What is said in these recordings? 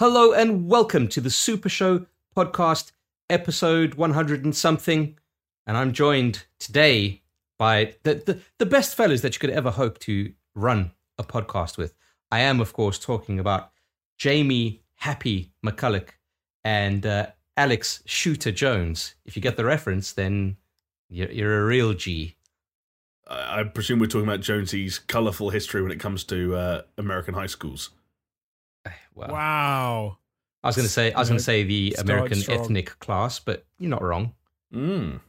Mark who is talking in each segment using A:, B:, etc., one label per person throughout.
A: Hello and welcome to the Super Show podcast, episode 100 and something. And I'm joined today by the, the, the best fellows that you could ever hope to run a podcast with. I am, of course, talking about Jamie Happy McCulloch and uh, Alex Shooter Jones. If you get the reference, then you're, you're a real G.
B: I presume we're talking about Jonesy's colourful history when it comes to uh, American high schools.
A: Well,
C: Wow.
A: I was going to say I was going to say the
C: Started
A: American
C: strong.
A: ethnic class, but you're not wrong.
B: Mm.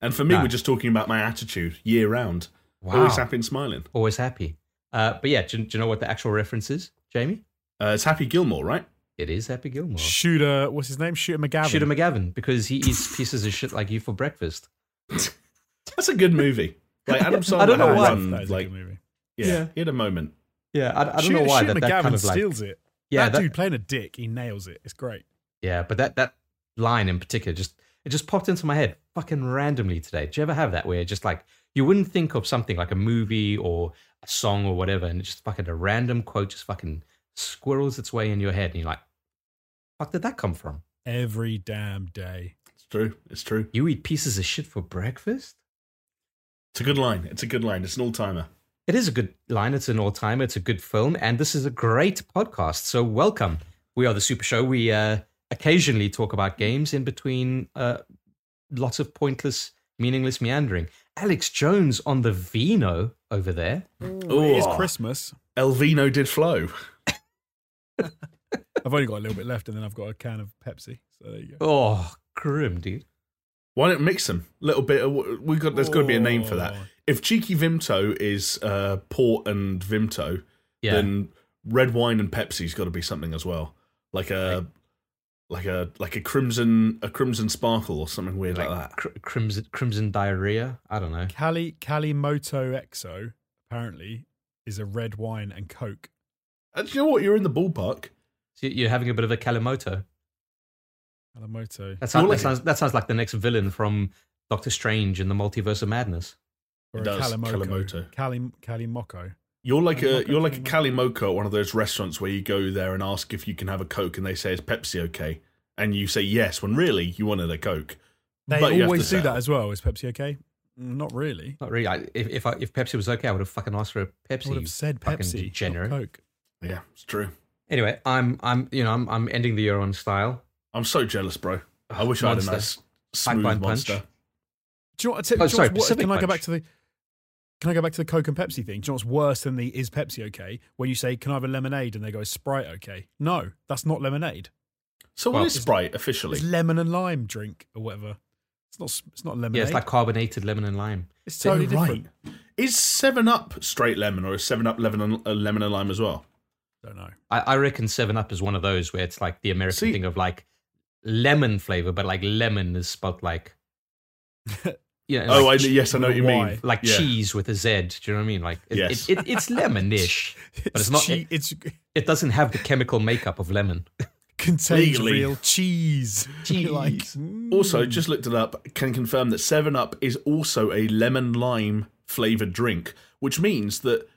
B: And for me,
A: No.
B: we're just talking about my attitude year round.
A: Wow.
B: Always happy and smiling.
A: Always happy. Uh, but yeah, do, you- do you know what the actual reference is, Jamie?
B: Uh, it's Happy Gilmore, right?
A: It is Happy Gilmore.
C: Shooter, what's his name? Shooter McGavin.
A: Shooter McGavin, because he eats pieces of shit like you for breakfast.
B: That's a good movie. Like Adam Sandler
A: I don't know
B: had
A: why.
B: one,
C: That is a
B: like
C: good movie.
B: yeah,
A: Yeah.
B: he had a moment.
A: Yeah, I, I don't
C: Shooter,
A: know why
C: Shooter
A: that, that
C: McGavin
A: kind of like
C: steals it.
A: yeah,
C: that,
A: that,
C: dude playing a dick, he nails it. It's great.
A: yeah, but that that line in particular just it just popped into my head fucking randomly today. Do you ever have that where just like you wouldn't think of something like a movie or a song or whatever, and it just fucking a random quote just fucking squirrels its way in your head, and you're like, "Fuck, did that come from?"
C: Every damn day.
B: It's true. It's true.
A: You eat pieces of shit for breakfast?
B: It's a good line. It's a good line. It's an all timer.
A: It is a good line. It's an all time. It's a good film. And this is a great podcast. So, welcome. We are the Super Show. We uh, occasionally talk about games in between uh, lots of pointless, meaningless meandering. Alex Jones on the Vino over there.
C: Oh, it is
B: Oh.
C: Christmas.
B: Elvino did flow.
C: I've only got a little bit left, and then I've got a can of Pepsi. So there you go.
A: Oh, grim, dude.
B: Why don't mix them? Little bit. Of, we got. There's got to be a name for that. If cheeky Vimto is uh, port and Vimto,
A: Yeah.
B: then red wine and Pepsi's got to be something as well, like a like a like a crimson a crimson sparkle or something weird like, that.
A: Cr- crimson, crimson diarrhea. I don't know.
C: Cali Calimoto Exo apparently is a red wine and Coke.
B: And do you know what? You're in the ballpark.
A: So you're having a bit of a Kalimoto.
C: Calimoto.
A: That sounds,
B: You're like-
A: that, sounds, that sounds like the next villain from Doctor Strange in the Multiverse of Madness.
C: Or
B: It
C: a
B: does,
C: Calimoco.
B: Calimoto.
C: Cali Calimoco.
B: You're like a
C: Kalimoko,
B: you're like a
C: Kalimoko.
B: Kalimoko at one of those restaurants where you go there and ask if you can have a Coke, and they say is Pepsi okay, and you say yes when really you wanted a Coke.
C: They
B: But
C: always
B: to
C: do
B: settle.
C: that as well. Is Pepsi okay? Mm, Not really.
A: Not really. I, if if, I, if Pepsi was okay, I would have fucking asked for a Pepsi.
C: I would have said
A: fucking
C: Pepsi,
A: degenerate.
C: not Coke.
B: Yeah, it's true.
A: Anyway, I'm I'm you know I'm I'm ending the year on style.
B: I'm so jealous, bro. I wish I had a
A: Monster.
B: nice smooth
A: Pipeline
B: monster.
A: punch.
C: Do you want to do you
A: Oh,
C: know
A: sorry,
C: what's wor-
A: Pacific
C: Can I go back to the? Can I go back to the Coke and Pepsi thing? Do you know what's worse than the is Pepsi okay? When you say, "Can I have a lemonade?" and they go, "Is Sprite okay?" No, that's not lemonade.
B: So
A: Well,
B: what is Sprite officially?
C: It's lemon and lime drink or whatever. It's not. It's not lemonade.
A: Yeah, it's like carbonated lemon and lime.
C: it's totally
B: Oh,
C: different.
B: Is Seven Up straight lemon or is Seven Up lemon and, uh, lemon and lime as well?
C: Don't know.
A: I, I reckon Seven Up is one of those where it's like the American
B: See-
A: thing of like lemon flavor, but like lemon is spelled like yeah.
B: oh,
A: like,
B: I, yes, I know what you mean.
A: like
B: Yeah.
A: cheese with a Z. Do you know what I mean? Like it,
B: Yes.
A: it, it, it's lemonish. But it's not-
C: Che- it's
A: It doesn't have the chemical makeup of lemon.
C: contains
B: Legally.
C: real cheese.
A: Cheese.
C: like, mm.
B: Also, just looked it up. Can confirm that Seven Up is also a lemon lime flavored drink, which means that.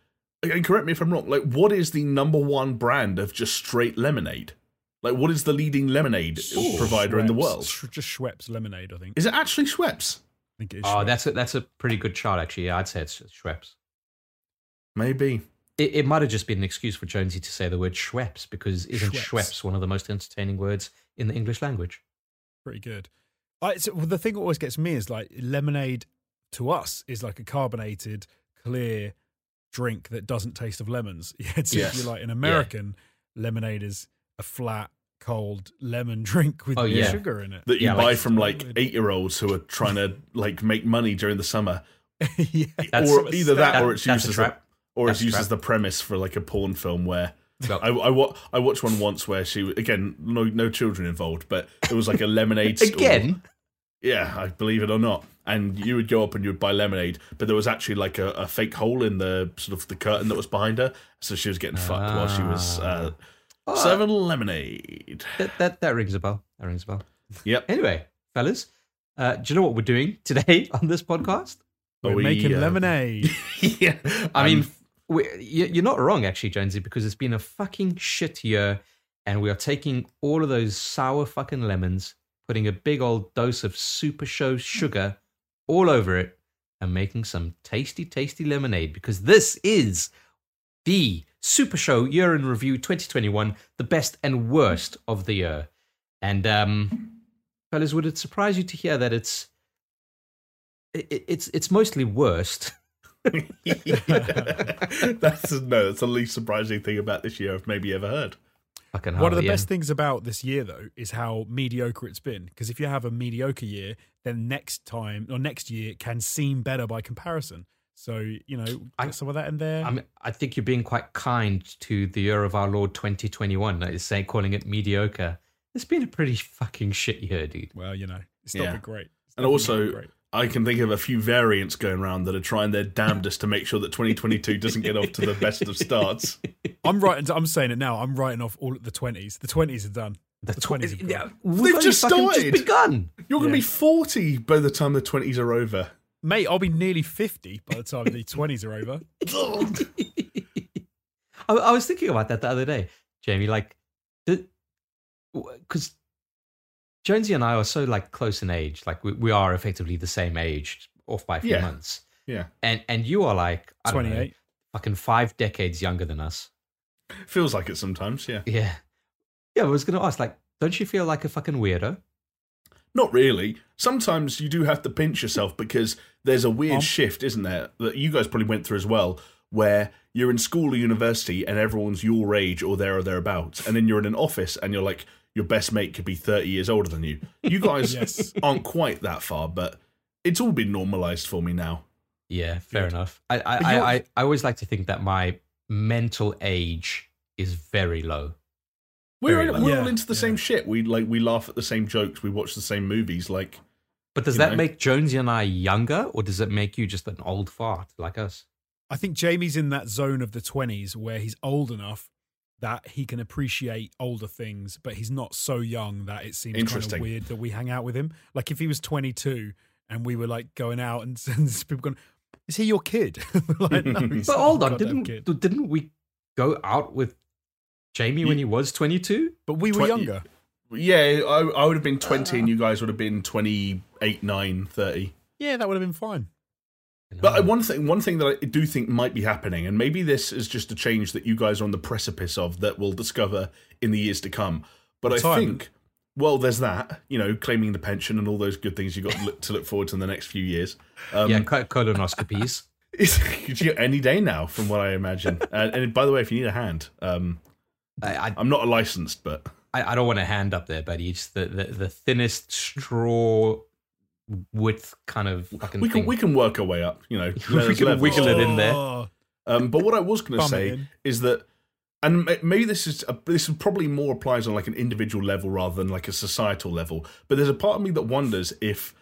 B: And correct me if I'm wrong. Like, what is the number one brand of just straight lemonade? Like, what is the leading lemonade provider in the world?
C: Sh- Just Schweppes lemonade, I think.
B: Is it actually Schweppes?
C: I think it is.
A: Oh, that's a that's a pretty good chart actually. Yeah, I'd say it's Schweppes.
B: Maybe.
A: It, it might have just been an excuse for Jonesy to say the word Schweppes because isn't
C: Schweppes.
A: Schweppes one of the most entertaining words in the English language?
C: pretty good. I, so, well, the thing that always gets me is like lemonade to us is like a carbonated, clear drink that doesn't taste of lemons. Yet
B: Yes.
C: if you're like an American lemonade is a flat, cold lemon drink with
A: Oh,
C: no
A: yeah.
C: sugar in it.
B: That you
A: Yeah,
B: buy
A: like-
B: from like eight year olds who are trying to like make money during the summer.
C: yeah,
A: That's-
B: or either that,
A: That-
B: or it's used as
A: trap.
B: the, or
A: That's
B: it's used as the premise for like a porn film where
A: Well-
B: I, I, wa- I watched one once where she again no no children involved, but it was like a lemonade store.
A: Again,
B: Yeah, I believe it or not. And you would go up and you would buy lemonade, but there was actually like a, a fake hole in the sort of the curtain that was behind her, so she was getting fucked while she was uh,
A: Oh,
B: serving lemonade.
A: that, that that rings a bell. That rings a bell.
B: Yep.
A: Anyway, fellas, uh, do you know what we're doing today on this podcast?
C: we're
B: we,
C: making
B: uh,
C: lemonade.
B: yeah,
A: I mean,
B: Um,
A: we, you're not wrong, actually, Jonesy, because it's been a fucking shit year, and we are taking all of those sour fucking lemons, putting a big old dose of Super Show sugar all over it, and making some tasty, tasty lemonade because this is the Super Show Year in Review 2021, the best and worst of the year. And um, fellas, would it surprise you to hear that it's it, it's it's mostly worst?
B: that's no, that's the least surprising thing about this year I've maybe ever heard.
A: Fucking
C: One of
A: hell,
C: the
A: yeah.
C: best things about this year, though, is how mediocre it's been. Because if you have a mediocre year, then next time or next year can seem better by comparison. So you know,
A: I-
C: get some of that in there.
A: I mean, I think you're being quite kind to the year of our Lord 2021. Is saying calling it mediocre. It's been a pretty fucking shit year, dude.
C: well, you know, it's not
B: Yeah.
C: been great. It's
B: And also-
C: great.
B: I can think of a few variants going around that are trying their damnedest to make sure that 2022 doesn't get off to the best of starts.
C: I'm writing. I'm saying it now. I'm writing off all the twenties. The twenties are done.
A: The,
C: The 20s have
A: yeah,
B: They've just
A: fucking
B: started.
A: begun.
B: You're going to be 40 by the time the 20s are over.
C: Mate, I'll be nearly fifty by the time the twenties are over.
A: I, I was thinking about that the other day, Jamie. Like, because Jonesy and I are so like close in age. Like, we, we are effectively the same age, off by a few
B: Yeah.
A: months.
B: Yeah.
A: And and you are like I don't know,
C: Twenty-eight.
A: fucking five decades younger than us.
B: Feels like it sometimes, yeah.
A: Yeah. Yeah, I was gonna ask, like, don't you feel like a fucking weirdo?
B: Not really. Sometimes you do have to pinch yourself because there's a weird
C: Um,
B: shift, isn't there, that you guys probably went through as well, where you're in school or university and everyone's your age or there or thereabouts, and then you're in an office and you're like, your best mate could be 30 years older than you. You guys
C: Yes.
B: aren't quite that far, but it's all been normalized for me now.
A: Yeah, fair
C: Good.
A: enough. I I, I, I I always like to think that my mental age is very low.
B: We're, in- we're
C: Yeah,
B: all into the
C: yeah.
B: same shit. We like we laugh at the same jokes. We watch the same movies. Like
A: But does that
B: know?
A: make Jonesy and I younger, or does it make you just an old fart like us?
C: I think Jamie's in that zone of the 20s where he's old enough that he can appreciate older things, but he's not so young that it seems kind of weird that we hang out with him. Like if he was 22 and we were like going out and, and people going, "Is he your kid?" like, no,
A: But hold on, didn't
C: kid.
A: didn't we go out with Jamie when he was twenty two?
C: But we were
B: 20
C: younger.
B: yeah, I, I would have been 20 and you guys would have been 28, 9, 30.
C: Yeah, that would have been fine.
B: But one thing, one thing that I do think might be happening, and maybe this is just a change that you guys are on the precipice of that we'll discover in the years to come. But I think, well, there's that, you know, claiming the pension and all those good things you got to look, to look forward to in the next few years. Um,
A: yeah, colonoscopies.
B: it's, any day now, from what I imagine. Uh, and by the way, if you need a hand, um,
A: I, I
B: I'm not a licensed, but
A: I I don't want a hand up there, buddy. It's the the, the thinnest straw width kind of fucking
B: we can
A: thing.
B: we can work our way up. You know,
A: We can
B: levels.
A: wiggle it in there.
C: Oh,
B: Um, but what I was going to say
C: in.
B: is that, and maybe this is a, this probably more applies on like an individual level rather than like a societal level. But there's a part of me that wonders if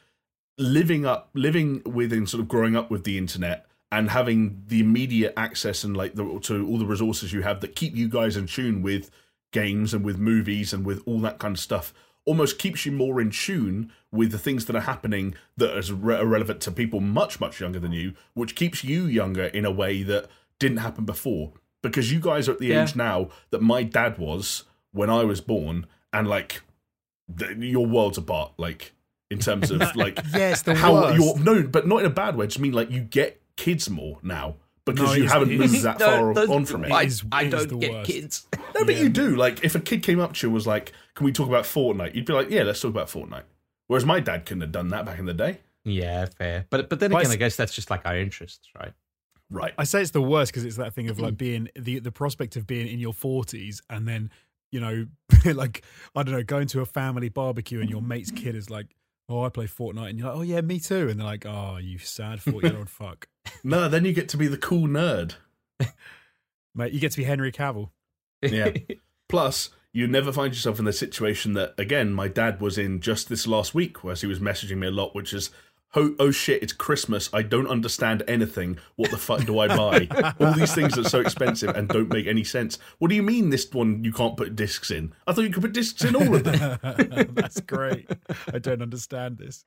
B: living up, living within sort of growing up with the internet and having the immediate access and like the, to all the resources you have that keep you guys in tune with games and with movies and with all that kind of stuff almost keeps you more in tune with the things that are happening that is re- are relevant to people much much younger than you which keeps you younger in a way that didn't happen before because you guys are at the
A: Yeah.
B: age now that my dad was when I was born and like th- your worlds apart like in terms of like
C: yes, the
B: how
C: worst.
B: you're no but not in a bad way I just mean like you get kids more now because
C: No,
B: you haven't
C: it's-
B: moved that far
A: those-
B: on from it
A: I,
C: It is-
A: I
C: it is
A: don't get
C: worst.
A: kids.
B: no, but
C: Yeah.
B: you do. Like, if a kid came up to you and was like, "Can we talk about Fortnite?" You'd be like, "Yeah, let's talk about Fortnite." Whereas my dad couldn't have done that back in the day.
A: Yeah, fair. But but then
C: But
A: again,
C: it's-
A: I guess that's just like our interests, right?
B: Right.
C: I say it's the worst because it's that thing of
B: Mm.
C: like being the the prospect of being in your forties and then you know like I don't know going to a family barbecue and your mate's kid is like oh I play Fortnite and you're like oh yeah me too and they're like oh you sad forty year old fuck
B: No, then you get to be the cool nerd.
C: mate you get to be Henry Cavill
B: Yeah. Plus, you never find yourself in the situation that, again, my dad was in just this last week, whereas he was messaging me a lot, which is, oh, oh shit, it's Christmas. I don't understand anything. What the fuck do I buy? All these things are so expensive and don't make any sense. What do you mean this one you can't put discs in? I thought you could put discs in all of them.
C: that's great I don't understand this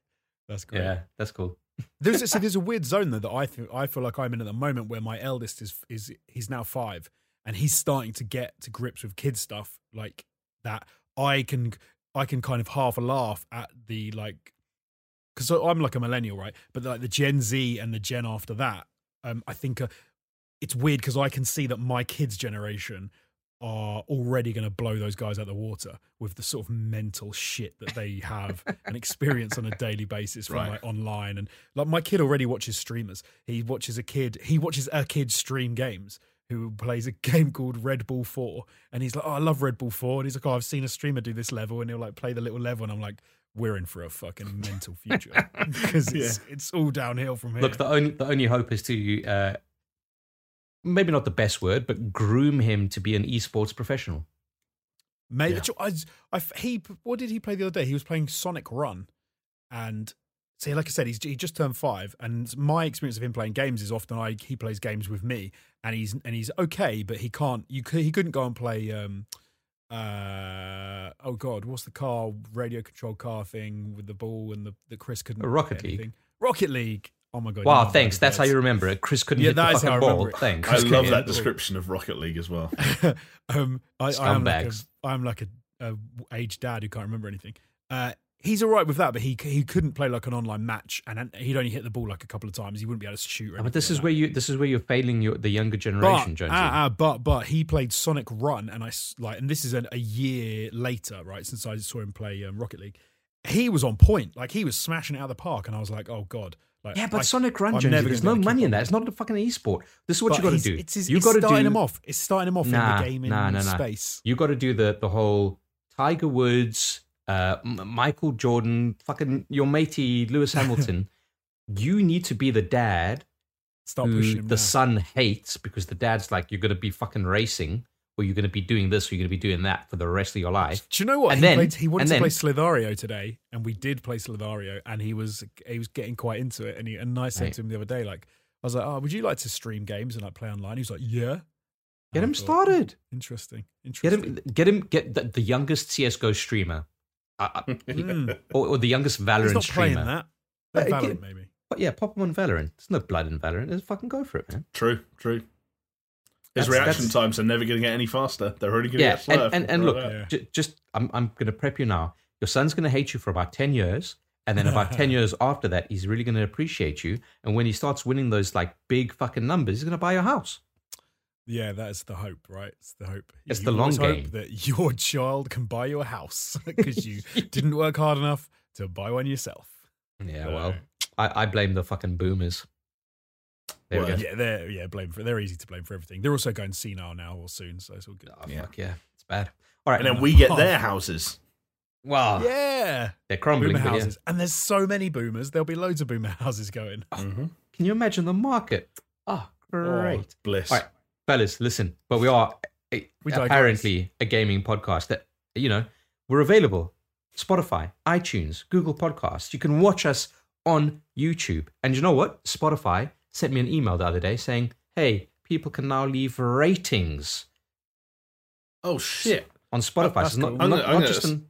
C: that's great
A: yeah, that's cool.
C: There's so there's a weird zone though that I feel I feel like I'm in at the moment where my eldest is is he's now five and he's starting to get to grips with kid stuff like that I can I can kind of half a laugh at the like because I'm like a millennial, right? But like the Gen Z and the Gen after that, um, I think uh, it's weird because I can see that my kids' generation are already going to blow those guys out the water with the sort of mental shit that they have and experience on a daily basis from
B: Right.
C: like online and like my kid already watches streamers he watches a kid he watches a kid stream games who plays a game called Red Ball 4 and he's like oh I love Red Ball 4 and he's like oh I've seen a streamer do this level and he'll like play the little level and I'm like we're in for a fucking mental future because it's it's all downhill from here
A: Look, the only the only hope is to uh, maybe not the best word, but groom him to be an esports professional.
C: Maybe
B: Yeah.
C: I, I, he. What did he play the other day? He was playing Sonic Run, and see, like I said, he's he just turned five. And my experience of him playing games is often I he plays games with me, and he's and he's okay, but he can't. You he couldn't go and play. Um, uh oh god, what's the car radio control car thing with the ball and the the Chris couldn't
A: Rocket League.
C: Rocket League. Oh my god!
A: Wow, thanks.
C: know
A: That's how you remember it. Chris couldn't
C: Yeah,
A: hit the
C: that is
A: fucking
C: how I
A: ball.
C: remember it.
A: Thanks.
B: I love that
C: and-
B: description of Rocket League as well.
C: um, I, I am like a,
A: Scumbags.
C: I'm like a, a aged dad who can't remember anything. Uh, he's all right with that, but he he couldn't play like an online match, and he'd only hit the ball like a couple of times. He wouldn't be able to shoot. Or
A: Uh, but this is
C: like
A: where you this is where you're failing your the younger generation,
C: but, ah, ah, but but he played Sonic Run, and I like, and this is an, a year later, right? Since I saw him play um, Rocket League, he was on point. Like he was smashing it out of the park, and I was like, oh god. Like,
A: yeah, but
C: I-
A: Sonic Run, Jonesy, there's no
C: be able to
A: money in that. It's not a fucking esport. This is what you got to do.
C: It's his,
A: you got to
C: starting
A: do.
C: him off. It's starting him off
A: Nah,
C: in the gaming
A: nah, nah, nah.
C: space.
A: You got to do the the whole Tiger Woods, uh, M- Michael Jordan, fucking your matey Lewis Hamilton. you need to be the dad
C: Start
A: who
C: pushing
A: the son hates because the dad's like, you're going to be fucking racing, or you're going to be doing this, or you're going to be doing that for the rest of your life.
C: Do you know what?
A: And
C: he,
A: then-
C: played, he wanted to
A: then-
C: play Slither.io today, and we did play Slither.io, and he was he was getting quite into it. And he, and I said
A: Right.
C: to him the other day, like, I was like, "Oh, would you like to stream games and like play online?" He was like, "Yeah."
A: Get
C: And
A: him
C: thought,
A: started.
C: Interesting. Interesting.
A: Get him. Get him. Get the, the youngest CS:GO streamer, uh, uh,
C: Mm.
A: or, or the youngest Valorant
C: He's not playing
A: streamer.
C: that.
A: But
C: Valorant,
A: again-
C: maybe.
A: But yeah, pop him on Valorant. There's no blood in Valorant. Just fucking go for it, man.
B: True, true. His
A: That's-
B: reaction
A: that's-
B: times are never going to get any faster. They're only going to
A: Yeah,
B: get slower.
A: and, and, and look,
C: Yeah.
A: j- just I'm I'm going to prep you now. Your son's going to hate you for about ten years, and then about ten years after that, he's really going to appreciate you. And when he starts winning those like big fucking numbers, he's going to buy your house.
C: Yeah, that is the hope, right? It's the hope.
A: It's
C: You
A: the long
C: hope
A: game.
C: that your child can buy your house because you didn't work hard enough to buy one yourself.
A: Yeah,
C: So-
A: well, I, I blame the fucking boomers. There we
B: Well,
A: go.
C: Yeah, they're yeah blame for they're easy to blame for everything. They're also going senile now or soon, so it's all good.
A: Oh,
B: Yeah.
A: fuck yeah, it's bad. All right,
B: and then we get their houses.
A: well,
C: Yeah,
A: they're crumbling.
C: boomer
A: but yeah.
C: houses, and there's so many boomers. There'll be loads of boomer houses going.
B: Ah, mm-hmm.
A: Can you imagine the market? Ah, oh, great.
B: Bliss.
A: All right, fellas, listen. But we are a-
C: We
A: apparently a gaming podcast that you know we're available. Spotify, iTunes, Google Podcasts. You can watch us on YouTube. And you know what? Spotify sent me an email the other day saying, "Hey, people can now leave ratings
B: Oh shit!
A: on Spotify.
C: that's
A: So not,
C: cool.
A: not,
B: I'm
A: not just an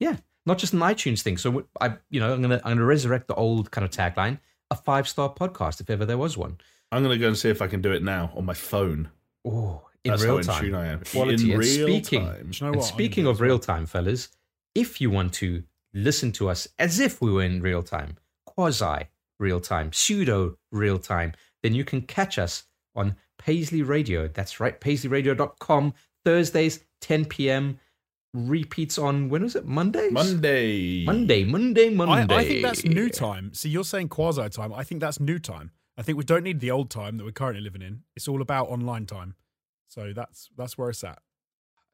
A: yeah, not just an iTunes thing. So I, you know, I'm gonna I'm gonna resurrect the old kind of tagline: a five star podcast, if ever there was one.
B: I'm going to go and see if I can do it now on my phone.
A: Oh, in
B: That's
A: real
B: how in
A: time.
B: tune I am.
A: Quality.
B: In
A: And
B: real
A: speaking-
B: time.
C: Do you know
A: and speaking of real time, fellas, if you want to listen to us as if we were in real time, quasi real time, pseudo real time, then you can catch us on Paisley Radio. That's right, paisleyradio.com, Thursdays, 10 p.m. Repeats on, when was it? Mondays?
B: Monday.
A: Monday, Monday. Monday.
C: I, I think that's new time. See, you're saying quasi time. I think that's new time. I think we don't need the old time that we're currently living in. It's all about online time. So that's that's where it's at.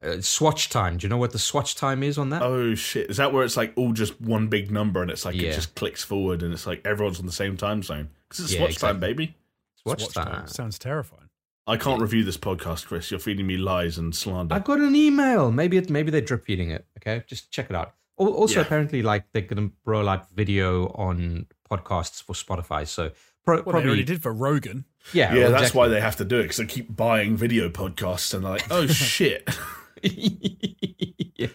A: Uh, swatch time. Do you know what the swatch time is on that?
B: Oh shit! Is that where it's like all just one big number and it's like
A: Yeah.
B: it just clicks forward and it's like everyone's on the same time zone? Because it's
A: Yeah,
B: watch time, baby.
A: swatch,
C: Swatch
A: time.
C: Sounds terrifying.
B: I can't review this podcast, Chris. You're feeding me lies and slander.
A: I got an email. Maybe it, maybe they're drip feeding it. Okay, just check it out. Also,
B: Yeah.
A: apparently, like they're gonna roll out video on podcasts for Spotify. So pro-
C: Well, they
A: probably,
C: already did for Rogan.
A: yeah,
B: yeah,
A: well,
B: that's
A: exactly.
B: why they have to do it because they keep buying video podcasts and they're like, oh shit.
A: yeah.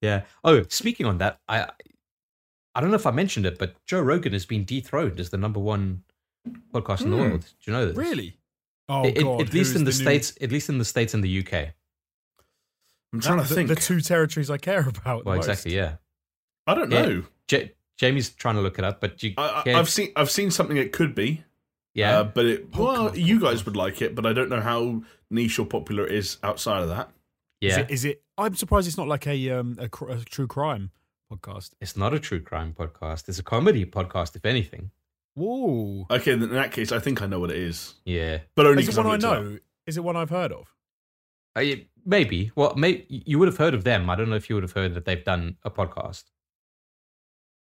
A: yeah. Oh, speaking on that, I I don't know if I mentioned it, but Joe Rogan has been dethroned as the number one podcast in the
B: Hmm.
A: world. Do you know this?
C: Really? Oh
A: At- at-
C: god!
A: at least
C: who's
A: in the,
C: new-
A: states, at least in the states and the UK.
B: I'm trying
C: That-
B: to
C: the,
B: think.
C: the two territories I care about.
A: Well,
C: most.
A: exactly. Yeah.
B: I don't
A: Yeah.
B: know.
A: J- Jamie's trying to look it up, but you.
B: I, I, I've seen I've seen something it could be.
A: yeah.
B: Uh, but it, well,
C: Podcast,
B: you guys would like it, but I don't know how niche or popular it is outside of that.
A: yeah.
C: Is it, is it? I'm surprised it's not like a um a, cr- a true crime podcast.
A: It's not a true crime podcast. It's a comedy podcast, if anything.
C: Whoa!
B: Okay, in that case, I think I know what it is,
A: Yeah.
B: but only
C: Is it one
B: I've
C: I
B: looked it up.
C: know? Is it one I've heard of?
A: Uh, maybe. Well, may, you would have heard of them. I don't know if you would have heard that they've done a podcast.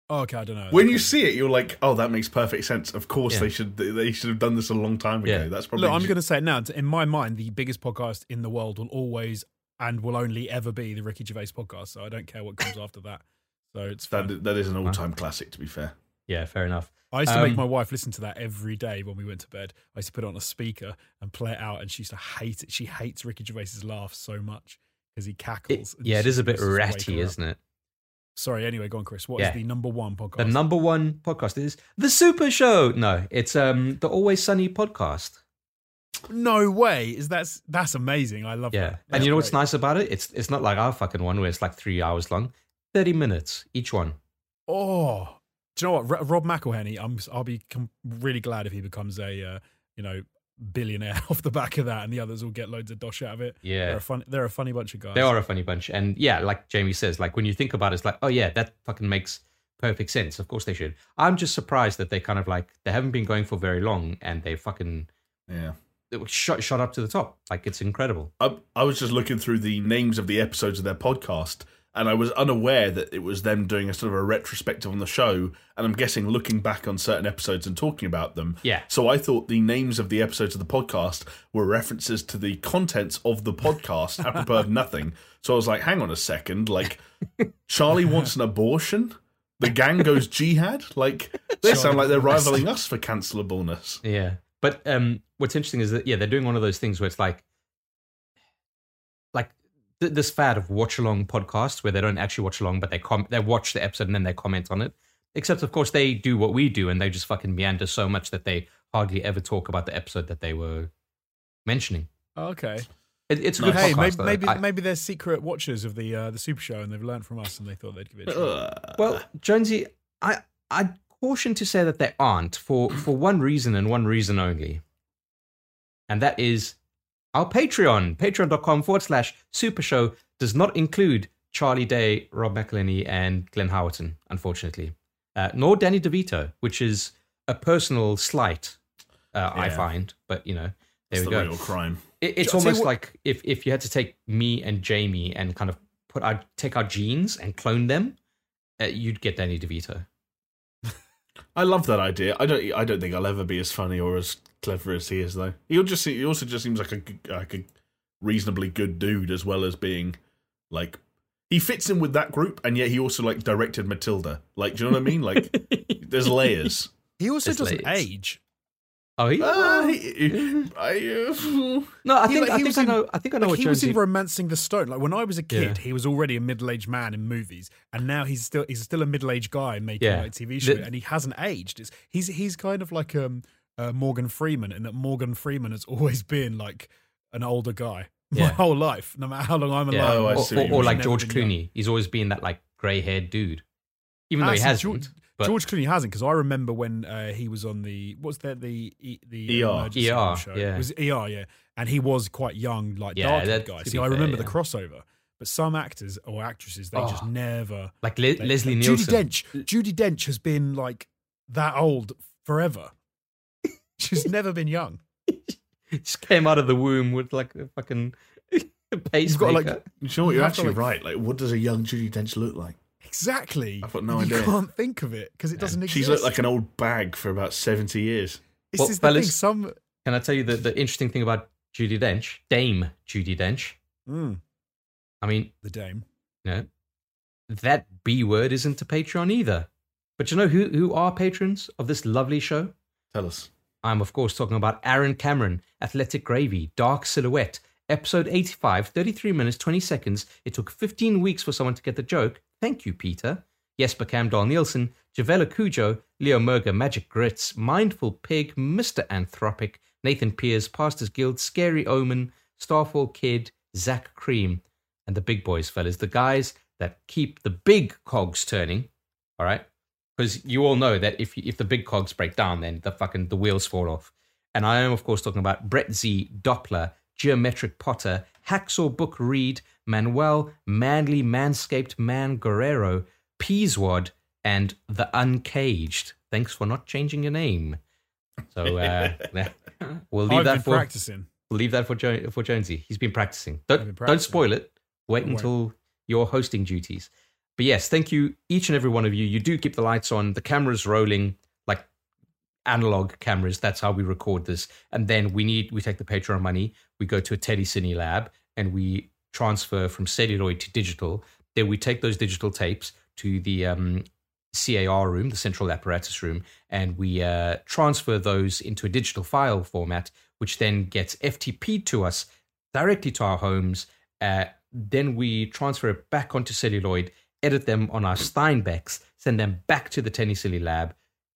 C: Oh, okay, I don't know.
B: When you see it, you're like, "Oh, that makes perfect sense." Of course,
A: Yeah.
B: they should they should have done this a long time ago.
A: Yeah.
B: That's probably
C: Look, I'm going to say it now. In my mind, the biggest podcast in the world will always and will only ever be the Ricky Gervais podcast. So I don't care what comes after that. So it's fine.
B: that that is an all time classic. To be fair,
A: Yeah, fair enough.
C: I used to make
A: Um,
C: my wife listen to that every day when we went to bed. I used to put it on a speaker and play it out, and she used to hate it. She hates Ricky Gervais's laugh so much because he
A: It-
C: cackles. and
A: yeah, it is a bit
C: just
A: ratty, isn't it?
C: Sorry. Anyway, go on, Chris. What is
A: Yeah.
C: the number one podcast?
A: The number one podcast is The Super Show. No, it's um the Always Sunny podcast.
C: no way. Is that's that's amazing. I love
A: Yeah.
C: that.
A: and you know what's nice about it? It's it's not like our fucking one where it's like three hours long. 30 minutes each one.
C: Oh, do you know what? Ro- Rob McElhenney. I'm. I'll be com- really glad if he becomes a uh, you know billionaire off the back of that, and the others will get loads of dosh out of it. Yeah, They're
A: Yeah.
C: a fun. They're a funny bunch of guys.
A: They are a funny bunch. And yeah, like Jamie says, like when you think about it, it's like, oh yeah, that fucking makes perfect sense. Of course they should. I'm just surprised that they kind of like they haven't been going for very long and they fucking
B: yeah.
A: they were shot shot up to the top. Like it's incredible.
B: I, I was just looking through the names of the episodes of their podcast, and I was unaware that it was them doing a sort of a retrospective on the show. And I'm guessing looking back on certain episodes and talking about them.
A: Yeah.
B: So I thought the names of the episodes of the podcast were references to the contents of the podcast, apropos of nothing. So I was like, hang on a second, like Charlie wants an abortion. The gang goes jihad. Like they sound like they're rivaling us for cancelableness.
A: Yeah. But um, what's interesting is that yeah, they're doing one of those things where it's like, like th- this fad of watch along podcasts where they don't actually watch along, but they com- they watch the episode and then they comment on it. Except of course they do what we do and they just fucking meander so much that they hardly ever talk about the episode that they were mentioning.
C: okay.
A: It, it's a good
C: Hey,
A: podcast.
C: maybe
A: though.
C: maybe,
A: I-
C: maybe they're secret watchers of the uh, the Super Show, and they've learned from us, and they thought they'd give it. a try.
A: Well, Jonesy, I I caution to say that they aren't for for one reason and one reason only, and that is our Patreon. Patreon.com forward slash Super Show does not include Charlie Day, Rob McElhenney, and Glenn Howerton, unfortunately, uh, nor Danny DeVito, which is a personal slight. Uh, I find, but you know, there
B: It's
A: we
B: the
A: go.
B: real crime.
A: It, it's
C: I'll tell you
A: almost
C: what-
A: like if, if you had to take me and Jamie and kind of put our take our genes and clone them, uh, you'd get Danny DeVito.
B: I love that idea. I don't. I don't think I'll ever be as funny or as clever as he is, though. He'll just. He also just seems like a g- like a reasonably good dude, as well as being like he fits in with that group, and yet he also like directed Matilda. Like, do you know what I mean? Like, there's layers.
C: He also
A: It's
C: doesn't
A: late.
C: age.
A: Oh, he,
B: Ah, he- I, uh,
A: no, I think
C: he
A: I think
C: was
A: I
C: in-
A: know. I think I know
C: Like,
A: what
C: he was in *Romancing the Stone*. Like when I was a kid,
A: Yeah.
C: he was already a middle-aged man in movies, and now he's still he's still a middle-aged guy making
A: Yeah.
C: like TV show,
A: The-
C: and he hasn't aged. It's, he's he's kind of like um uh, Morgan Freeman, and that Morgan Freeman has always been like an older guy my
A: Yeah.
C: whole life, no matter how long I'm alive.
A: yeah.
B: Oh,
A: or, or, or like George
C: been young.
A: Clooney. He's always been that like grey-haired dude, even though
C: Ah,
A: he hasn't.
C: George,
A: but
C: George Clooney hasn't because I remember when uh, he was on the what's that the E- the
B: ER.
C: emergency
A: ER,
C: show.
A: yeah.
C: It was ER, yeah, and he was quite young, like
A: Yeah,
C: dark
A: that-
C: guy. See,
A: be
C: I
A: fair,
C: remember the crossover, but some actors or actresses they just
A: Oh.
C: never.
A: like Le-
C: they-
A: Leslie
C: like,
A: Nielsen.
C: Judi Dench. Judi Dench has been like that old forever. She's never been young.
A: just came out of the womb with like a fucking pacemaker.
C: got, like,
B: you know what?
C: You
B: You're actually
C: like-
B: right. Like, what does a young Judi Dench look like?
C: Exactly.
B: I've got no
C: you
B: idea.
C: can't think of it because it doesn't
B: She's looked like an old bag for about seventy years.
C: This
A: Well,
C: is the thing. Some
A: Can I tell you the, the interesting thing about Judi Dench, Dame Judi Dench?
C: Mm,
A: I mean,
C: the dame.
A: you know, that B word isn't a Patreon either. But you know who, who are patrons of this lovely show?
B: Tell us.
A: I'm, of course, talking about Aaron Cameron, Athletic Gravy, Dark Silhouette, episode 85, 33 minutes, 20 seconds. It took 15 weeks for someone to get the joke. Thank you, Peter. Jesper Camdal Nielsen, Javela Cujo, Leo Merger, Magic Grits, Mindful Pig, Mr. Anthropic, Nathan Pierce, Pastors Guild, Scary Omen, Starfall Kid, Zach Cream. and the big boys, fellas, the guys that keep the big cogs turning. All right, because you all know that if if the big cogs break down, then the fucking the wheels fall off. And I am, of course, talking about Brett Z, Doppler, Geometric Potter, Hacksaw Book Reed, Manuel, Manly Manscaped Man Guerrero, Peaswad, and The Uncaged. Thanks for not changing your name. So uh, we'll leave
C: I've
A: that
C: been
A: for
C: practicing.
A: we'll leave that for jo- for Jonesy. He's been practicing. Don't
C: been
A: don't spoil it. Wait
C: I won't.
A: until your hosting duties. But yes, thank you each and every one of you. You do keep the lights on, the cameras rolling like analog cameras. That's how we record this. And then we need we take the Patreon money, we go to a telecine lab, and we transfer from celluloid to digital. Then we take those digital tapes to the um, CAR room, the central apparatus room, and we uh, transfer those into a digital file format, which then gets FTP to us directly to our homes. Uh, then we transfer it back onto celluloid, edit them on our Steenbecks, send them back to the telecine lab,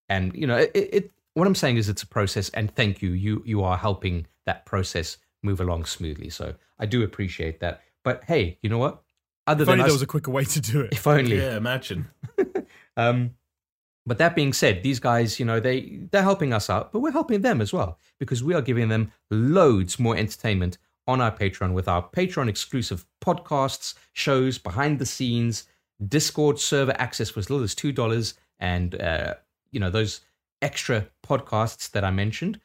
A: and you know, it, it. What I'm saying is, it's a process, and thank you. You you are helping that process move along smoothly. So I do appreciate that. But hey, you know what? Other
C: If
A: than
C: only
A: us,
C: there was a quicker way to do it.
A: if only.
B: Yeah, imagine.
A: Um, but that being said, these guys, you know, they they're helping us out, but we're helping them as well because we are giving them loads more entertainment on our Patreon with our Patreon exclusive podcasts, shows, behind the scenes, Discord server access for as little as two dollars, and uh, you know those extra podcasts that I mentioned.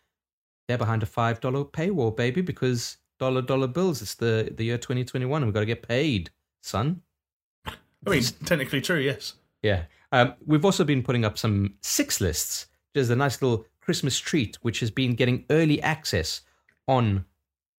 A: They're behind a five dollar paywall, baby, because dollar dollar bills. It's the the year twenty twenty one, and we've got to get paid, son.
B: I mean, technically true, yes.
A: Yeah. Um, we've also been putting up some six lists. There's a nice little Christmas treat, which has been getting early access on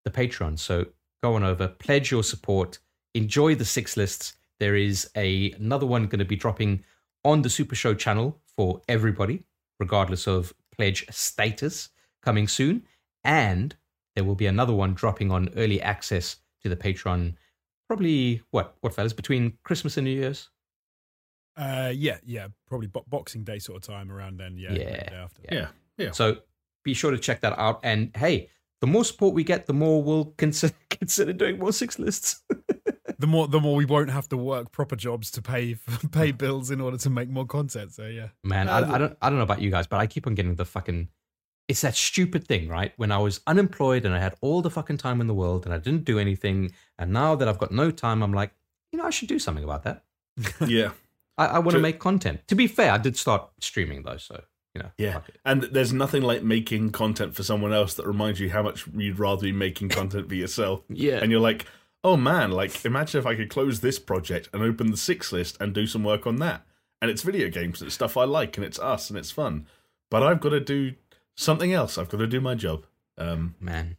A: the Patreon. So go on over, pledge your support, enjoy the six lists. There is a another one going to be dropping on the Super Show channel for everybody, regardless of pledge status, coming soon. And there will be another one dropping on early access to the Patreon. Probably what what fellas between Christmas and New Year's.
C: Uh, yeah, yeah, probably bo- Boxing Day sort of time around then. Yeah,
A: Yeah,
C: the day after.
B: Yeah, yeah.
A: So be sure to check that out. And hey, the more support we get, the more we'll consider consider doing more six lists.
C: The more, the more we won't have to work proper jobs to pay pay bills in order to make more content. So yeah,
A: Man, I, I don't I don't know about you guys, but I keep on getting the fucking. It's that stupid thing, right? When I was unemployed and I had all the fucking time in the world and I didn't do anything, and now that I've got no time, I'm like, you know, I should do something about that.
B: yeah.
A: I, I want to make content. To be fair, I did start streaming though, so you know,
B: Yeah. And there's nothing like making content for someone else that reminds you how much you'd rather be making content for yourself.
A: yeah,
B: And you're like, oh man, like imagine if I could close this project and open the six list and do some work on that. And it's video games, and it's stuff I like, and it's us, and it's fun. But I've got to do something else. I've got to do my job. Um,
A: man.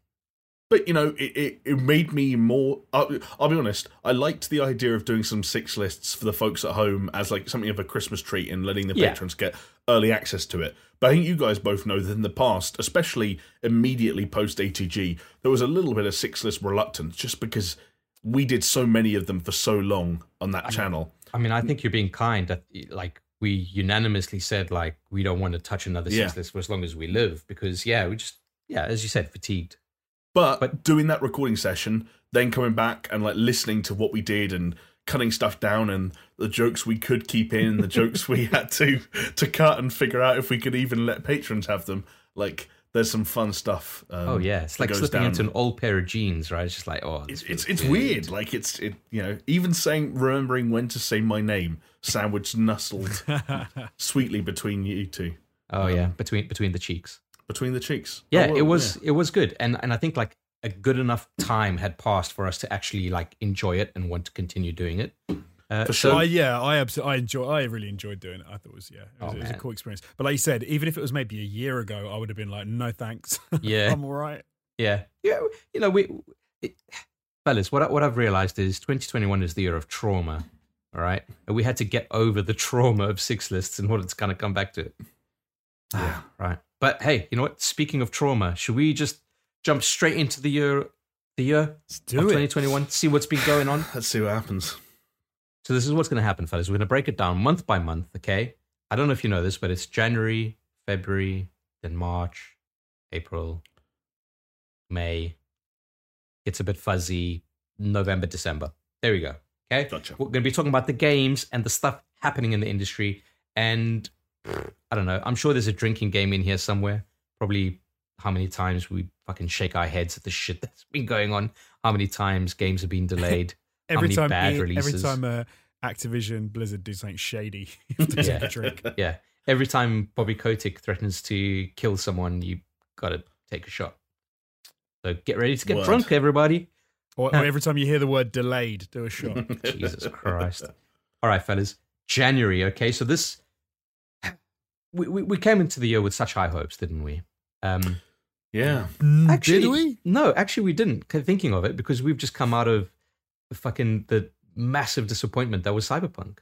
B: but you know, it, it, it made me more. I'll, I'll be honest. I liked the idea of doing some six lists for the folks at home as like something of a Christmas treat and letting the
A: Yeah.
B: patrons get early access to it. But I think you guys both know that in the past, especially immediately post ATG, there was a little bit of six list reluctance just because we did so many of them for so long on that channel.
A: I mean, I think you're being kind. That like we unanimously said, like we don't want to touch another six
B: Yeah.
A: list for as long as we live, because yeah, we just yeah, as you said, fatigued.
B: But,
A: But-
B: doing that recording session, then coming back and like listening to what we did and cutting stuff down and the jokes we could keep in, the jokes we had to to cut and figure out if we could even let patrons have them. Like there's some fun stuff. Um,
A: Oh yeah, it's like slipping
B: down.
A: into an old pair of jeans, right? It's just like oh,
B: It's it's, it's weird. Like it's it you know even saying remembering when to say my name sandwiched nestled sweetly between you two.
A: Oh yeah, between between the cheeks.
B: between the cheeks.
A: Yeah,
B: Oh, well,
A: it was it was good, and and I think like a good enough time had passed for us to actually like enjoy it and want to continue doing it. Uh,
B: For
A: so-
B: sure.
C: I, yeah, I absolutely, I enjoy, I really enjoyed doing it. I thought it was, yeah, it was,
A: Oh,
C: it was a cool experience. But like you said, even if it was maybe a year ago, I would have been like, no thanks.
A: Yeah.
C: I'm all right.
A: Yeah, yeah. You know, we, it, fellas, what I, what I've realized is 2021 is the year of trauma. All right, and we had to get over the trauma of six lists in order to kind of come back to it.
B: Yeah.
A: right. But hey, you know what? Speaking of trauma, should we just jump straight into the year, the year
C: Let's
A: of
C: do it.
A: 2021? See what's been going on.
B: Let's see what happens.
A: So this is what's going to happen, fellas. We're going to break it down month by month. Okay. I don't know if you know this, but it's January, February, then March, April, May. It's a bit fuzzy. November, December. There we go. Okay.
B: Gotcha.
A: We're going to be talking about the games and the stuff happening in the industry. And I don't know. I'm sure there's a drinking game in here somewhere. Probably how many times we fucking shake our heads at the shit that's been going on. How many times games have been delayed. How
C: Every time,
A: bad
C: E- every time uh, Activision Blizzard do something shady, you have to take
A: Yeah.
C: a drink.
A: Yeah. Every time Bobby Kotick threatens to kill someone, you got to take a shot. So get ready to get
B: Word.
A: drunk, everybody.
C: Or, or every time you hear the word delayed, do a shot.
A: Jesus Christ. All right, fellas. January, okay? So this. We, we, we came into the year with such high hopes, didn't we? Um,
B: Yeah.
A: actually,
C: Did we?
A: No, actually, we didn't. Thinking of it, because we've just come out of the fucking the massive disappointment that was Cyberpunk.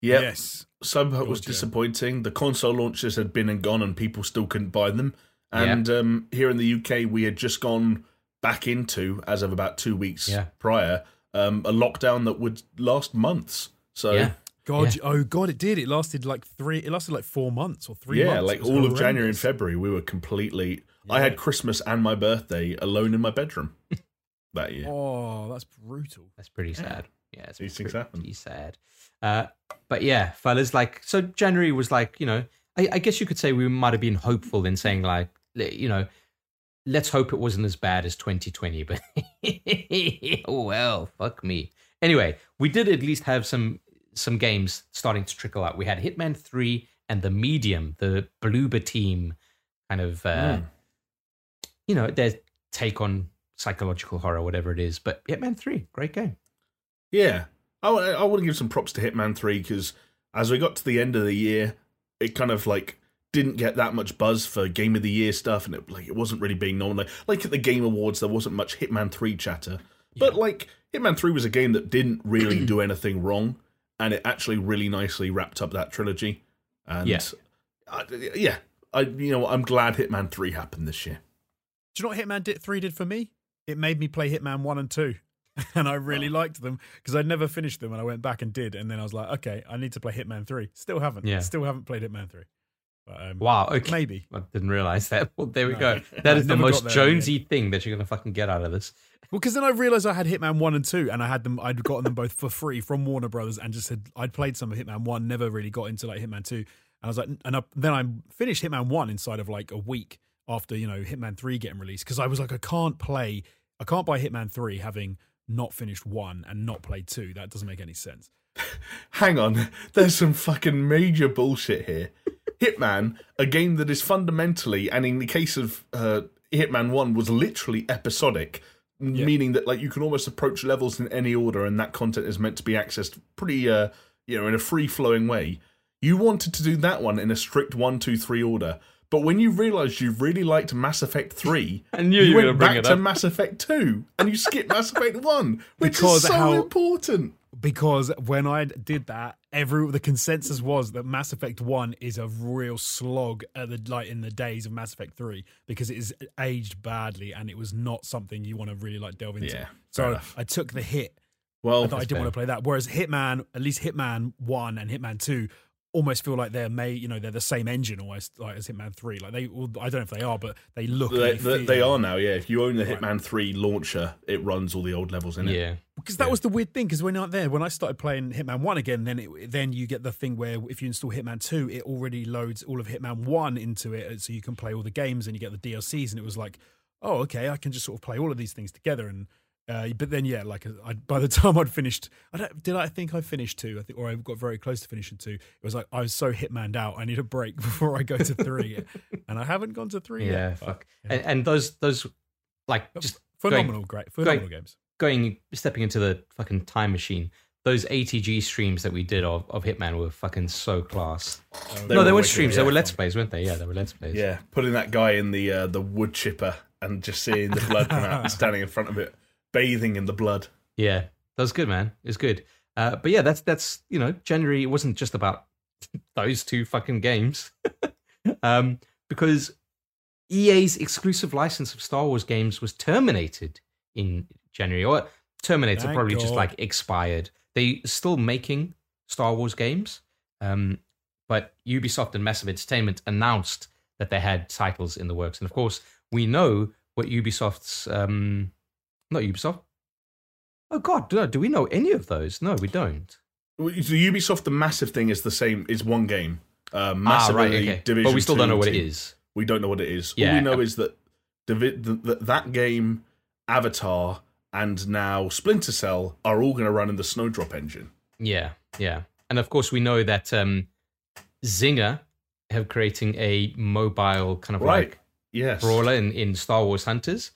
B: Yep.
C: Yes.
B: Cyberpunk was disappointing. The console launches had been and gone, and people still couldn't buy them. And um, here in the UK, we had just gone back into, as of about two weeks
A: Yeah.
B: prior, um, a lockdown that would last months. So
A: Yeah.
C: God,
A: Yeah.
C: oh God, it did. It lasted like three. It lasted like four months or three
B: yeah,
C: months.
B: like
C: It was
B: all of January and. February, we were completely. I had Christmas and my birthday alone in my bedroom that year.
C: Oh, that's brutal.
A: That's pretty sad. Yeah, it's
B: These things happen.
A: pretty
B: happen.
A: sad. Uh, but yeah, fellas, like, so January was like, you know, I, I guess you could say we might have been hopeful in saying, like, you know, let's hope it wasn't as bad as 2020, but oh well, fuck me. Anyway, we did at least have some some games starting to trickle out. We had Hitman 3 and The Medium, the Bloober team kind of, uh,
B: Mm.
A: you know, their take on psychological horror, whatever it is. But Hitman 3, great game.
B: Yeah, I, I want to give some props to Hitman Three because as we got to the end of the year, it kind of like didn't get that much buzz for Game of the Year stuff, and it like it wasn't really being known. Like, like at the Game Awards, there wasn't much Hitman Three chatter, but like Hitman Three was a game that didn't really do anything wrong, and it actually really nicely wrapped up that trilogy. And
A: Yeah.
B: I, yeah, I you know I'm glad Hitman Three happened this year.
C: Do you know what Hitman 3 did for me? It made me play Hitman 1 and 2. And I really
A: Oh.
C: liked them because I'd never finished them and I went back and did. And then I was like, okay, I need to play Hitman 3. Still haven't.
A: Yeah.
C: Still haven't played Hitman 3. But, um,
A: Wow, okay.
C: Maybe.
A: I didn't realize that. Well, there we
C: No.
A: go. That is the most
C: got there in the
A: Jonesy thing that you're going to fucking get out of this.
C: Well, because then I realized I had Hitman 1 and 2 and I had them, I'd gotten them both for free from Warner Brothers and just had, I'd played some of Hitman 1, never really got into like Hitman 2. And I was like, and I, then I finished Hitman 1 inside of like a week after, you know, Hitman 3 getting released because I was like, I can't play, I can't buy Hitman 3 having not finished 1 and not played 2. That doesn't make any sense.
B: Hang on, there's some fucking major bullshit here. Hitman, a game that is fundamentally, and in the case of uh, Hitman 1, was literally episodic,
C: Yeah.
B: meaning that like you can almost approach levels in any order and that content is meant to be accessed pretty, uh, you know, in a free flowing way. You wanted to do that one in a strict one, two, three order. But when you realised you really liked Mass Effect 3,
A: and
B: you,
A: you
B: went back to. Mass Effect 2 and you skipped Mass Effect 1, which
C: Because
B: is so
C: how-
B: important.
C: Because when I did that, every the consensus was that Mass Effect One is a real slog at the like in the days of Mass Effect Three because it is aged badly and it was not something you want to really like delve into.
B: Yeah,
C: so. I took the hit.
B: Well,
C: I thought I didn't
A: fair.
C: want to play that. Whereas Hitman, at least Hitman One and Hitman Two, almost feel like they're made. You know, they're the same engine almost like as Hitman Three. Like they, well, I don't know if they are, but they look.
B: They,
C: they,
B: they, they are now, yeah. If you own the
C: Right.
B: Hitman 3 launcher, it runs all the old levels in it.
A: Yeah.
C: because that was the weird thing. Because when I there, when I started playing Hitman One again, then it, then you get the thing where if you install Hitman Two, it already loads all of Hitman One into it, uh, so you can play all the games and you get the DLCs. And it was like, oh, okay, I can just sort of play all of these things together. And uh, but then yeah, like I, by the time I'd finished, I don't did I think I finished two, I think, or I got very close to finishing two. It was like I was so Hitmaned out. I need a break before I go to three, and I haven't gone to three
A: Yeah,
C: yet.
A: fuck.
C: yeah.
A: And, and those, those, like, just
C: Phenomenal, great, phenomenal games.
A: going, stepping into the fucking time machine, those ATG streams that we did of, of Hitman were fucking so class.
B: They
A: no,
B: were
A: they weren't streams,
B: yeah.
A: they were Let's Plays, weren't they? Yeah, they were Let's Plays.
B: Yeah, putting that guy in the uh, the wood chipper and just seeing the blood come out and standing in front of it, bathing in the blood.
A: Yeah, that was good, man. It was good. Uh, but yeah, that's that's you know, January. It wasn't just about those two fucking games, um, because EA's exclusive license of Star Wars games was terminated in January, or terminated,
C: Thank
A: probably just like expired. They still making Star Wars games, um, but Ubisoft and Massive Entertainment announced that they had titles in the works, and of course, we know what Ubisoft's um, not Ubisoft. Oh God, no, do we know any of those? No, we don't.
B: So Ubisoft, the massive thing is the same. Is one game. Uh, massively
A: ah, right, okay.
B: Division
A: but we still don't know what it
B: team.
A: is.
B: We don't know what it is. All we know is that Divi- th- th- that game, Avatar, and now Splinter Cell are all going to run in the Snowdrop engine.
A: Yeah, yeah, and of course we know that um, Zynga have creating a mobile kind of
B: Right.
A: like
B: Yes.
A: brawler in, in Star Wars Hunters,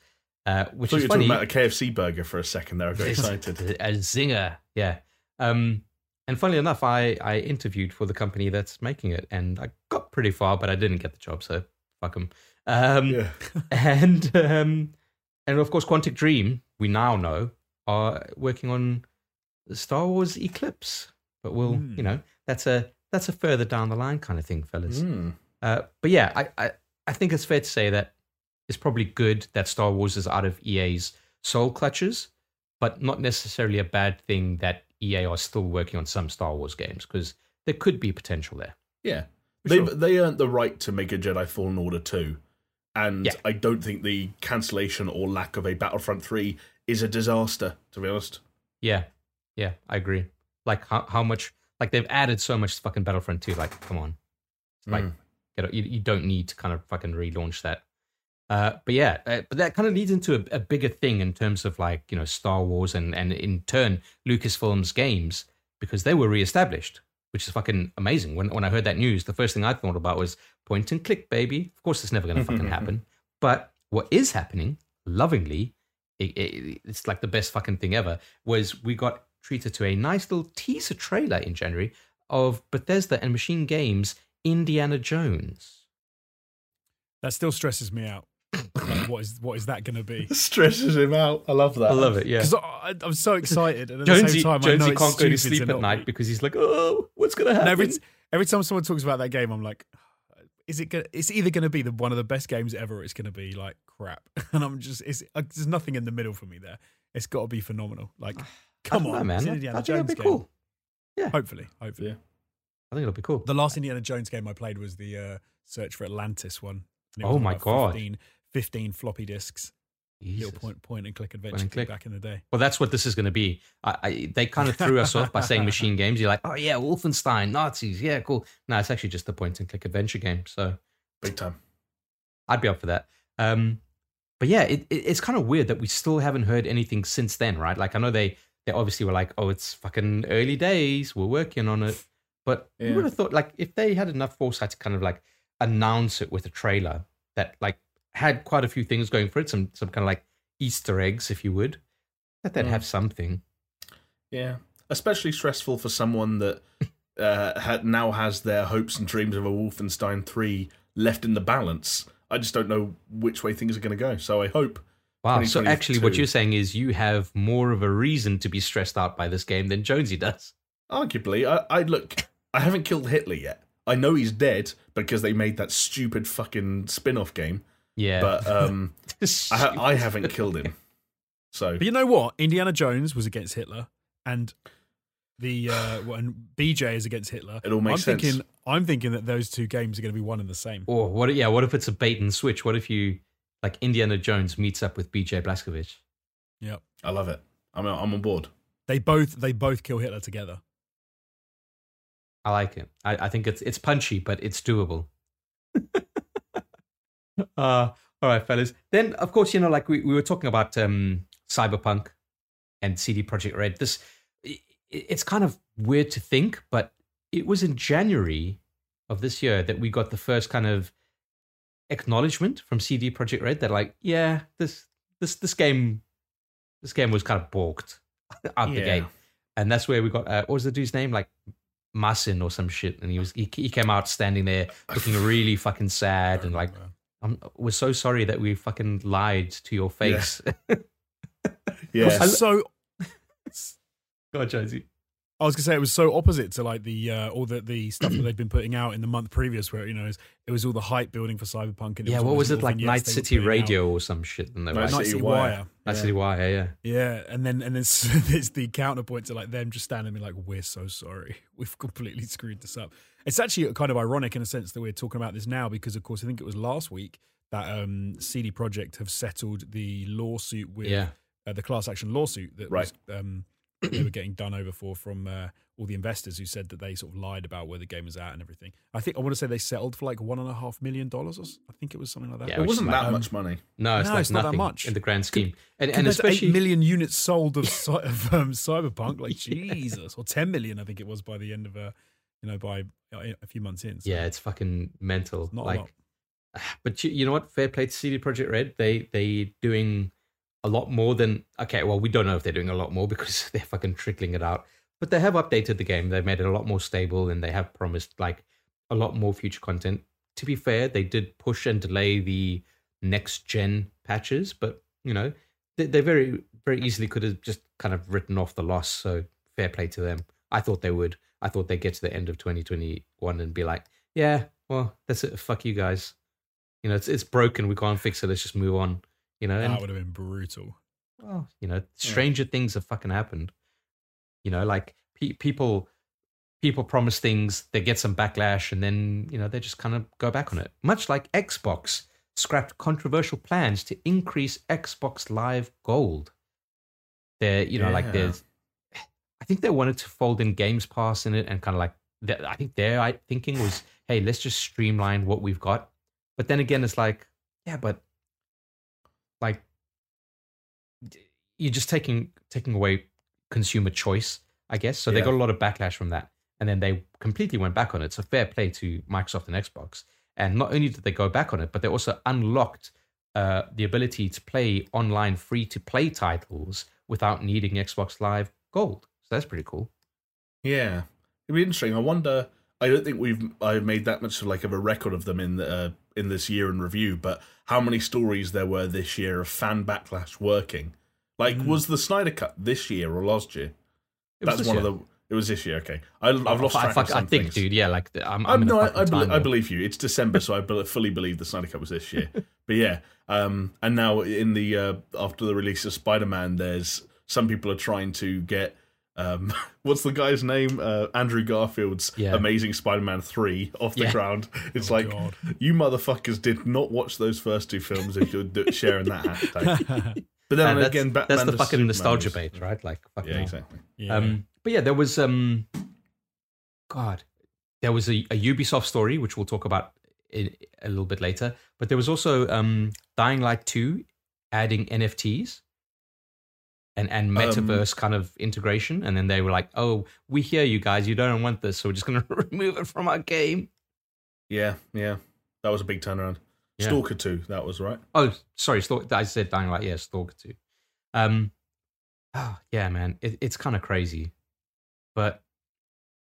A: uh, which
B: I thought
A: is
B: you were
A: funny.
B: talking about a KFC burger for a second there. I got excited.
A: A zinger, yeah. Um, and funnily enough, I, I interviewed for the company that's making it, and I got pretty far, but I didn't get the job, so fuck them. Um,
B: yeah.
A: And um, and of course, Quantic Dream, we now know, are working on Star Wars Eclipse, but we'll,
C: Hmm.
A: you know, that's a that's a further down the line kind of thing, fellas.
B: Mm.
A: Uh, but yeah, I, I, I think it's fair to say that it's probably good that Star Wars is out of EA's soul clutches, but not necessarily a bad thing that EA are still working on some Star Wars games because there could be potential there.
B: Yeah. They
A: sure.
B: they earned the right to make a Jedi Fallen Order 2. And
A: Yeah.
B: I don't think the cancellation or lack of a Battlefront 3 is a disaster, to be honest.
A: Yeah, yeah, I agree. Like how, how much, like they've added so much to fucking Battlefront 2. Like, come on, like
B: Mm.
A: you, you don't need to kind of fucking relaunch that. Uh, but yeah, uh, but that kind of leads into a, a bigger thing in terms of like you know Star Wars and and in turn Lucasfilm's games because they were reestablished, which is fucking amazing. When when I heard that news, the first thing I thought about was point and click, baby. Of course, it's never going to fucking happen. But what is happening, lovingly, it, it, it's like the best fucking thing ever. Was we got treated to a nice little teaser trailer in January of Bethesda and Machine Games Indiana Jones.
C: That still stresses me out. Like, what is what is that going to be?
B: Stresses him out. I love that.
A: I love it. Yeah.
C: Because I'm so excited, and at the same time, I know
A: Jonesy
C: it's
A: can't go to sleep
C: not
A: at night
C: be.
A: because he's like, oh, what's going to
C: And
A: happen?
C: every every time someone talks about that game, I'm like, is it? Gonna, it's either going to be the one of the best games ever, or it's going to be like crap. And I'm just, it's uh, there's nothing in the middle for me there. It's got to be phenomenal. Like,
A: I
C: come
A: don't
C: on,
A: know, man.
C: It's
A: I,
C: an
A: I
C: Indiana
A: think it'll
C: Jones
A: be
C: game.
A: cool.
C: Hopefully, hopefully.
B: Yeah.
A: I think it'll be cool.
C: The last Indiana Jones game I played was the uh, Search for Atlantis one. And it
A: Oh
C: was
A: my God.
C: 15, 15 floppy discs,
A: Jesus.
C: little point point and click adventure
A: and click.
C: back in the day.
A: Well, that's what this is going to be. I, I, they kind of threw us off by saying machine games. You're like, oh yeah, Wolfenstein, Nazis, yeah, cool. No, it's actually just a point and click adventure game. So
B: Big time.
A: I'd be up for that. Um, but yeah, it, it, it's kind of weird that we still haven't heard anything since then, right? Like I know they they obviously were like, oh, it's fucking early days, we're working on it. But you would have thought like if they had enough foresight to kind of like announce it with a trailer that like had quite a few things going for it, some some kind of like Easter eggs, if you would, that they'd
B: Mm.
A: have something.
B: Yeah. Especially stressful for someone that uh, ha- now has their hopes and dreams of a Wolfenstein 3 left in the balance. I just don't know which way things are going to go. So I hope.
A: Wow. So actually, what you're saying is you have more of a reason to be stressed out by this game than Jonesy does.
B: Arguably, I, I look. I haven't killed Hitler yet. I know he's dead because they made that stupid fucking spin-off game.
A: Yeah.
B: But um, I, I haven't killed him. So
C: But you know what? Indiana Jones was against Hitler, and the uh, well, and BJ is against Hitler.
B: It all makes
C: I'm
B: sense.
C: thinking, I'm thinking that those two games are going to be one and the same.
A: Or what? Yeah. What if it's a bait and switch? What if you like Indiana Jones meets up with BJ Blazkowicz?
C: Yep.
B: I love it. I'm I'm on board.
C: They both they both kill Hitler together.
A: I like it. I, I think it's it's punchy, but it's doable. uh, all right, fellas. Then, of course, you know, like we, we were talking about um, Cyberpunk and CD Projekt Red. This i- it's kind of weird to think, but it was in January of this year that we got the first kind of acknowledgement from CD Projekt Red that, like, yeah, this this this game this game was kind of balked out the
B: Yeah.
A: gate, and that's where we got uh, what was the dude's name like. Massin or some shit, and he was he, he came out standing there looking really fucking sad and like I'm, we're so sorry that we fucking lied to your face.
B: Yeah.
C: It was so
A: God, Jonesy.
C: I was gonna say it was so opposite to like the uh, all the the stuff that they'd been putting out in the month previous, where you know it was, it was all the hype building for Cyberpunk. And it
A: Yeah,
C: was
A: what was it like?
C: vignettes
A: Night City
C: putting out.
A: Radio or some shit? And they were
B: Night
A: like,
C: Night
B: City
C: City
B: Wire.
C: Wire.
A: Night City Wire, yeah.
C: Yeah, and then and then there's the counterpoint to like them just standing there like, "We're so sorry, we've completely screwed this up." It's actually kind of ironic in a sense that we're talking about this now because, of course, I think it was last week that um, CD Projekt have settled the lawsuit with
A: Yeah.
C: uh, the class action lawsuit that
B: Right.
C: was, um, they were getting done over for from uh, all the investors who said that they sort of lied about where the game was at and everything. I think I want to say they settled for like one and a half million dollars. I think it was something like that.
A: Yeah,
B: It wasn't that
C: um,
B: much money.
A: No, it's
C: No,
A: like
C: it's not that much.
A: in the grand scheme. And, and especially
C: eight million units sold of, of um, Cyberpunk, like Jesus, or ten million, I think it was by the end of uh, you know, by Uh, a few months in. So
A: yeah, it's fucking mental.
C: not a
A: like
C: lot.
A: but you, you know what? Fair play to CD Projekt Red. They they doing a lot more than okay. Well, we don't know if they're doing a lot more because they're fucking trickling it out. But they have updated the game. They've made it a lot more stable, and they have promised like a lot more future content. To be fair, they did push and delay the next gen patches, but you know they, they very very easily could have just kind of written off the loss. So fair play to them. I thought they would. I thought they'd get to the end of 2021 and be like, yeah, well, that's it. Fuck you guys. You know, it's it's broken. We can't fix it. Let's just move on. You know, and, that
C: would have been brutal.
A: well, you know, stranger things have fucking happened. You know, like pe- people people promise things, they get some backlash, and then you know they just kind of go back on it. Much like Xbox scrapped controversial plans to increase Xbox Live Gold. There, you know, like there's, think they wanted to fold in Games Pass in it, and kind of like I think their thinking was, hey, let's just streamline what we've got. But then again, it's like, yeah, but like you're just taking taking away consumer choice, I guess. So they got a lot of backlash from that, and then they completely went back on it. So fair play to Microsoft and Xbox. And not only did they go back on it, but they also unlocked uh, the ability to play online free to play titles without needing Xbox Live Gold. So that's pretty cool.
B: Yeah, it'd be interesting. I wonder. I don't think we've I've made that much of like of a record of them in the, uh, in this year in review, but how many stories there were this year of fan backlash working? Like,
C: Mm.
B: was the Snyder Cut this year or last year?
A: It
B: That's one
A: year.
B: of the. It was this year. Okay, I, I've lost
A: I,
B: track
A: fuck-
B: of some
A: I think,
B: things.
A: dude. Yeah, like I'm. I'm,
B: I'm, no, I, I, I believe you. It's December, so I fully believe the Snyder Cut was this year. but yeah, um, and now in the uh, after the release of Spider Man, there's some people are trying to get um, what's the guy's name? Uh, Andrew Garfield's
A: Yeah.
B: Amazing Spider Man three off the
A: Yeah.
B: ground. It's
C: Oh,
B: like
C: God.
B: you motherfuckers did not watch those first two films if you're sharing that hashtag. But then
A: And that's,
B: again, Batman
A: that's the fucking
B: Superman
A: nostalgia
B: was-
A: bait, right? Like, fucking
B: Yeah, exactly.
C: yeah.
A: Um, but yeah, there was um, God, there was a, a Ubisoft story which we'll talk about in, a little bit later. But there was also um, Dying Light two adding NFTs and and metaverse kind of integration, and then they were like, "Oh, we hear you guys. You don't want this, so we're just going to remove it from our game."
B: Yeah, yeah, that was a big turnaround.
A: Yeah.
B: Stalker two, that was right.
A: Oh, sorry, Stalk- I said Dying Light. Yeah, Stalker two. Um, oh, yeah, man, it, it's kind of crazy, but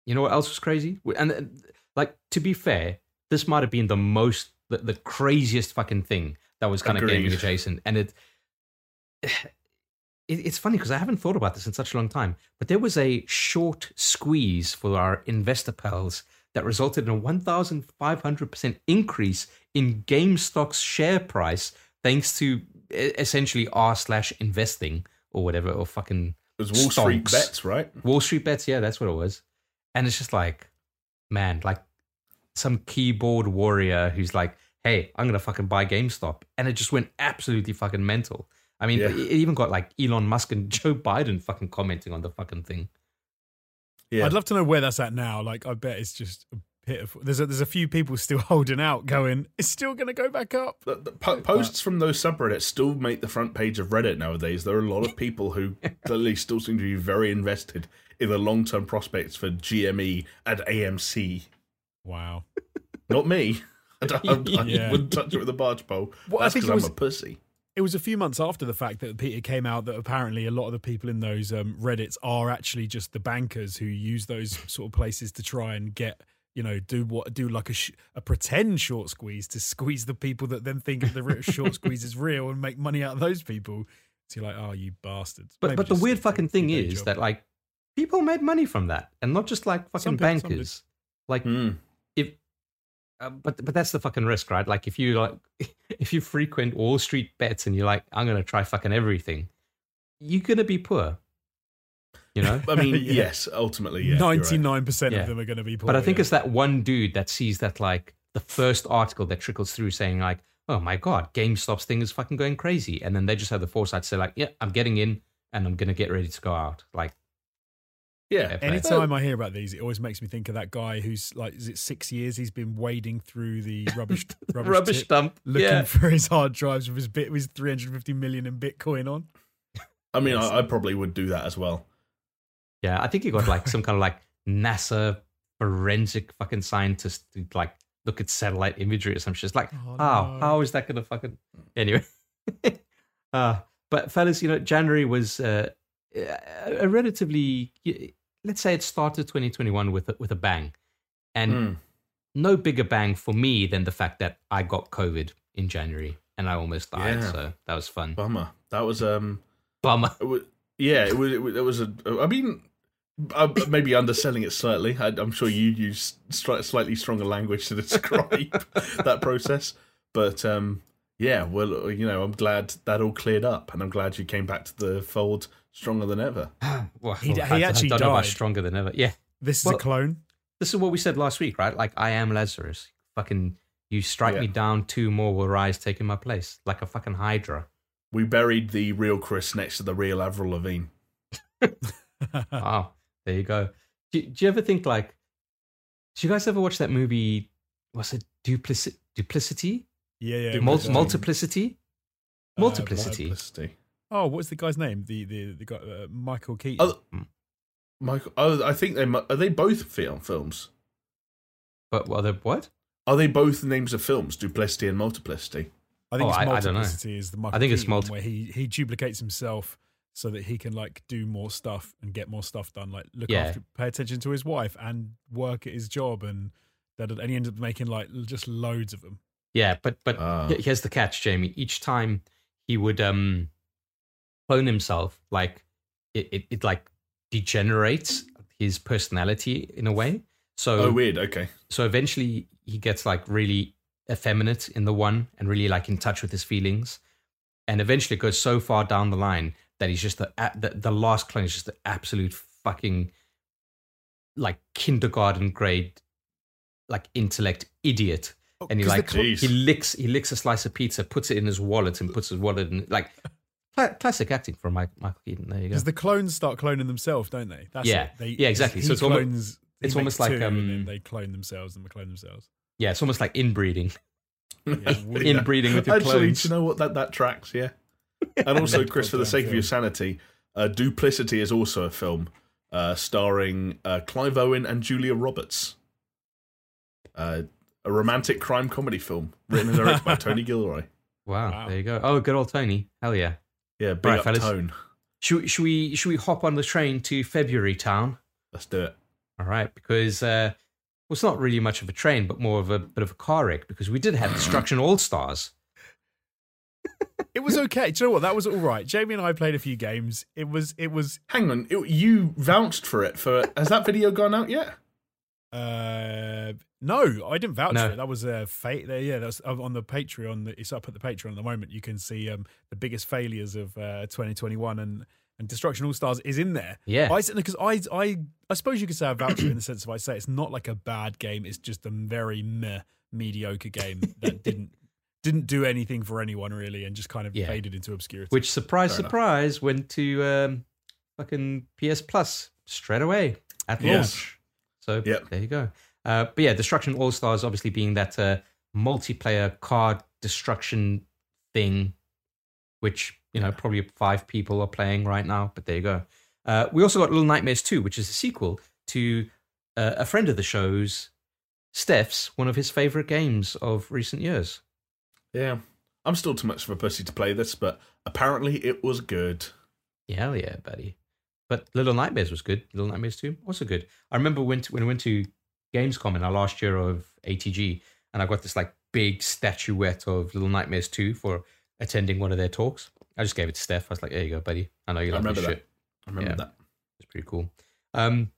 A: you know what else was crazy? And like to be fair, this might have been the most, the, the craziest fucking thing that was kind of gaming adjacent, and it. It, it's funny because I haven't thought about this in such a long time, but there was a short squeeze for our investor pals that resulted in a 1,500% increase in GameStop's share price thanks to essentially r slash investing or whatever, or fucking
B: It was Wall Street bets, right?
A: Wall Street bets. Yeah, that's what it was. And it's just like, man, like some keyboard warrior who's like, hey, I'm going to fucking buy GameStop. And it just went absolutely fucking mental. I mean,
B: Yeah.
A: it even got like Elon Musk and Joe Biden fucking commenting on the fucking thing.
B: Yeah.
C: I'd love to know where that's at now. Like, I bet it's just pitiful. There's a, there's a few people still holding out, going, "It's still going to go back up."
B: The- the po- posts from those subreddits still make the front page of Reddit nowadays. There are a lot of people who clearly still seem to be very invested in the long term prospects for GME and AMC.
C: Wow.
B: Not me. I, don't- I- I
C: Yeah.
B: wouldn't touch it with a barge pole.
C: Well,
B: That's because I'm
C: was-
B: a pussy.
C: It was a few months after the fact that Peter came out that apparently a lot of the people in those um, Reddits are actually just the bankers who use those sort of places to try and get, you know, do what do like a sh- a pretend short squeeze to squeeze the people that then think the re- short squeeze is real and make money out of those people. So you're like, oh, you bastards.
A: But
C: Maybe
A: but the weird fucking thing is
C: job.
A: that like people made money from that, and not just like fucking
C: people- some
A: bankers. Like
B: Hmm.
A: If, uh, but but that's the fucking risk, right? Like if you like if you frequent Wall Street bets and you're like, I'm gonna try fucking everything, you're gonna be poor. You know.
B: I mean,
C: Yeah.
B: yes, ultimately, yeah.
C: ninety nine percent
A: Yeah.
C: of them are going to be. Poor,
A: But I think
C: yeah.
A: it's that one dude that sees that like the first article that trickles through saying like, oh my god, GameStop's thing is fucking going crazy, and then they just have the foresight to say like, yeah, I'm getting in and I'm gonna get ready to go out. Like,
B: Yeah.
A: fair play.
C: Anytime I hear about these, it always makes me think of that guy who's like, is it six years he's been wading through the rubbish rubbish,
A: rubbish
C: tip,
A: dump,
C: looking
A: yeah.
C: for his hard drives with his bit with his 350 million in Bitcoin on.
B: I mean, I, I probably would do that as well.
A: Yeah, I think he got like some kind of like NASA forensic fucking scientist to like look at satellite imagery or some shit. It's like,
C: Oh,
A: how
C: no.
A: how is that going to fucking anyway? uh, but fellas, you know, January was uh, a relatively let's say it started 2021 with a, with a bang, and
B: Mm.
A: no bigger bang for me than the fact that I got COVID in January and I almost died.
B: Yeah.
A: So that was fun.
B: Bummer. That was um.
A: Bummer.
B: It was, yeah, it was, it was. It was a. I mean, I'm maybe underselling it slightly. I, I'm sure you use stri- slightly stronger language to describe that process, but um, yeah. Well, you know, I'm glad that all cleared up, and I'm glad you came back to the fold stronger than ever.
A: Well,
C: He-
A: I-
C: he
A: I
C: actually
A: don't know about
C: died.
A: stronger than ever. Yeah.
C: This is
A: Well-
C: a clone.
A: this is what we said last week, right? Like I am Lazarus. Fucking you strike
B: Yeah.
A: me down, two more will rise, taking my place, like a fucking Hydra.
B: We buried the real Chris next to the real Avril Lavigne.
A: wow, there you go. Do, do you ever think like? Do you guys ever watch that movie? Was it Duplici- Duplicity?
C: yeah, yeah.
A: Mul- multiplicity?
C: uh,
A: Multiplicity.
B: Publicity.
C: Oh, what's the guy's name? The the the guy uh, Michael Keaton.
B: Oh, Michael. Oh, I think they are they both film films.
A: but well, the what?
B: Are they both names of films? Duplicity and Multiplicity.
C: I think
A: Oh,
C: it's
A: I- I don't know.
C: multiplicity is the Michael
A: I think it's
C: Keaton
A: multi-
C: where he he duplicates himself so that he can like do more stuff and get more stuff done. Like look
A: Yeah.
C: after, pay attention to his wife and work at his job and that and he ends up making like just loads of them.
A: Yeah, but but
B: Ah.
A: he- here's the catch, Jamie. Each time he would um clone himself, like it, it, it like degenerates his personality in a way. So
B: Oh, weird. Okay.
A: so eventually he gets like really effeminate in the one and really like in touch with his feelings and eventually it goes so far down the line that he's just the the, the last clone is just the absolute fucking like kindergarten grade like intellect idiot and he like
B: cl-
A: he licks he licks a slice of pizza puts it in his wallet and puts his wallet in like cla- classic acting from Mike, Michael Keaton there you go
C: Because the clones start cloning themselves, don't they? That's
A: Yeah.
C: it. They,
A: Yeah, exactly. So it's almo-
C: clones, he
A: it's almost like,
C: two, and then
A: um,
C: they clone themselves and they clone themselves.
A: yeah it's almost like inbreeding
C: Yeah,
A: inbreeding with your
B: Actually,
A: clones
B: do you know what? That that tracks. Yeah. And also, Chris, for the sake of your sanity, uh, Duplicity is also a film uh, starring uh, Clive Owen and Julia Roberts. Uh, a romantic crime comedy film written and directed by Tony Gilroy.
A: Wow,
C: Wow.
A: there you go. Oh, good old Tony. Hell yeah.
B: Yeah, big
A: Right,
B: up
A: fellas.
B: tone.
A: Should we, should we should we hop on the train to February town?
B: Let's do it.
A: All right, because uh, well, it's not really much of a train, but more of a bit of a car wreck because we did have Destruction All Stars.
C: It was okay. Do you know what? That was all right. Jamie and I played a few games. It was it was
B: Hang on, it- you vouched for it. For has that video gone out yet?
C: Uh no, I didn't vouch
A: No.
C: for it. That was a fate. There, yeah, that's on the Patreon. It's up at the Patreon at the moment. You can see um the biggest failures of uh, 2021 and and Destruction All Stars is in there.
A: Yeah.
C: I because I I I suppose you could say I vouch for it in the sense of I say it's not like a bad game. It's just a very meh, mediocre game that didn't didn't do anything for anyone really and just kind of
A: Yeah.
C: faded into obscurity.
A: Which surprise,
B: Fair enough.
A: surprise, went to um, fucking PS Plus straight away at
B: Yeah.
A: launch. So
B: Yep.
A: there you go. Uh, but yeah, Destruction All Stars obviously being that uh, multiplayer card destruction thing, which you know probably five people are playing right now. But there you go. Uh, we also got Little Nightmares 2, which is a sequel to uh, a friend of the show's, Steph's, one of his favorite games of recent years.
B: Yeah. I'm still too much of a pussy to play this, but apparently it was good.
A: Yeah, hell yeah, buddy. But Little Nightmares was good. Little Nightmares 2 also good. I remember when, when I went to Gamescom in our last year of ATG, and I got this like big statuette of Little Nightmares 2 for attending one of their talks. I just gave it to Steph. I was like, there you go, buddy. I know you
B: I
A: love this
B: remember
A: shit.
B: I remember
A: Yeah.
B: that.
A: It's pretty cool. Um,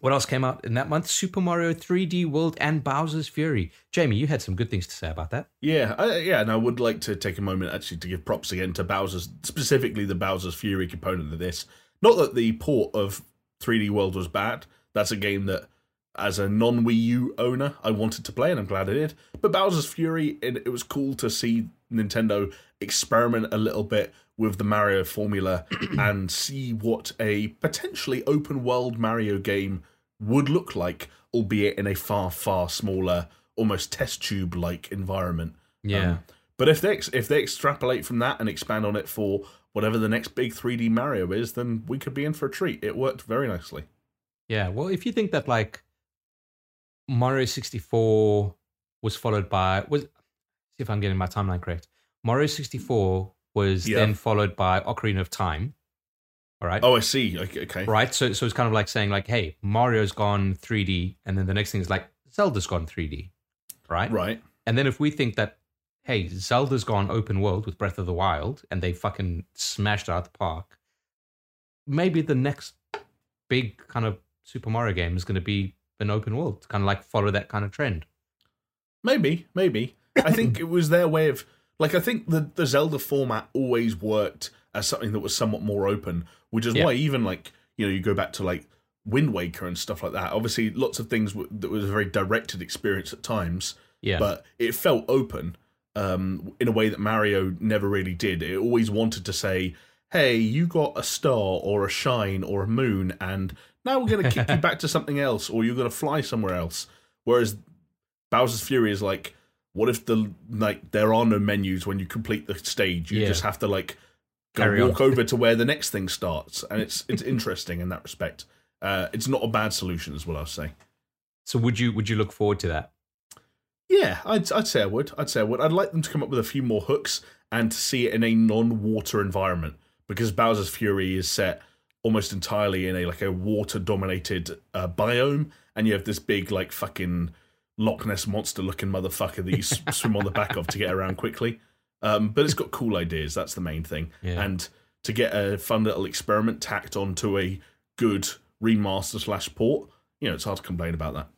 A: what else came out in that month? Super Mario 3D World and Bowser's Fury. Jamie, you had some good things to say about that.
B: Yeah, I, yeah, and I would like to take a moment actually to give props again to Bowser's, specifically the Bowser's Fury component of this. Not that the port of 3D World was bad. That's a game that as a non Wii U owner, I wanted to play, and I'm glad I did. But Bowser's Fury, it, it was cool to see Nintendo experiment a little bit with the Mario formula and see what a potentially open world Mario game would look like, albeit in a far, far smaller, almost test tube like environment.
A: Yeah.
B: Um, but if they if they extrapolate from that and expand on it for whatever the next big 3D Mario is, then we could be in for a treat. It worked very nicely.
A: Yeah, well, if you think that like Mario 64 was followed by was see if I'm getting my timeline correct. Mario 64 was
B: Yeah.
A: then followed by Ocarina of Time. All right.
B: Oh, I see. Okay. okay.
A: Right. So so it's kind of like saying like, hey, Mario's gone 3D, and then the next thing is like Zelda's gone 3D. Right?
B: Right.
A: And then if we think that, hey, Zelda's gone open world with Breath of the Wild and they fucking smashed it out the park, maybe the next big kind of Super Mario game is going to be an open world, to kind of like follow that kind of trend.
B: Maybe, maybe. I think it was their way of like I think the the Zelda format always worked as something that was somewhat more open, which is
A: Yeah.
B: why even like you know you go back to like Wind Waker and stuff like that. Obviously, lots of things w- that was a very directed experience at times,
A: Yeah.
B: but it felt open um, in a way that Mario never really did. It always wanted to say, "Hey, you got a star or a shine or a moon, and now we're going to kick you back to something else, or you're going to fly somewhere else." Whereas Bowser's Fury is like, what if the like there are no menus when you complete the stage? You
A: Yeah.
B: just have to like go
A: Carry on.
B: walk over to where the next thing starts, and it's it's interesting in that respect. Uh, it's not a bad solution, is what I'll say.
A: so would you would you look forward to that?
B: Yeah, I'd I'd say I would. I'd say I would. I'd like them to come up with a few more hooks and to see it in a non-water environment because Bowser's Fury is set almost entirely in a like a water-dominated uh, biome, and you have this big like fucking Loch Ness monster-looking motherfucker that you s- swim on the back of to get around quickly. Um, but it's got cool ideas. That's the main thing.
A: Yeah.
B: And to get a fun little experiment tacked onto a good remaster slash port, you know, it's hard to complain about that.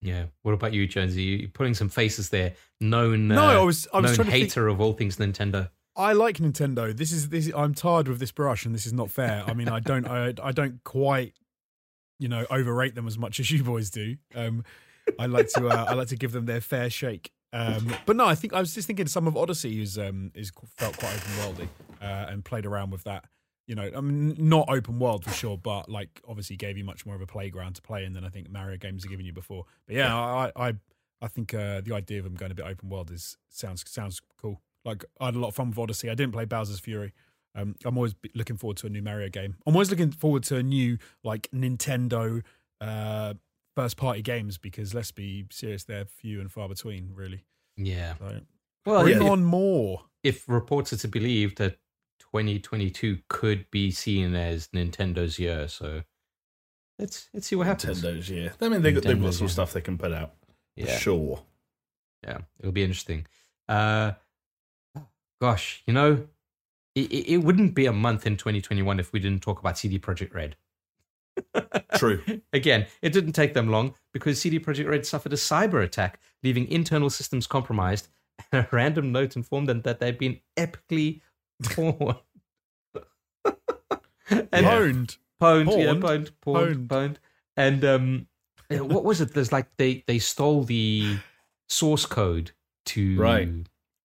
A: Yeah. What about you, Jonesy? You're putting some faces there. Known,
C: No,
A: uh,
C: I was I was
A: known
C: to think.
A: hater of all things Nintendo.
C: I like Nintendo. This is this. I'm tired with this brush, and this is not fair. I mean, I don't, I, I don't quite, you know, overrate them as much as you boys do. Um, I like to, uh, I like to give them their fair shake. Um, but no, I think I was just thinking some of Odyssey is um is felt quite open worldy, uh, and played around with that. You know, I mean, not open world for sure, but like obviously gave you much more of a playground to play in than I think Mario games are giving you before. But yeah, I, I, I think uh, the idea of them going a bit open world is sounds sounds cool. Like I had a lot of fun with Odyssey. I didn't play Bowser's Fury. Um, I'm always looking forward to a new Mario game. I'm always looking forward to a new like Nintendo uh, first party games because let's be serious, they're few and far between, really.
A: Yeah.
C: So,
A: Well,
C: bring
A: if,
C: on more.
A: if reports are to believe that 2022 could be seen as Nintendo's year, so let's let's see what happens.
B: Nintendo's, year. I mean, they got, they've got some
A: yeah.
B: stuff they can put out. for
A: Yeah.
B: Sure.
A: Yeah, it'll be interesting. Uh, gosh, you know, it, it, wouldn't be a month in 2021 if we didn't talk about CD Projekt Red.
B: True.
A: Again, it didn't take them long because CD Projekt Red suffered a cyber attack, leaving internal systems compromised. And a random note informed them that they'd been epically and.
C: Pwned.
A: pwned, yeah, pwned,
C: Pwned.
A: pwned. And um, what was it? There's like they they stole the source code to
B: Right.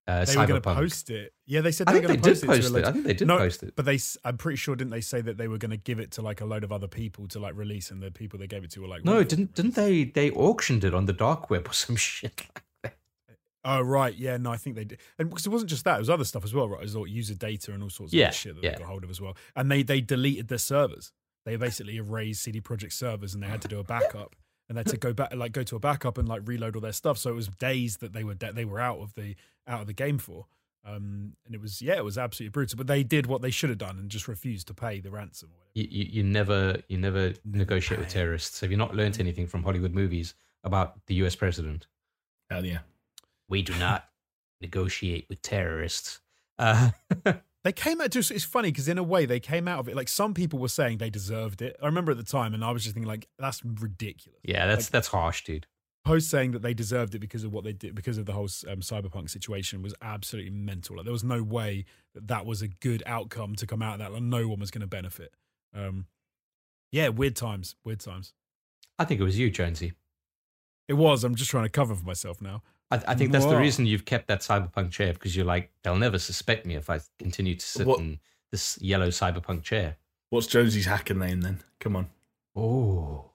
A: Uh,
C: They were going to post it. Yeah, they said
A: I
C: they were
A: think
C: going
A: they
C: to
A: did
C: post,
A: post
C: it.
A: it.
C: To
A: think they did
C: No,
A: post it.
C: But they, I'm pretty sure, didn't they say that they were going to give it to like a load of other people to like release, and the people they gave it to were like,
A: No, didn't didn't they? They auctioned it on the dark web or some shit like.
C: Oh right, yeah, no, I think they did, and because it wasn't just that, it was other stuff as well, right? It was all user data and all sorts of
A: Yeah,
C: shit that
A: yeah.
C: they got hold of as well. And they they deleted their servers. They basically erased CD Projekt servers, and they had to do a backup, and they had to go back, like go to a backup and like reload all their stuff. So it was days that they were de- they were out of the out of the game for. Um, and it was yeah, it was absolutely brutal. But they did what they should have done and just refused to pay the ransom. Or whatever.
A: You, you, you never you never negotiate with terrorists. Have you not learnt anything from Hollywood movies about the U.S. president?
B: Hell yeah.
A: We do not negotiate with terrorists. Uh,
C: They came out just it's funny because in a way they came out of it like some people were saying they deserved it. I remember at the time and I was just thinking like that's ridiculous.
A: yeah, that's
C: Like-
A: that's harsh, dude.
C: post saying that they deserved it because of what they did because of the whole um, cyberpunk situation was absolutely mental like there was no way that that was a good outcome to come out of that like, no one was going to benefit um yeah weird times weird times
A: I think it was you, Jonesy.
C: It was. I'm just trying to cover for myself now.
A: I, I think that's the reason you've kept that cyberpunk chair because you're like, they'll never suspect me if I continue to sit
B: What-
A: in this yellow cyberpunk chair.
B: What's Josie's hacker name then? Come on.
A: Oh,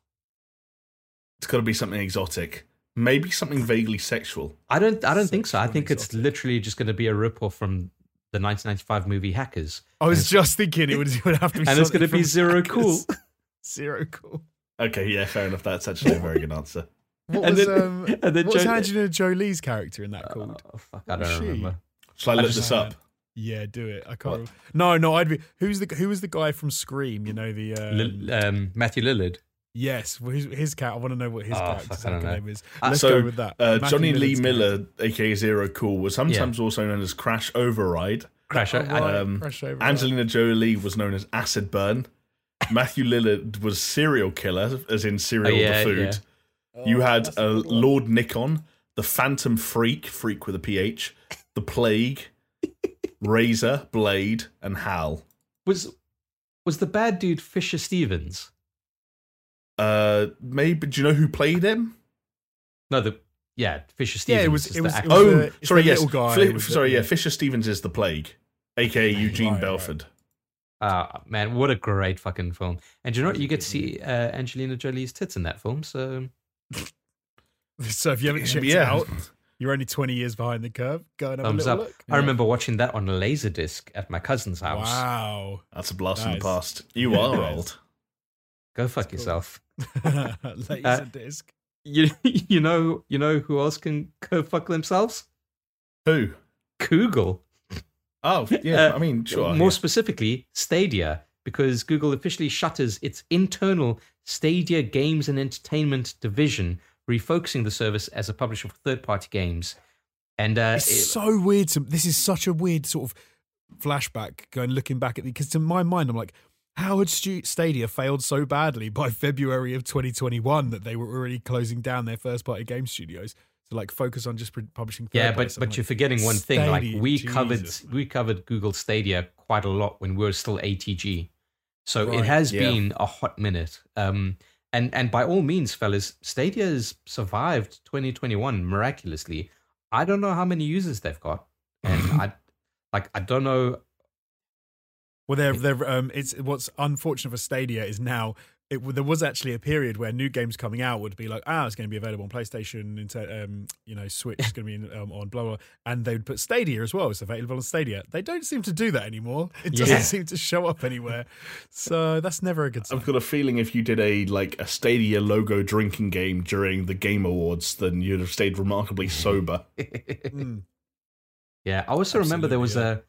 B: It's got to be something exotic. Maybe something vaguely sexual.
A: I don't. I don't think so. I
C: Sexual
A: think it's
C: exotic.
A: literally just going to be a ripoff from the 1995 movie Hackers,
C: I was just thinking it would, it would have to be.
A: and it's going to be
C: from
A: zero
C: Hackers.
A: cool.
C: Zero cool.
B: Okay, yeah, fair enough. That's actually a very good answer.
C: What
A: And
C: was
A: then-
C: um?
A: and then
C: what was Angelina Jolie's character in that called?
A: Oh fuck! I
C: What was
A: don't
C: she?
A: remember.
B: Shall I
A: I
B: look
A: just-
B: this up?
C: Yeah, do it. I can't. Remember. No, no. I'd be. Who's the who was the guy from Scream? You know the. Um,
A: Lil- um, Matthew Lillard.
C: yes, well, his, his cat. I want to know what his
A: Oh,
C: character's
A: fuck, I don't
C: actor
A: know.
C: name is.
A: Uh,
C: Let's
B: so,
C: go with that.
B: Uh,
C: Matthew
B: Johnny Lee
C: Millard's
B: Miller, aka Zero Cool, was sometimes also known as Crash Override.
A: Crash.
C: character.
A: I-
C: Oh, right,
B: um,
C: Crash Over.
B: Angelina Jolie was known as Acid Burn. Matthew Lillard was Serial Killer, as in cereal
A: Oh, yeah,
B: the food.
C: Oh,
B: You had
C: that's
B: uh. Lord Nikon, the Phantom Freak, Freak with a PH, the Plague, Razor, Blade, and Hal.
A: was was the bad dude Fisher Stevens?
B: Uh, maybe do you know who played him?
A: No, the yeah Fisher
C: Yeah,
A: Stevens.
C: it was- it was- it was-
B: Oh,
C: the-
B: sorry, yes.
C: little guy
B: Fli-
C: with the-
B: sorry, yeah.
C: yeah.
B: Fisher Stevens is the Plague, aka Eugene
C: Right, right.
B: Belford.
A: Ah, man, what a great fucking film! And do you know what? You get to see uh, Angelina Jolie's tits in that film. So
C: So if you haven't checked
B: Yeah.
C: it out, you're only 20 years behind the curve. Go and have
A: thumbs
C: a
A: up.
C: little look.
A: I remember watching that on a laserdisc at my cousin's house.
C: Wow.
B: That's a blast from the past. You are old.
A: Go fuck
C: cool.
A: yourself.
C: Laser
A: Uh,
C: disc.
A: You you know you know who else can go fuck themselves?
B: Who?
A: Google.
B: Oh, yeah.
A: Uh,
B: I mean, sure.
A: More
B: yeah.
A: specifically, Stadia, because Google officially shutters its internal Stadia Games and Entertainment division, refocusing the service as a publisher for third-party games. And uh,
C: It's
A: it-
C: so weird. To, this is such a weird sort of flashback going looking back at the because to my mind I'm like, how had Stadia failed so badly by February of 2021 that they were already closing down their first party game studios to like focus on just publishing?
A: yeah, but but
C: I'm
A: you're forgetting one thing. Like
C: Stadia,
A: we covered we covered Google Stadia quite a lot when we were still ATG, so it has
B: yeah.
A: been a hot minute. Um, and and by all means, fellas, Stadia has survived 2021 miraculously. I don't know how many users they've got, and I like I don't know.
C: Well, they're, they're, um, it's what's unfortunate for Stadia is now it, there was actually a period where new games coming out would be like, ah, it's going to be available on PlayStation, into, um, you know, Switch is going to be in, um, on blah, blah, and they would put Stadia as well. It's available on Stadia. They don't seem to do that anymore. It doesn't
A: Yeah.
C: seem to show up anywhere. So that's never a good sign.
B: I've got a feeling if you did a like a Stadia logo drinking game during the Game Awards, then you'd have stayed remarkably sober.
C: Mm.
A: Yeah, I also remember there was
C: Absolutely,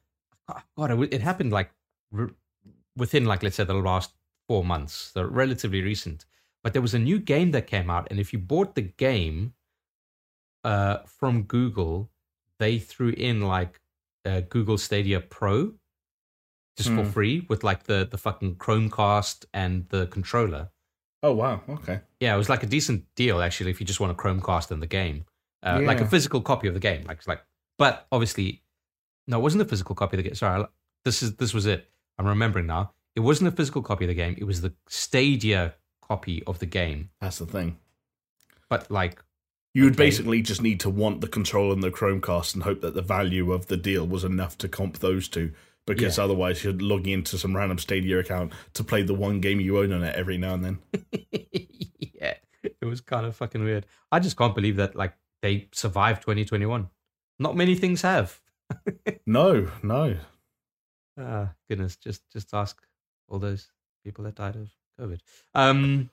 A: a God. it happened like within like let's say the last four months, so relatively recent. But there was a new game that came out, and if you bought the game uh, from Google, they threw in like uh, Google Stadia Pro just for
B: Hmm.
A: free with like the the fucking Chromecast and the controller.
B: Oh wow, okay.
A: Yeah, it was like a decent deal actually if you just want a Chromecast in the game, uh, like a physical copy of the game. Like, it's like, but obviously, no, it wasn't a physical copy of the game. Sorry, I- this is this was it. I'm remembering now. It wasn't a physical copy of the game. It was the Stadia copy of the game.
B: That's the thing.
A: But like,
B: You would
A: Okay.
B: basically just need to want the control and the Chromecast and hope that the value of the deal was enough to comp those two. Because
A: Yeah.
B: otherwise, you're logging into some random Stadia account to play the one game you own on it every now and then.
A: yeah, it was kind of fucking weird. I just can't believe that like they survived 2021. Not many things have.
B: No, no.
A: Ah, goodness, just just ask all those people that died of COVID. Um,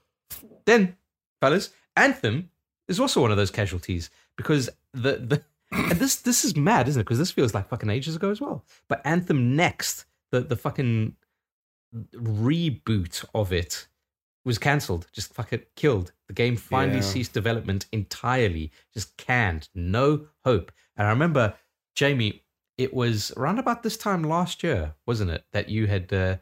A: then, fellas, Anthem is also one of those casualties because the the and this this is mad, isn't it? Because this feels like fucking ages ago as well. But Anthem Next, the the fucking reboot of it was cancelled, just fucking killed. The game finally
B: Yeah.
A: ceased development entirely, just canned, no hope. And I remember, Jamie, it was around about this time last year, wasn't it, that you had uh,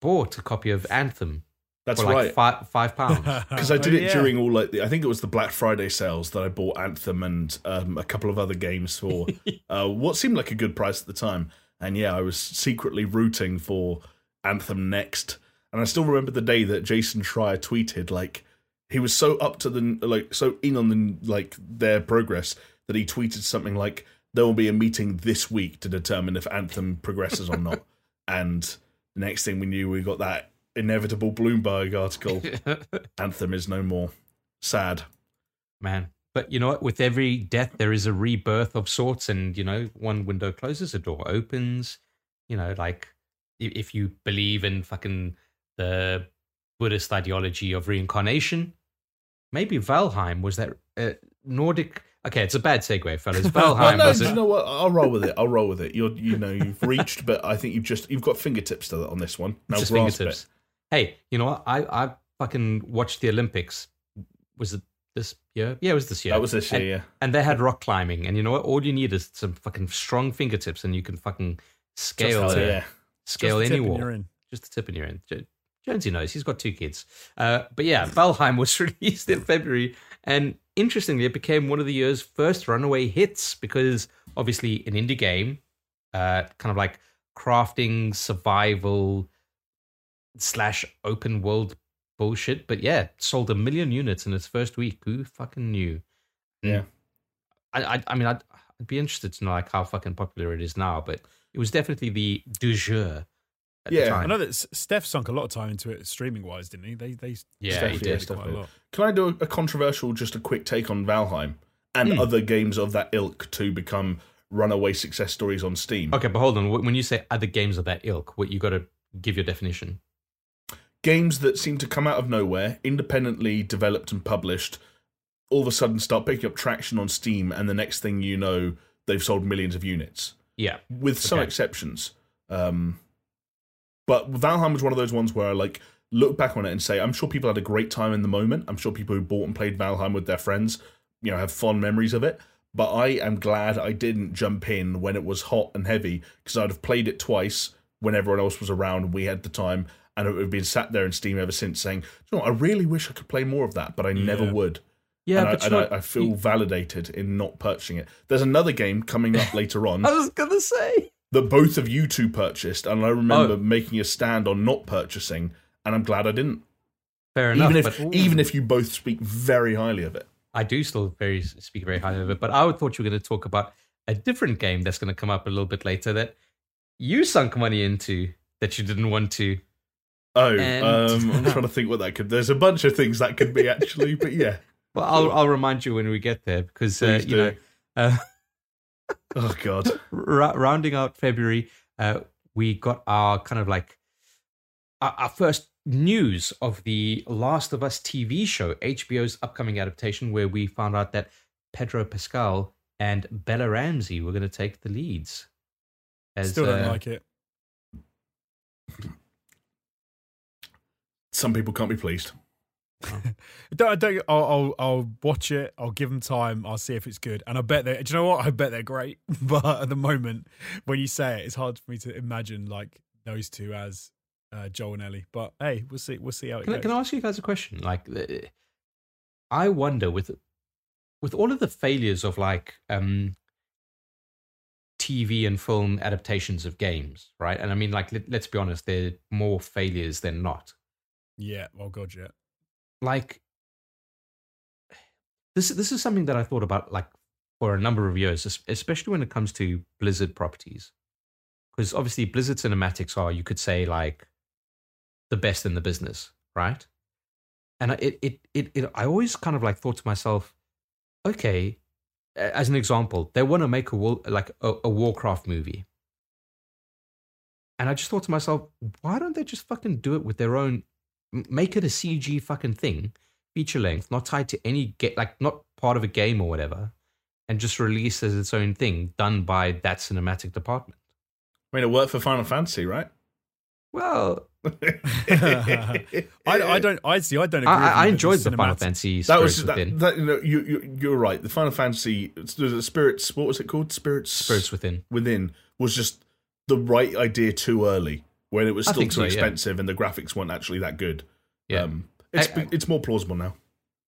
A: bought a copy of Anthem
B: That's
A: for like
B: right.
A: five, five pounds.
B: Because I did
C: Oh,
B: it
C: yeah.
B: during all like the, I think it was the Black Friday sales that I bought Anthem and um, a couple of other games for uh, what seemed like a good price at the time. And yeah, I was secretly rooting for Anthem next. And I still remember the day that Jason Schreier tweeted like, he was so up to the like so in on the like their progress that he tweeted something like there will be a meeting this week to determine if Anthem progresses or not. and the next thing we knew, we got that inevitable Bloomberg article. Anthem is no more. Sad.
A: Man. But you know what? With every death, there is a rebirth of sorts. And, you know, one window closes, a door opens. You know, like if you believe in fucking the Buddhist ideology of reincarnation, maybe Valheim was that uh, Nordic. Okay, it's a bad segue, fellas. Valheim
B: no,
A: was
B: you
A: it?
B: know what? I'll roll with it. I'll roll with it. You're, you know, you've reached, but I think you've just you've got fingertips to that on this one. Now
A: just
B: grasp
A: fingertips. Hey, you know what? I I fucking watched the Olympics. Was it this year? Yeah, it was this
B: it.
A: year.
B: That was this year.
A: And,
B: yeah.
A: and they had rock climbing, and you know what? All you need is some fucking strong fingertips, and you can fucking scale
B: Just-
A: uh,
B: yeah.
A: scale
C: Just
A: any wall.
C: You're in.
A: Just the tip in your end. Jo- Jonesy knows he's got two kids. Uh, but yeah, Valheim was released in February, and interestingly, it became one of the year's first runaway hits because obviously an indie game, uh, kind of like crafting, survival slash open world bullshit. But yeah, sold a million units in its first week. Who fucking knew?
B: Yeah.
A: I, I, I mean, I'd, I'd be interested to know like how fucking popular it is now, but it was definitely the du jour at
B: Yeah,
A: the
C: I know that Steph sunk a lot of time into it streaming wise, didn't he? They they
A: Yeah,
B: Steph,
A: he did.
B: Steph
C: quite a lot.
B: Can I do a controversial, just a quick take on Valheim and
A: Hmm.
B: other games of that ilk to become runaway success stories on Steam?
A: Okay, but hold on. When you say other games of that ilk, what you got to give your definition.
B: Games that seem to come out of nowhere, independently developed and published, all of a sudden start picking up traction on Steam, and the next thing you know, they've sold millions of units.
A: Yeah,
B: with some
A: Okay.
B: exceptions. Um, but Valheim was one of those ones where I like look back on it and say, I'm sure people had a great time in the moment. I'm sure people who bought and played Valheim with their friends, you know, have fond memories of it. But I am glad I didn't jump in when it was hot and heavy because I'd have played it twice when everyone else was around and we had the time, and it would have been sat there in Steam ever since saying, you know, I really wish I could play more of that, but I never
C: Yeah.
B: would
A: yeah,
B: and, I, and I, I feel
A: you-
B: validated in not purchasing it. There's another game coming up later on
A: I was gonna say.
B: That both of you two purchased, and I remember
A: Oh.
B: making a stand on not purchasing, and I'm glad I didn't.
A: Fair enough.
B: even if
A: but
B: even if you both speak very highly of it.
A: I do still very speak very highly of it, but I thought you were going to talk about a different game that's going to come up a little bit later that you sunk money into that you didn't want to.
B: Oh,
A: And-
B: um, I'm trying to think what that could. There's a bunch of things that could be actually, but yeah.
A: Well, I'll I'll remind you when we get there because uh, you
B: do.
A: know. Uh,
B: Oh God.
A: ra- rounding out February, uh, we got our kind of like our, our first news of the Last of Us TV show, HBO's upcoming adaptation, where we found out that Pedro Pascal and Bella Ramsey were going to take the leads. As,
C: Still don't
A: uh,
C: like it.
B: Some people can't be pleased.
C: Don't, I don't, I'll, I'll, I'll watch it. I'll give them time. I'll see if it's good. And I bet they. Do you know what? I bet they're great. But at the moment, when you say it, it's hard for me to imagine like those two as uh, Joel and Ellie. But hey, we'll see. We'll see how it
A: Can, I-
C: goes.
A: can I ask you guys a question? Like, I wonder with with all of the failures of like um, TV and film adaptations of games, right? And I mean, like, let, let's be honest, they're more failures than not.
C: yeah. Well, god, yeah.
A: Like, this this is something that I thought about like for a number of years, especially when it comes to Blizzard properties, because obviously Blizzard cinematics are, you could say, like the best in the business, right? And I- it it it, it I always kind of like thought to myself, okay, as an example, they want to make a like a, a Warcraft movie. And I just thought to myself, why don't they just fucking do it with their own make it a CG fucking thing, feature length, not tied to any get like not part of a game or whatever, and just release as its own thing, done by that cinematic department.
B: I mean, it worked for Final Fantasy, right?
A: Well,
C: I, I don't. I see. I don't. Agree
A: I, I, I enjoyed
C: that
A: the Final Fantasy
B: That was that,
A: Within.
B: that. You know, you, you you're right. The Final Fantasy, the spirits. What was it called? Spirits.
A: Spirits Within.
B: within was just the right idea too early when it was still too
A: so, yeah.
B: expensive and the graphics weren't actually that good.
A: Yeah.
B: Um, it's
A: I- I-
B: it's more plausible now.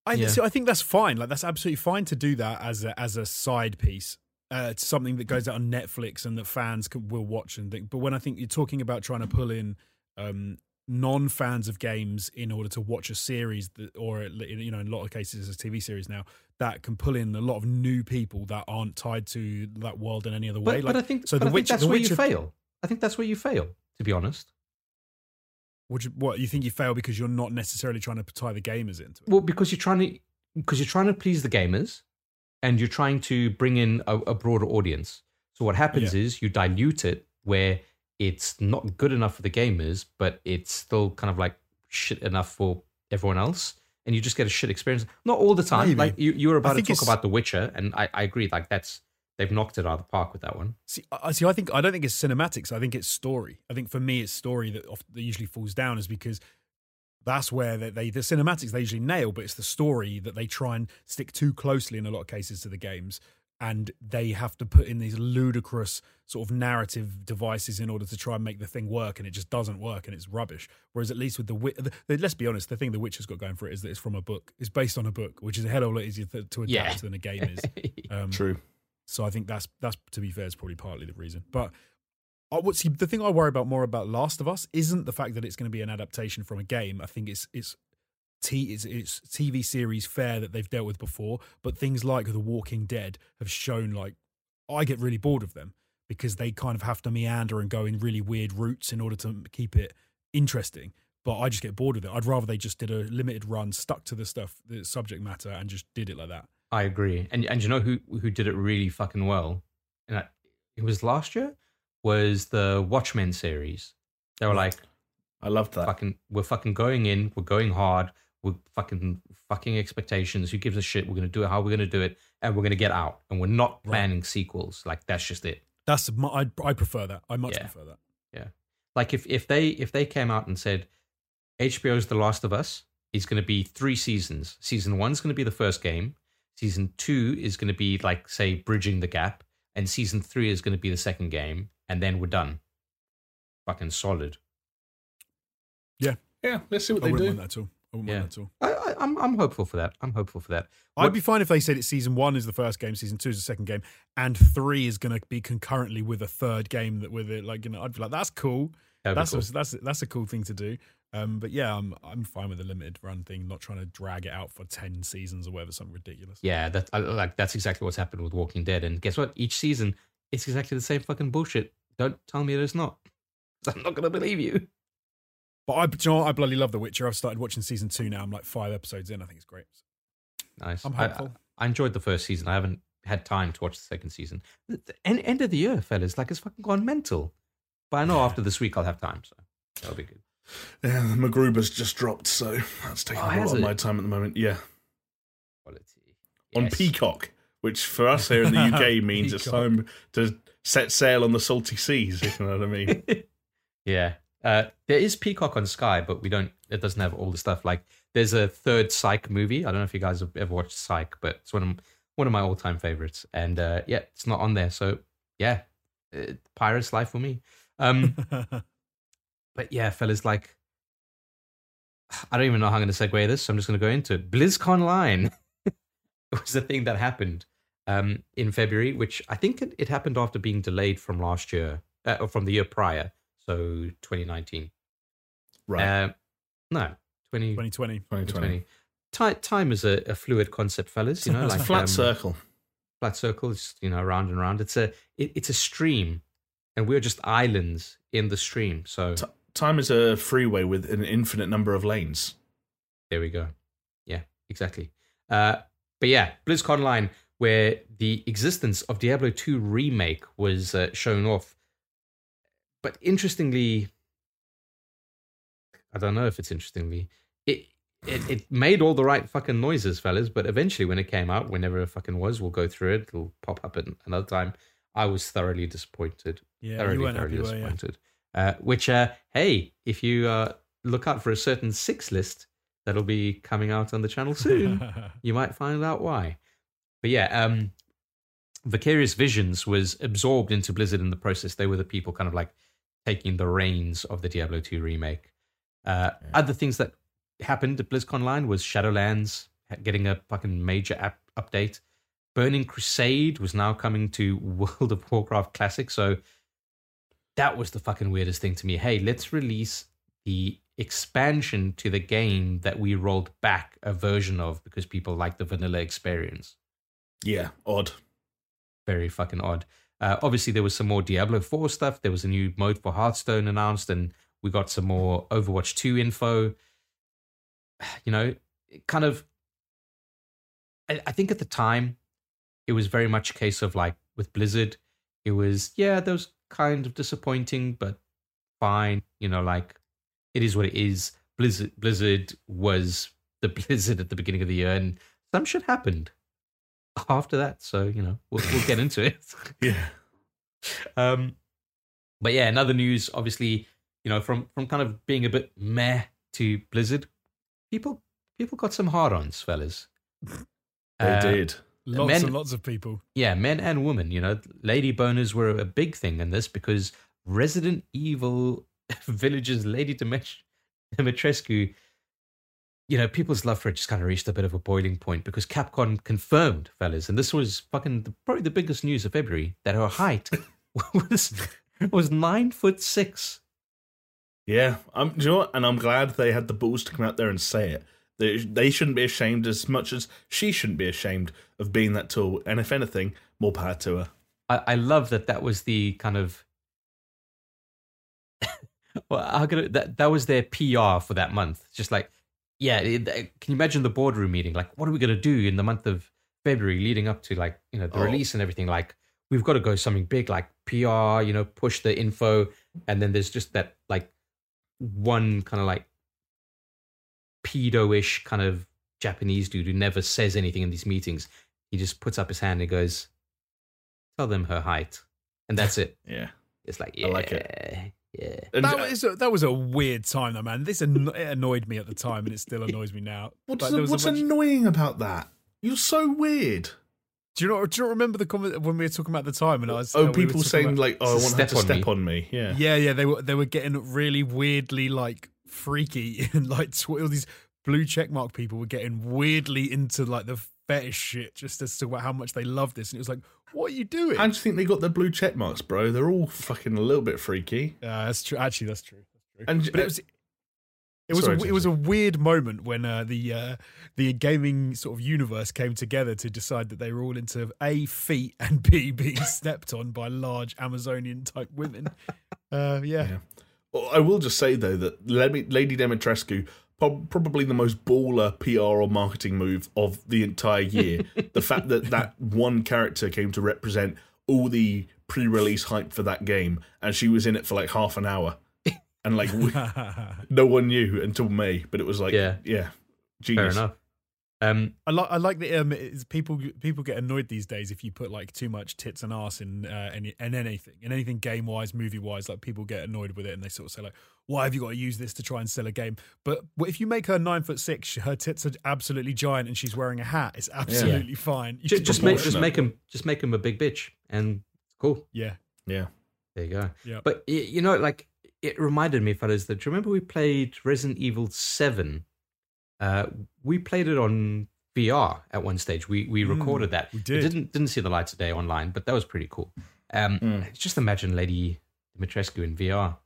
C: I,
A: Yeah.
C: see, I think that's fine. Like that's absolutely fine to do that as a, as a side piece. Uh, to something that goes out on Netflix and that fans can, will watch and think. But when I think you're talking about trying to pull in um, non fans of games in order to watch a series that, or you know, in a lot of cases, a TV series now that can pull in a lot of new people that aren't tied to that world in any other way.
A: But, but I think
C: so.
A: but
C: The
A: I think
C: Witcher,
A: that's
C: the
A: where
C: Witcher,
A: you fail. I think that's where you fail. To be honest,
C: Would you, what you think you fail because you're not necessarily trying to tie the gamers into it?
A: well, because you're trying to because you're trying to please the gamers, and you're trying to bring in a, a broader audience. So what happens is you dilute it where it's not good enough for the gamers, but it's still kind of like shit enough for everyone else. And you just get a shit experience. Not all the time.
C: Maybe.
A: Like you, you were about to talk
C: it's-
A: about The Witcher, and I, I agree. Like that's they've knocked it out of the park with that one.
C: See, I see. I think I don't think it's cinematics. I think it's story. I think for me, it's story that, oft, that usually falls down, is because that's where they, they the cinematics they usually nail, but it's the story that they try and stick too closely in a lot of cases to the games, and they have to put in these ludicrous sort of narrative devices in order to try and make the thing work, and it just doesn't work, and it's rubbish. Whereas at least with the, Wi- the, the let's be honest, the thing the Witcher's got going for it is that it's from a book. It's based on a book, which is a hell of a lot easier to, to adapt
A: Yeah.
C: than a game is. Um,
B: True.
C: So I think that's that's to be fair is probably partly the reason. But I the thing I worry about more about Last of Us isn't the fact that it's going to be an adaptation from a game. I think it's it's t it's, it's TV series fair that they've dealt with before. But things like The Walking Dead have shown like I get really bored of them because they kind of have to meander and go in really weird routes in order to keep it interesting. But I just get bored with it. I'd rather they just did a limited run, stuck to the stuff, the subject matter, and just did it like that.
A: I agree. And and you know who who did it really fucking well? And I, it was last year. Was the Watchmen series? They were mm. like,
B: I loved that.
A: fucking, we're fucking going in. We're going hard. We're fucking fucking expectations. Who gives a shit? We're gonna do it. How we're gonna do it, and we're gonna get out. And we're not
C: Right.
A: planning sequels. Like that's just it.
C: That's mu- I I prefer that. I much
A: Yeah.
C: prefer that. Yeah.
A: Like if if they if they came out and said HBO's The Last of Us is going to be three seasons. Season one's going to be the first game. Season two is going to be like say bridging the gap, and season three is going to be the second game, and then we're done. Fucking solid.
B: Yeah, yeah. let's see what
C: I
B: they
C: wouldn't
B: do.
C: want that at all. I wouldn't
A: Yeah.
C: want that at all.
A: I, I, I'm I'm hopeful for that. I'm hopeful for that.
C: I'd be fine if they said it's season one is the first game, season two is the second game, and three is going to be concurrently with a third game that with it. Like you know, I'd be like, that's cool. That's
A: cool.
C: a, that's that's a cool thing to do. Um, but yeah, I'm I'm fine with the limited run thing, not trying to drag it out for ten seasons or whatever, something ridiculous.
A: Yeah, that I, like that's exactly what's happened with Walking Dead. And guess what? Each season, it's exactly the same fucking bullshit. Don't tell me it's not. I'm not gonna believe you.
C: But I, you know? I bloody love The Witcher. I've started watching season two now. I'm like five episodes in. I think it's great.
A: Nice.
C: I'm hopeful.
A: I, enjoyed the first season. I haven't had time to watch the second season. The, the end, end of the year, fellas, like it's fucking gone mental. But I know after this week I'll have time, so that'll be good.
B: Yeah, the MacGruber's just dropped, so that's taking
A: Oh,
B: a lot of
A: it?
B: my time at the moment. Yeah,
A: Quality
B: on Peacock, which for us here in the UK means it's time to set sail on the salty seas. If you know what I mean.
A: yeah. Uh, there is Peacock on Sky, but we don't. It doesn't have all the stuff. Like there's a third Psych movie. I don't know if you guys have ever watched Psych, but it's one of one of my all time favorites. And uh, yeah, it's not on there. So yeah, uh, pirate's life for me. Um, but yeah, fellas, like I don't even know how I'm going to segue this. So I'm just going to go into it. BlizzConline was the thing that happened um, in February, which I think it, it happened after being delayed from last year uh, or from the year prior, so 2019.
B: Right,
A: Uh, no, 20,
C: 2020.
B: 2020.
A: 2020. Ti- time is a, a fluid concept, fellas. You know,
B: It's
A: like
B: a flat
A: um,
B: circle.
A: flat circle, it's you know, round and round. It's a it, it's a stream, and we're just islands in the stream. So
B: T- time is a freeway with an infinite number of lanes.
A: There we go. Yeah, exactly. Uh, but yeah, BlizzConline, where the existence of Diablo 2 remake was uh, shown off. But interestingly, I don't know if it's interestingly, it, it it made all the right fucking noises, fellas. But eventually, when it came out, whenever it fucking was, we'll go through it. It'll pop up at another time. I was thoroughly disappointed
C: Yeah,
A: thoroughly,
C: you weren't
A: thoroughly
C: happy, were you?
A: Uh, which, uh, hey, if you uh, look out for a certain six list that'll be coming out on the channel soon, you might find out why. But yeah, um, Vicarious Visions was absorbed into Blizzard in the process. They were the people kind of like taking the reins of the Diablo 2 remake. Uh,
B: Yeah.
A: Other things that happened at BlizzConline was Shadowlands getting a fucking major app update. Burning Crusade was now coming to World of Warcraft Classic. So that was the fucking weirdest thing to me. Hey, let's release the expansion to the game that we rolled back a version of because people like the vanilla experience.
B: Yeah, odd.
A: Very fucking odd. Uh, obviously, there was some more Diablo 4 stuff. There was a new mode for Hearthstone announced, and we got some more Overwatch 2 info. You know, kind of. I, I think at the time, it was very much a case of like with Blizzard, it was, yeah, that was kind of disappointing, but fine. You know, like it is what it is. Blizzard, Blizzard was the Blizzard at the beginning of the year, and some shit happened after that. So you know, we'll, we'll get into it.
B: Yeah.
A: Um, but yeah, another news, obviously, you know, from from kind of being a bit meh to Blizzard, people people got some hard-ons, fellas.
B: They
A: Uh,
B: did.
C: Lots
A: Men-
C: and lots of people.
A: Yeah, men and women. You know, lady boners were a big thing in this because Resident Evil Village's Lady Dimitri- Dimitrescu, you know, people's love for it just kind of reached a bit of a boiling point because Capcom confirmed, fellas, and this was fucking the, probably the biggest news of February that her height was was nine foot six.
B: Yeah, I'm. Do you know what? And I'm glad they had the balls to come out there and say it. They, they shouldn't be ashamed as much as she shouldn't be ashamed of being that tall. And if anything, more power to her.
A: I, I love that that was the kind of well, how could it, that that was their PR for that month. Just like, yeah, eh, it, eh, can you imagine the boardroom meeting? Like, what are we gonna do in the month of February, leading up to like you know the
B: Oh.
A: release and everything? Like, we've got to go something big, like PR, you know, push the info, and then there's just that like one kind of like pedo-ish kind of Japanese dude who never says anything in these meetings. He just puts up his hand and goes, "Tell them her height," and that's it.
B: Yeah.
A: It's like, yeah,
B: I like it.
A: yeah.
B: And
C: That
B: uh,
C: was a, that was a weird time, though, man. This anno- it annoyed me at the time, and it still annoys me now.
B: what's,
C: Like,
B: the-
C: there was a
B: what's
C: bunch-
B: annoying about that? You're so weird.
C: Do you not? Do you not remember the comment when we were talking about the time? And I was
B: Oh,
C: uh,
B: people
C: talking
B: saying
C: about-
B: like, "Oh, I want her
A: Step
B: to
A: on
B: step
A: me.
B: on me." Yeah.
C: yeah, yeah, they were they were getting really weirdly like freaky and like all these blue checkmark people were getting weirdly into like the fetish shit just as to how much they love this, and it was like, what are you doing?
B: Do you think they got their blue check marks, bro? They're all fucking a little bit freaky.
C: Uh, that's true. Actually, that's true. That's true.
B: And
C: but it was it was
B: Sorry,
C: a, it was a weird moment when uh, the uh, the gaming sort of universe came together to decide that they were all into a feet and b being stepped on by large Amazonian type women. Uh, yeah.
B: Yeah. I will just say though that Lady Dimitrescu probably the most baller PR or marketing move of the entire year. the fact that that one character came to represent all the pre-release hype for that game, and she was in it for like half an hour, and like we, no one knew until May. But it was like,
A: Yeah.
B: yeah,
A: Fair
B: genius.
A: enough. Um,
C: I like I like that um, it's people people get annoyed these days if you put like too much tits and ass in uh, any in anything in anything game wise movie wise like people get annoyed with it and they sort of say like why have you got to use this to try and sell a game but if you make her nine foot six her tits are absolutely giant and she's wearing a hat it's absolutely fine you
A: ju-
C: should
A: just make just
B: proportionate.
A: make him just make him a big bitch, and cool.
C: yeah
B: Yeah,
A: There you go.
C: Yeah.
A: But you know, like it reminded me, fellas, that do you remember we played Resident Evil Seven? Uh, we played it on VR at one stage. We we
C: Mm,
A: recorded that.
C: we
A: It
C: did.
A: didn't didn't see the light of day online, but that was pretty cool. Um,
B: Mm.
A: Just imagine Lady Dimitrescu in VR.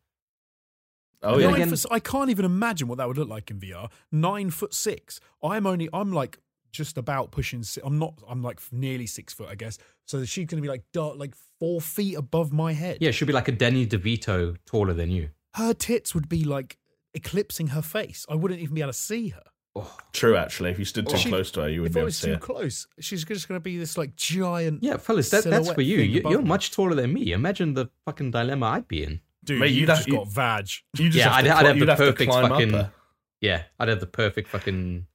B: oh
A: Yeah,
B: yeah.
A: Again-
C: foot s- I can't even imagine what that would look like in VR. Nine foot six. I'm only. I'm like just about pushing. I'm not. I'm like nearly six foot, I guess. So she's going to be like dark, like four feet above my head.
A: Yeah, she'll be like a Danny DeVito taller than you.
C: Her tits would be like eclipsing her face. I wouldn't even be able to see her.
A: Oh.
B: True, actually, if you stood too
C: She-
B: close to her, you would be able to see
C: too
B: her.
C: close, she's just going to be this like giant.
A: Yeah, fellas, that, that's for you. you you're much taller than me. Imagine the fucking dilemma I'd be in.
C: Dude,
B: Mate,
C: you've
B: you'd have-
C: just got vag.
B: You just
A: Yeah,
B: have
A: I'd-
B: to,
A: I'd have the
B: you'd have to
A: perfect
B: climb
A: fucking- Yeah, I'd have the perfect fucking.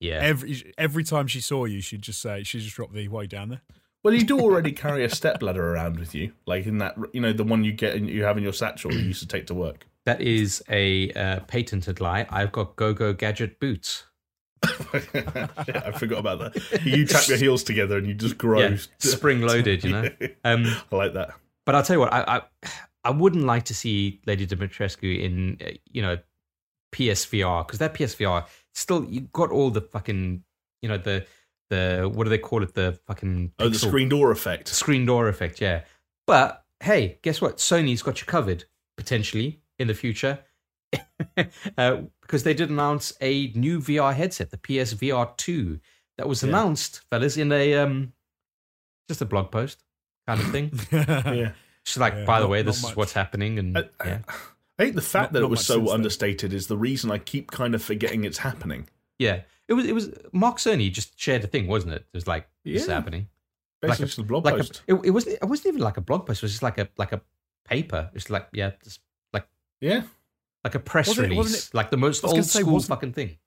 A: Yeah,
C: Every every time she saw you, she'd just say, she'd just drop the way down there.
B: Well, you do already carry a step ladder around with you, like in that, you know, the one you get, in, you have in your satchel you used to take to work.
A: That is a uh, patented lie. I've got go-go gadget boots.
B: yeah, I forgot about that. You tap your heels together and you just grow.
A: Yeah, spring-loaded, you know. Um,
B: I like that.
A: but I'll tell you what, I, I I wouldn't like to see Lady Dimitrescu in uh, you know PSVR because that PSVR still you got all the fucking you know the the what do they call it the fucking
B: Oh, the screen door effect.
A: screen door effect, yeah. But hey, guess what? Sony's got you covered potentially in the future. uh, because they did announce a new VR headset, the PSVR 2, that was
B: Yeah.
A: announced, fellas, in a um, just a blog post kind of thing.
B: Yeah.
A: It's like,
C: Yeah,
A: by the
C: not-
A: way,
C: not
A: this is
C: much.
A: what's happening, and
B: I,
A: yeah,
B: I think the fact
C: Not-
B: that
C: not
B: it was so
C: since then.
B: understated is the reason I keep kind of forgetting it's happening.
A: yeah. It was it was Mark Cerny just shared a thing, wasn't it? It was like this is happening.
B: Basically,
A: Like a-
B: just a blog
A: Like a,
B: post.
A: it, it wasn't it wasn't even like a blog post. It was just like a like a paper. It's like yeah, just like
B: yeah.
A: like a press
C: Wasn't it-
A: release,
C: wasn't
A: like the most
C: I was gonna
A: old
C: say,
A: school fucking thing.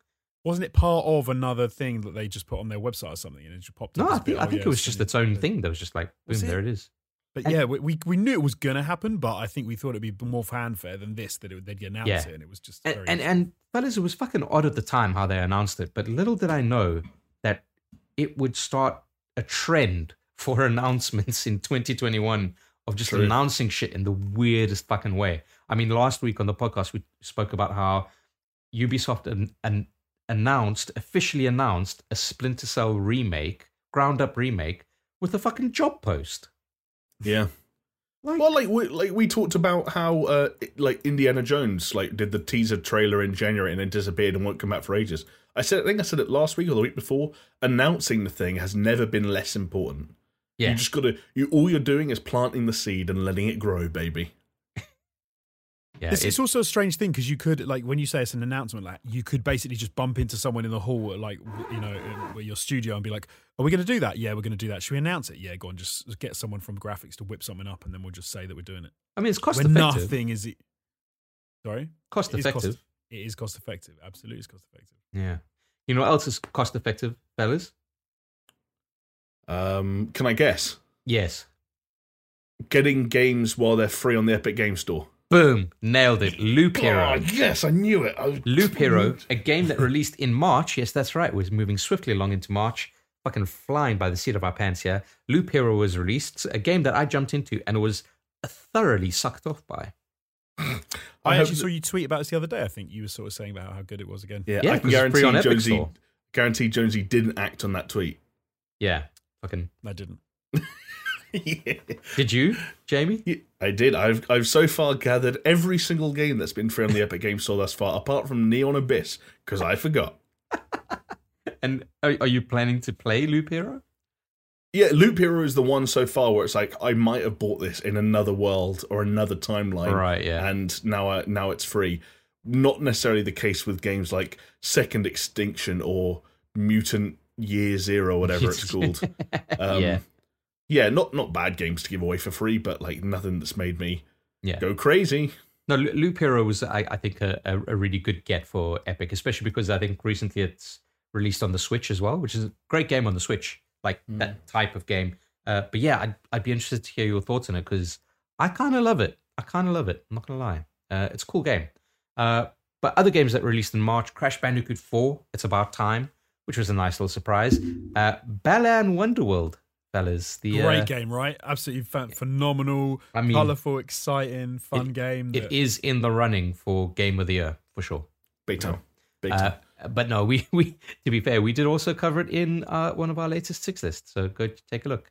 C: Wasn't it part of another thing that they just put on their website or something and it just popped up?
A: No, I think
C: bit,
A: I
C: oh,
A: think
C: yeah,
A: it was just its own thing. That was just like boom, there
C: it?
A: it is.
C: But
A: And-
C: yeah, we, we we knew it was going to happen, but I think we thought it'd be more fanfare than this that it, they'd announce
A: Yeah.
C: it, and it was just
A: And,
C: very
A: and and fellas, it was fucking odd at the time how they announced it, but little did I know that it would start a trend for announcements in 2021 of just
B: True.
A: announcing shit in the weirdest fucking way. I mean, last week on the podcast we spoke about how Ubisoft an, an announced officially announced a Splinter Cell remake, ground up remake with a fucking job post.
B: Yeah.
A: Like,
B: Well, like we like we talked about how uh like Indiana Jones like did the teaser trailer in January and then disappeared and won't come back for ages. I said I think I said it last week or the week before. Announcing the thing has never been less important.
A: Yeah,
B: You just gotta you all you're doing is planting the seed and letting it grow, baby.
A: yeah.
C: It's,
A: it-
C: it's also a strange thing because you could like when you say it's an announcement, like you could basically just bump into someone in the hall, like you know, in- at your studio, and be like, "Are we going to do that? Yeah, we're going to do that. Should we announce it? Yeah, go on, just get someone from graphics to whip something up, and then we'll just say that we're doing it."
A: I mean, it's cost
C: when
A: effective.
C: nothing is. It, Sorry,
A: Cost
C: It is
A: effective.
C: Cost, it is cost effective. Absolutely, it's cost effective.
A: Yeah. You know what else is cost effective, fellas?
B: Um can I guess?
A: Yes.
B: Getting games while they're free on the Epic Game Store.
A: Boom. Nailed it. Loop Hero.
B: Oh, yes, I knew it. I-
A: Loop Hero, a game that released in March. Yes, that's right. We're moving swiftly along into March. Fucking flying by the seat of our pants here. Loop Hero was released, a game that I jumped into and was thoroughly sucked off by.
C: I,
B: I
C: actually
B: that-
C: saw you tweet about this the other day. I think you were sort of saying about how good it was again.
B: Yeah,
A: Yeah,
B: I can guarantee Jonesy guarantee Jonesy didn't act on that tweet.
A: Yeah. Fucking.
C: I didn't.
B: yeah.
A: Did you, Jamie?
B: Yeah, I did. I've I've so far gathered every single game that's been free on the Epic Game Store thus far, apart from Neon Abyss, because I forgot.
A: And are, are you planning to play Loop Hero?
B: Yeah, Loop Hero is the one so far where it's like I might have bought this in another world or another timeline,
A: Right, yeah.
B: and now I, now it's free. Not necessarily the case with games like Second Extinction or Mutant Year Zero, whatever it's called. Um,
A: yeah.
B: yeah, not not bad games to give away for free, but like nothing that's made me
A: Yeah.
B: go crazy.
A: No, Loop Hero was, I, I think, a, a really good get for Epic, especially because I think recently it's released on the Switch as well, which is a great game on the Switch, like that type of game. Uh, but yeah, I'd, I'd be interested to hear your thoughts on it because I kind of love it. I kind of love it. I'm not going to lie. Uh, it's a cool game. Uh, but other games that released in March Crash Bandicoot 4, It's About Time, which was a nice little surprise. Uh, Balan Wonderworld, fellas. The,
C: Great
A: uh,
C: game, right? Absolutely ph- phenomenal,
A: I mean,
C: colourful, exciting, fun game.
A: it
C: that-
A: is in the running for Game of the Year, for sure.
B: Big time. Big time.
A: Uh, but no, we, we to be fair, we did also cover it in uh, one of our latest six lists. So go take a look.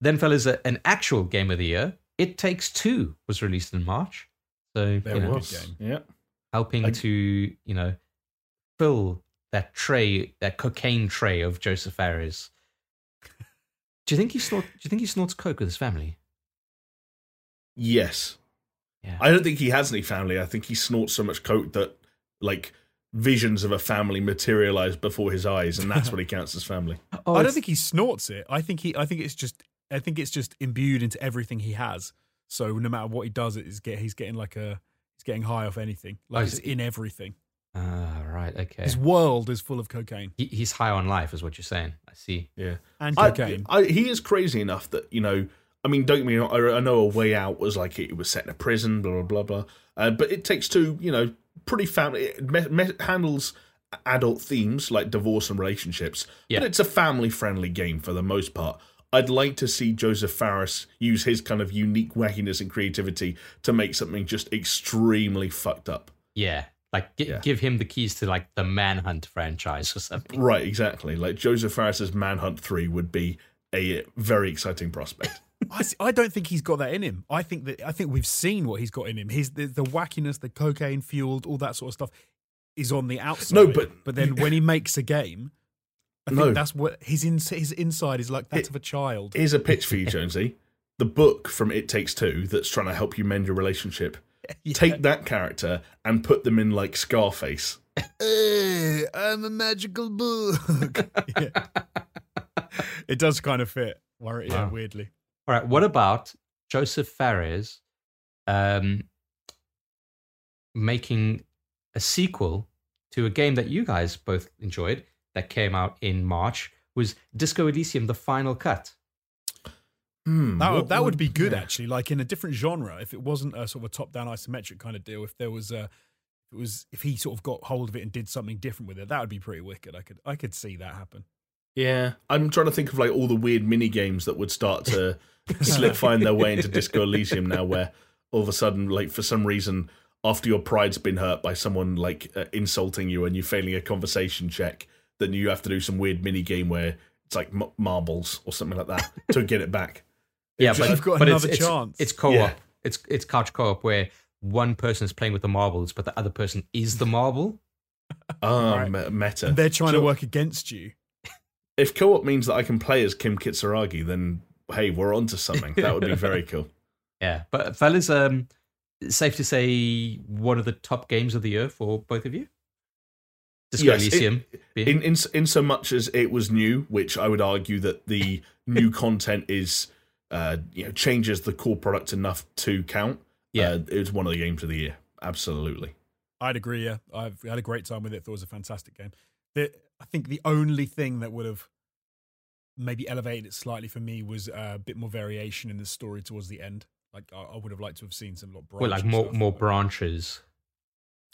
A: Then, fellas, uh, an actual game of the year. It Takes Two was released in March. So
C: There
A: you know,
C: was.
B: Yeah.
A: helping
B: I-
A: to you know fill that tray, that cocaine tray of Joseph Fares. Do you think he snort? Do you think he snorts coke with his family?
B: Yes.
A: Yeah.
B: I don't think he has any family. I think he snorts so much coke that like visions of a family materialize before his eyes, and that's what he counts as family.
A: Oh,
C: I don't think he snorts it. I think he. I think it's just. I think it's just imbued into everything he has. So no matter what he does, it is get. He's getting like a. He's getting high off anything. Like
A: Oh,
C: it's
A: is it-
C: in everything.
A: Ah, right. Okay.
C: His world is full of cocaine
A: He, he's high on life, is what you're saying. I see.
B: Yeah.
C: and
B: I,
C: cocaine.
B: I, he is crazy enough that you know. I mean, don't get me. I, I know a way out was like it was set in a prison, blah blah blah blah. Uh, but it takes two, you know, pretty family. It me, me, handles adult themes like divorce and relationships,
A: Yeah.
B: but it's a family friendly game for the most part. I'd like to see Joseph Fares use his kind of unique wackiness and creativity to make something just extremely fucked up.
A: Yeah. Like, gi-
B: Yeah.
A: give him the keys to like the Manhunt franchise or something.
B: Right, exactly. Like Joseph Fares's Manhunt 3 would be a very exciting prospect.
C: I, see- I don't think he's got that in him. I think that I think we've seen what he's got in him. His the, the wackiness, the cocaine fueled, all that sort of stuff is on the outside.
B: No, but-
C: but then when he makes a game, I think
B: No.
C: that's what his in, his inside is like that
B: It-
C: of a child.
B: Here's a pitch for you, Jonesy. The book from It Takes Two that's trying to help you mend your relationship.
C: Yeah.
B: Take that character and put them in like Scarface.
C: "Eh, I'm a magical book. yeah. It does kind of fit. wor- Yeah, weirdly.
A: All right. What about Joseph Fares um, making a sequel to a game that you guys both enjoyed that came out in March? Was Disco Elysium the final cut?
B: Hmm,
C: That,
B: what
C: would, that would be good
B: yeah.
C: actually, like in a different genre. If it wasn't a sort of a top-down isometric kind of deal, if there was a, if it was if he sort of got hold of it and did something different with it, that would be pretty wicked. I could I could see that happen.
B: Yeah, I'm trying to think of like all the weird mini games that would start to slip find their way into Disco Elysium now, where all of a sudden, like for some reason, after your pride's been hurt by someone like uh, insulting you and you failing a conversation check, then you have to do some weird mini game where it's like m- marbles or something like that to get it back.
A: Yeah, but
C: You've got
A: but
C: another
A: it's, it's-
C: chance.
A: It's, co-op.
B: Yeah.
A: It's it's couch co-op where one person is playing with the marbles, but the other person is the marble.
B: Ah,
C: Right.
B: meta.
C: And they're trying to work against you.
B: If co-op means that I can play as Kim Kitsuragi, then hey, we're onto something. That would be very cool.
A: Yeah, but fellas, um, safe to say one of the top games of the year for both of you. Disco
B: Yes, it-
A: Elysium. being-
B: in in in so much as it was new, which I would argue that the new content is uh you know changes the core product enough to count.
A: Yeah.
B: uh, it was one of the games of the year. Absolutely.
C: I'd agree. Yeah, I've had a great time with it. Thought it was a fantastic game. The, I think the only thing that would have maybe elevated it slightly for me was uh, a bit more variation in the story towards the end. Like I, I would have liked to have seen some lot
A: well, like more more branches.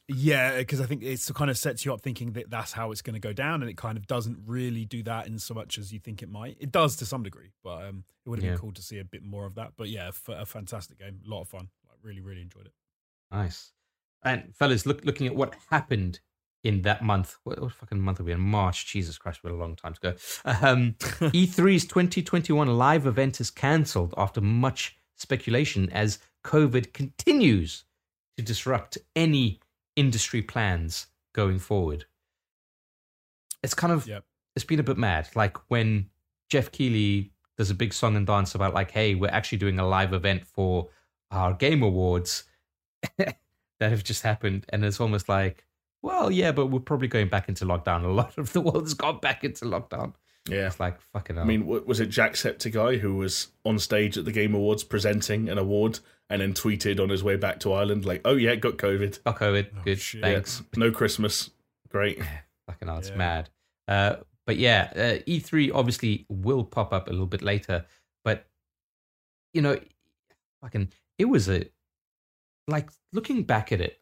C: Yeah, because I think it's kind of sets you up thinking that that's how it's going to go down, and it kind of doesn't really do that in so much as you think it might. It does to some degree, but um, it would have
A: Yeah.
C: been cool to see a bit more of that. But yeah, f- a fantastic game, a lot of fun. Like really, really enjoyed it.
A: Nice. And fellas, look looking at what happened in that month. What, what fucking month are we in? March. Jesus Christ, we had a long time to go. Um, E3's 2021 live event is cancelled after much speculation as COVID continues to disrupt any industry plans going forward. It's kind of
C: Yep.
A: it's been a bit mad. Like when Geoff Keighley does a big song and dance about like, hey, we're actually doing a live event for our game awards that have just happened, and it's almost like, well, yeah, but we're probably going back into lockdown. A lot of the world has gone back into lockdown.
B: Yeah.
A: It's like fucking hell.
B: I mean, was it Jacksepticeye who was on stage at the Game Awards presenting an award and then tweeted on his way back to Ireland like, "Oh yeah, got COVID.
A: Fuck COVID.
C: Oh,
A: Good.
C: shit.
A: Thanks.
B: No Christmas. Great."
A: Fucking hell, it's
C: Yeah.
A: mad. Uh, but yeah, uh, E3 obviously will pop up a little bit later. But you know, fucking, it was a like looking back at it.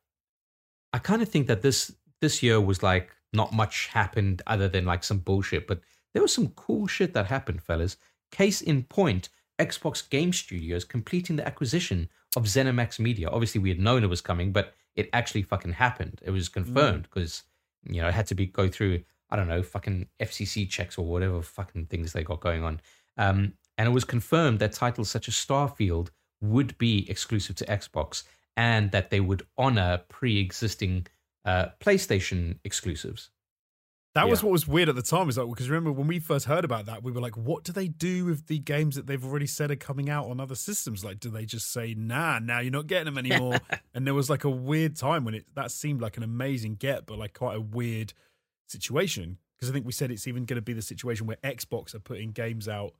A: I kind of think that this this year was like not much happened other than like some bullshit, but there was some cool shit that happened, fellas. Case in point, Xbox Game Studios completing the acquisition of ZeniMax Media. Obviously, we had known it was coming, but it actually fucking happened. It was confirmed because you know it had to be go through I don't know fucking FCC checks or whatever fucking things they got going on. Um, and it was confirmed that titles such as Starfield would be exclusive to Xbox and that they would honor pre-existing uh, PlayStation exclusives.
C: That was what was weird at the time. Is like because remember when we first heard about that, we were like, "What do they do with the games that they've already said are coming out on other systems? Like, do they just say, nah, now you're not getting them anymore?" and there was like a weird time when it that seemed like an amazing get, but like quite a weird situation because I think we said it's even going to be the situation where Xbox are putting games out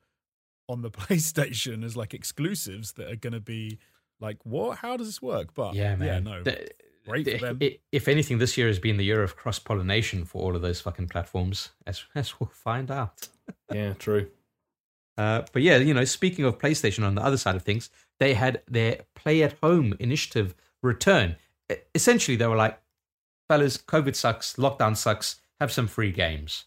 C: on the PlayStation as like exclusives that are going to be like, what? How does this work? But
A: Yeah, man.
C: no,
A: The-
C: great for them.
A: if anything, this year has been the year of cross pollination for all of those fucking platforms, as as we'll find out.
B: Yeah, true.
A: Uh, but yeah, you know, speaking of PlayStation, on the other side of things, they had their Play at Home initiative return. Essentially, they were like, "Fellas, COVID sucks, lockdown sucks. Have some free games,"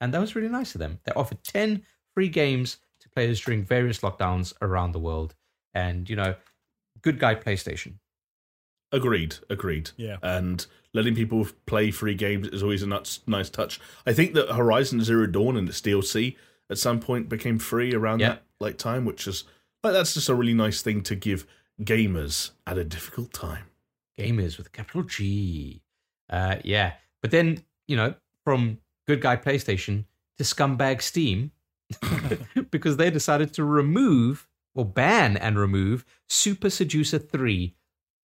A: and that was really nice of them. They offered ten free games to players during various lockdowns around the world, and you know, good guy PlayStation.
B: Agreed. Agreed.
C: Yeah.
B: And letting people play free games is always a nuts, nice touch. I think that Horizon Zero Dawn and its DLC at some point became free around
A: Yeah.
B: that like time, which is like that's just a really nice thing to give gamers at a difficult time.
A: Gamers with a capital G. Uh, yeah, but then you know from good guy PlayStation to scumbag Steam because they decided to remove or ban and remove Super Seducer 3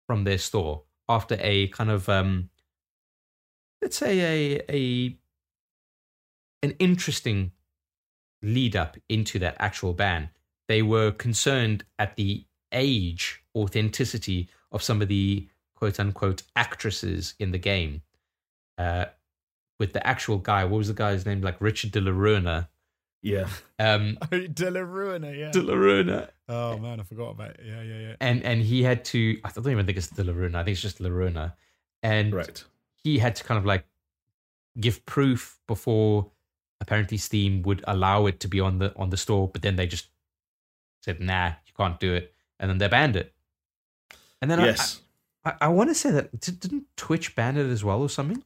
A: from their store after a kind of um let's say a a an interesting lead up into that actual ban. They were concerned at the age authenticity of some of the quote unquote actresses in the game. Uh, with the actual guy, what was the guy's name? Like Richard de la Runa.
B: Yeah.
A: Um,
C: De La Ruina, yeah.
A: de la Runa.
C: Oh man, I forgot about it. Yeah, yeah, yeah.
A: And and he had to. I don't even think it's the la Runa. I think it's just La Runa. And
B: Right.
A: he had to kind of like give proof before apparently Steam would allow it to be on the on the store, but then they just said, "Nah, you can't do it," and then they banned it. And then I-
B: yes.
A: I, I, want to say that didn't Twitch ban it as well or something?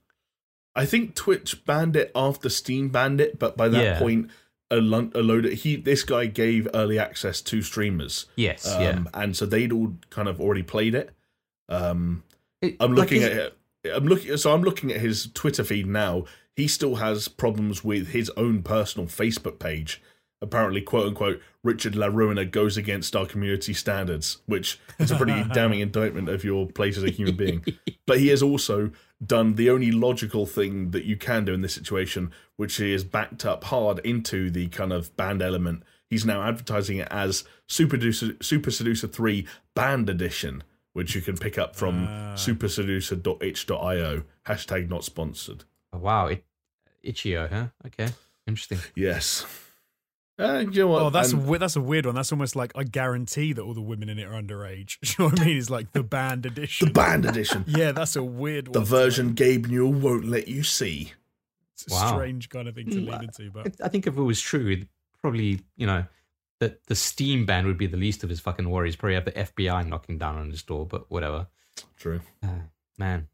B: I think Twitch banned it after Steam banned it, but by that
A: Yeah.
B: point, a, lo- a load of he this guy gave early access to streamers,
A: Yes,
B: um,
A: yeah.
B: and so they'd all kind of already played it. Um,
A: It-
B: I'm looking
A: is-
B: at it. I'm looking. So I'm looking at his Twitter feed now. He still has problems with his own personal Facebook page. Apparently, quote unquote, Richard La Ruina goes against our community standards, which is a pretty damning indictment of your place as a human being. But he has also done the only logical thing that you can do in this situation, which is backed up hard into the kind of banned element. He's now advertising it as Super Seducer, Super Seducer 3 Banned Edition, which you can pick up from
C: Ah.
B: superseducer.itch.io. Hashtag not sponsored.
A: Oh, wow, it, Itch.io, huh? Okay, interesting.
B: Yes. Uh, you know what?
C: Oh, that's a,
B: And-
C: we- that's a weird one. That's almost like I guarantee that all the women in it are underage. Do you know what I mean? It's like the banned edition.
B: the banned edition.
C: yeah, that's a weird one.
B: the version
C: like-
B: Gabe Newell won't let you see.
C: It's a
A: Wow.
C: strange kind of thing to
A: Mm,
C: lead into, but
A: I- I think if it was true, it'd probably you know that the Steam ban would be the least of his fucking worries. Probably have the FBI knocking down on his door, but whatever.
B: True.
A: Uh, man,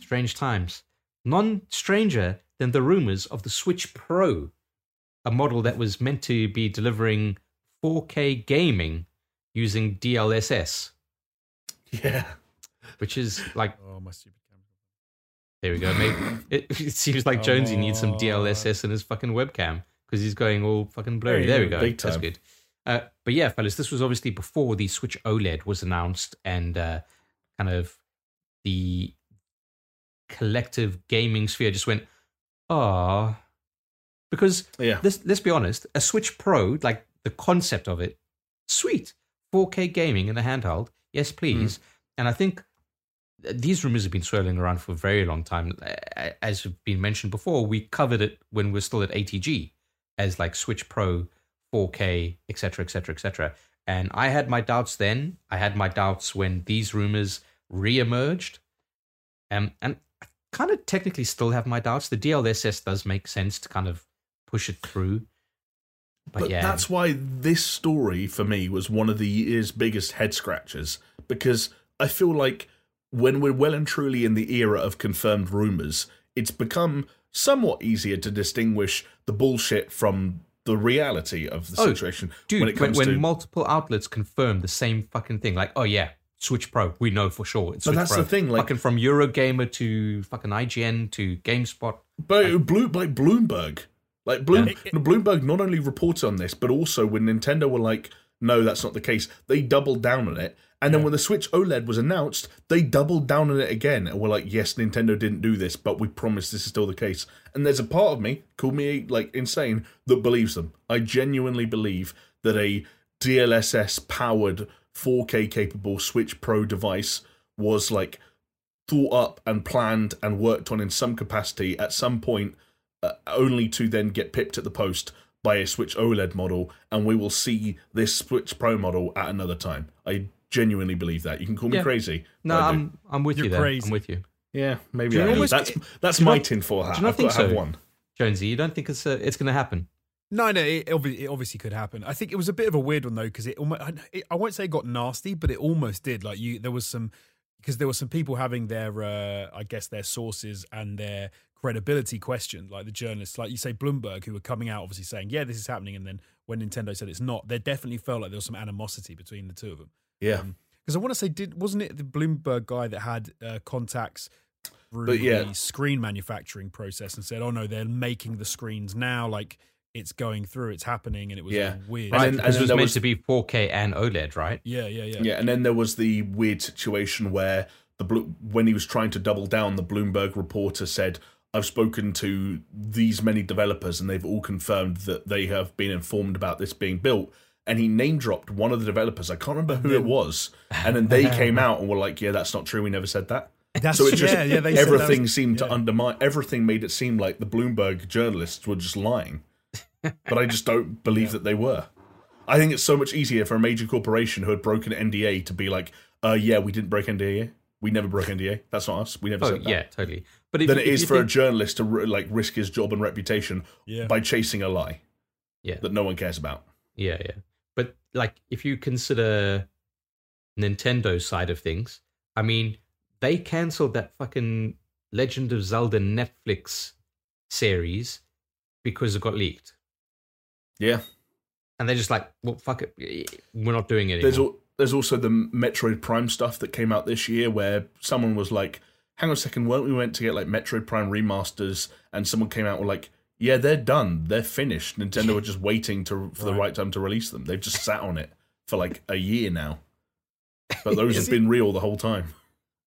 A: strange times. None stranger than the rumors of the Switch Pro, a model that was meant to be delivering 4K gaming using DLSS,
B: Yeah.
A: which is like,
C: oh my stupid camera.
A: there we go. Maybe it, it seems like Jonesy needs some
C: Oh.
A: DLSS in his fucking webcam because he's going all fucking blurry.
B: There
A: There we
B: go,
A: go.
B: big
A: That's
B: time.
A: good. Uh, but yeah, fellas, this was obviously before the Switch OLED was announced and uh, kind of the collective gaming sphere just went, ah. Because
B: Yeah.
A: let's, let's be honest, a Switch Pro, like the concept of it, sweet. 4K gaming in a handheld, yes, please. And I think these rumors have been swirling around for a very long time. As have been mentioned before, we covered it when we are still at ATG as like Switch Pro, 4K, etc., etc., etc. And I had my doubts then. I had my doubts when these rumors re-emerged. Um, and I kind of technically still have my doubts. The DLSS does make sense to kind of push it through. But,
B: But
A: yeah,
B: that's why this story for me was one of the year's biggest head scratchers because I feel like when we're well and truly in the era of confirmed rumors, it's become somewhat easier to distinguish the bullshit from the reality of the
A: Oh,
B: situation
A: Dude,
B: when it comes
A: when
B: to.
A: multiple outlets confirm the same fucking thing, like, oh yeah, Switch Pro, we know for sure. It's
B: But that's
A: Pro.
B: the thing, like-
A: fucking from Eurogamer to fucking IGN to GameSpot.
B: But like Bloomberg. Like Bloom,
C: Yeah.
B: no, Bloomberg not only reported on this, but also when Nintendo were like, "No, that's not the case," they doubled down on it. And then
C: Yeah.
B: when the Switch OLED was announced, they doubled down on it again and were like, "Yes, Nintendo didn't do this, but we promise this is still the case." And there's a part of me, call me like insane, that believes them. I genuinely believe that a DLSS powered 4K capable Switch Pro device was like thought up and planned and worked on in some capacity at some point, uh, only to then get pipped at the post by a Switch OLED model, and we will see this Switch Pro model at another time. I genuinely believe that. You can call me
A: Yeah.
B: crazy.
A: No,
B: I do.
A: I'm I'm with
C: You're
A: you there.
C: crazy.
A: I'm with you,
B: yeah, maybe
A: you
B: I
A: almost-
B: that's that's my
A: not-
B: tinfoil hat.
A: do you not
B: I've
A: think
B: got to have
A: so?
B: one.
A: Jonesy. You don't think it's uh, it's going to happen?
C: No, no, it, it obviously could happen. I think it was a bit of a weird one though because it almost, I, it, I won't say it got nasty, but it almost did. Like you, there was some because there were some people having their, uh, I guess, their sources and their credibility questioned, like the journalists, like you say, Bloomberg, who were coming out obviously saying, "Yeah, this is happening," and then when Nintendo said it's not, there definitely felt like there was some animosity between the two of them.
B: Yeah.
C: Because I want to say, did wasn't it the Bloomberg guy that had uh, contacts through
B: But yeah.
C: the screen manufacturing process and said, "Oh no, they're making the screens now, like it's going through, it's happening," and it was
B: Yeah.
C: all weird.
B: And
A: Right,
B: then-
A: because
B: and
A: it was meant
B: was-
A: to be 4K and OLED, right?
C: yeah, yeah, yeah,
B: Yeah, and then there was the weird situation where the Blo- when he was trying to double down, the Bloomberg reporter said, "I've spoken to these many developers, and they've all confirmed that they have been informed about this being built." And he name dropped one of the developers. I can't remember who it was, and then they came out and were like, "Yeah, that's not true. We never said that."
C: That's
B: So it just
C: yeah, yeah. They
B: everything
C: was-
B: seemed
C: yeah.
B: to undermine. Everything made it seem like the Bloomberg journalists were just lying, but I just don't believe that they were. I think it's so much easier for a major corporation who had broken NDA to be like, "Uh, yeah, we didn't break NDA. We never broke NDA. That's not us. We never
A: Oh,
B: said that."
A: yeah, totally. But if,
B: Than
A: if
B: it is
A: you
B: for a journalist to like risk his job and reputation
C: Yeah.
B: by chasing a lie
A: yeah,
B: that no one cares about.
A: yeah, yeah. But like, if you consider Nintendo's side of things, I mean, they cancelled that fucking Legend of Zelda Netflix series because it got leaked,
B: Yeah,
A: and they're just like, "Well, fuck it, we're not doing it
B: there's
A: anymore."
B: al- there's also the Metroid Prime stuff that came out this year where someone was like, "Hang on a second, weren't we went to get like Metroid Prime remasters?" And someone came out with like, "Yeah, they're done, they're finished. Nintendo were just waiting to for the
C: Right.
B: right time to release them. They've just sat on it for like a year now, but those have
C: it-
B: been real the whole time."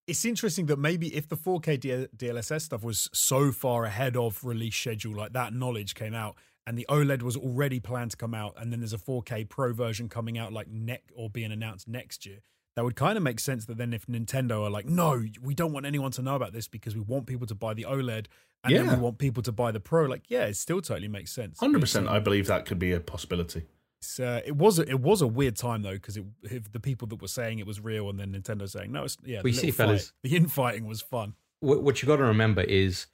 C: It's interesting that maybe if the 4K D- DLSS stuff was so far ahead of release schedule, like that knowledge came out, and the OLED was already planned to come out, and then there's a 4K Pro version coming out like neck or being announced next year. That would kind of make sense that then if Nintendo are like, no, we don't want anyone to know about this because we want people to buy the OLED and then we want people to buy the Pro, like, yeah, it still totally makes sense.
B: Hundred
C: It's,
B: percent,
C: um,
B: I believe that could be a possibility.
C: It's, uh, it was a, it was a weird time though because it, if the people that were saying it was real and then Nintendo saying no, it's yeah.
A: We see,
C: little
A: fellas.
C: fight, the infighting was fun.
A: what, what you got to remember is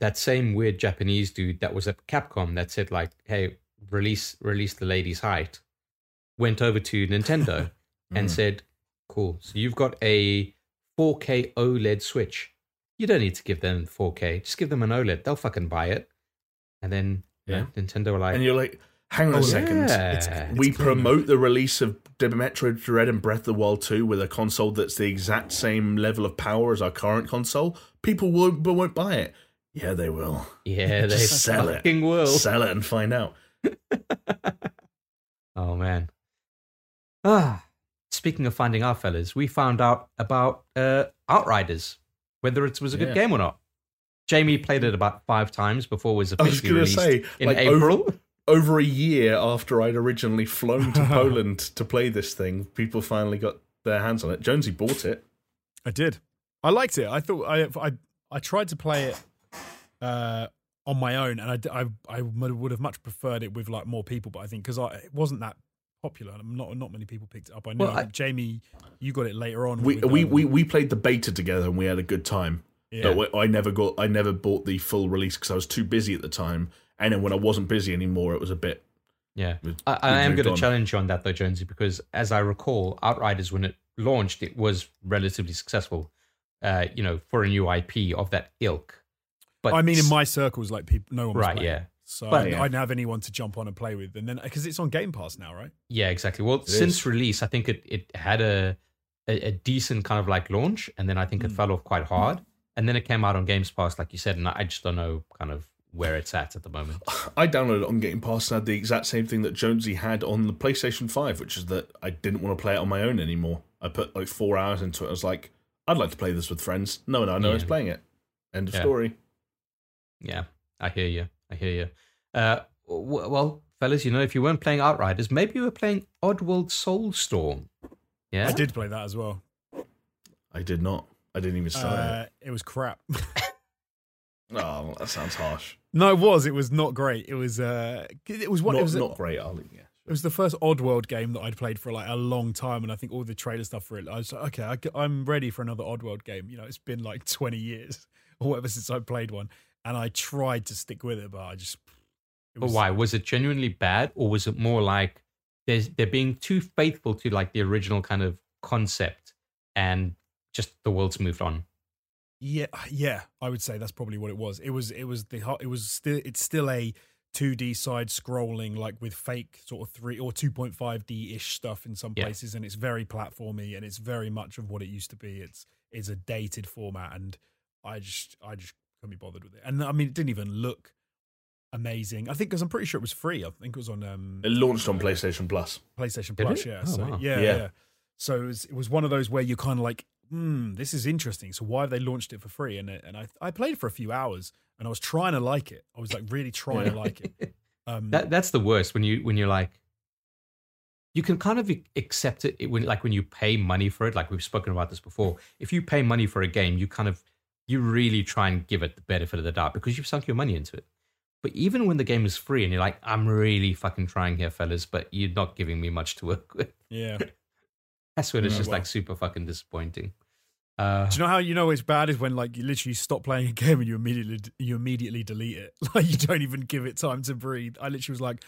A: that same weird Japanese dude that was at Capcom that said like, "Hey, release release the lady's height," went over to Nintendo and
B: Mm.
A: said, "Cool. So you've got a 4K OLED Switch. You don't need to give them 4K. Just give them an OLED. They'll fucking buy it." And then yeah, Nintendo were like,
B: And you're like, "Hang on
C: Oh,
B: a second,
A: yeah.
C: It's- it's
B: we
C: cleaner.
B: promote the release of Metroid Dread and Breath of the Wild 2 with a console that's the exact same level of power as our current console. People won't, but won't buy it. Yeah, they will.
A: "Yeah, they
B: sell it.
A: fucking will."
B: Sell it and find out.
A: Oh man. Ah, speaking of finding our fellas, we found out about uh, Outriders, whether it was a good
B: Yeah.
A: game or not. Jamie played it about five times before it was
B: I was going to
A: released
B: say,
A: in
B: like,
A: April.
B: Over, over a year after I'd originally flown to Poland to play this thing, people finally got their hands on it. Jonesy bought it.
C: I did. I liked it. I thought I I I tried to play it uh, on my own, and I I would have much preferred it with like more people. But I think because it wasn't that popular, and not not many people picked it up. I know
A: Well, I-
C: Jamie, you got it later on.
B: We, we, we, we played the beta together and we had a good time.
C: yeah.
B: But I never got I never bought the full release because I was too busy at the time. And then when I wasn't busy anymore, it was a bit.
A: Yeah,
B: we-
A: I, I am going to challenge you on that though, Jonesy, because as I recall, Outriders when it launched, it was relatively successful. Uh, you know, for a new IP of that ilk. But
C: I mean, in my circles, like people, no one was
A: right,
C: playing.
A: yeah,
C: So
A: But-
C: I,
B: Yeah.
C: I didn't have anyone to jump on and play with, and then because it's on Game Pass now, right?
A: yeah, exactly. Well,
B: It
A: since
B: is.
A: release, I think it it had a, a a decent kind of like launch, and then I think it
C: Mm.
A: fell off quite hard, and then it came out on Games Pass, like you said, and I just don't know kind of where it's at at the moment.
B: I downloaded it on Game Pass and had the exact same thing that Jonesy had on the PlayStation 5, which is that I didn't want to play it on my own anymore. I put like four hours into it. I was like, I'd like to play this with friends. No one I know is
A: Yeah.
B: playing it. End of
A: Yeah.
B: story.
A: Yeah, I hear you. I hear you. Uh, w- well, fellas, you know, if you weren't playing Outriders, maybe you were playing Oddworld Soulstorm. Yeah,
C: I did play that as well.
B: I did not. I didn't even start
C: Uh, it was crap.
B: Oh, that sounds harsh.
C: no, it was. It was not great. It was. Uh, it was what
B: not,
C: it was.
B: not great, Ali. Yeah.
C: It was the first Oddworld game that I'd played for like a long time, and I think all the trailer stuff for it. I was like, okay, I, am ready for another Oddworld game. You know, it's been like 20 years or whatever since I played one, and I tried to stick with it, but I just. It
A: But why? Was it genuinely bad, or was it more like they're being too faithful to like the original kind of concept and just the world's moved on.
C: Yeah, uh, yeah, I would say that's probably what it was. It was it was the it was still it's still a 2D side scrolling like with fake sort of 3 or 2.5D ish stuff in some
A: Yeah.
C: places and it's very platformy and it's very much of what it used to be. It's it's a dated format and I just I just couldn't be bothered with it. And I mean it didn't even look amazing. I think cuz I'm pretty sure it was free. I think it was on um
B: It launched on PlayStation Plus.
C: PlayStation
A: Did
C: Plus,
A: it?
C: yeah.
A: Oh,
C: so
A: wow.
C: yeah,
B: Yeah.
C: yeah, So it was, it was one of those where you're kind of like, hmm, this is interesting. So why have they launched it for free? And it, and I I played for a few hours and I was trying to like it. I was like really trying to like it. Um,
A: That that's the worst when you when you're like you can kind of accept it when like when you pay money for it like we've spoken about this before if you pay money for a game you kind of you really try and give it the benefit of the doubt because you've sunk your money into it but even when the game is free and you're like i'm really fucking trying here fellas but you're not giving me much to work with
C: yeah.
A: that's when it's
C: Yeah,
A: just
C: well.
A: like super fucking disappointing uh
C: Do you know how you know it's bad is when like you literally stop playing a game and you immediately you immediately delete it. Like you don't even give it time to breathe. I literally was like,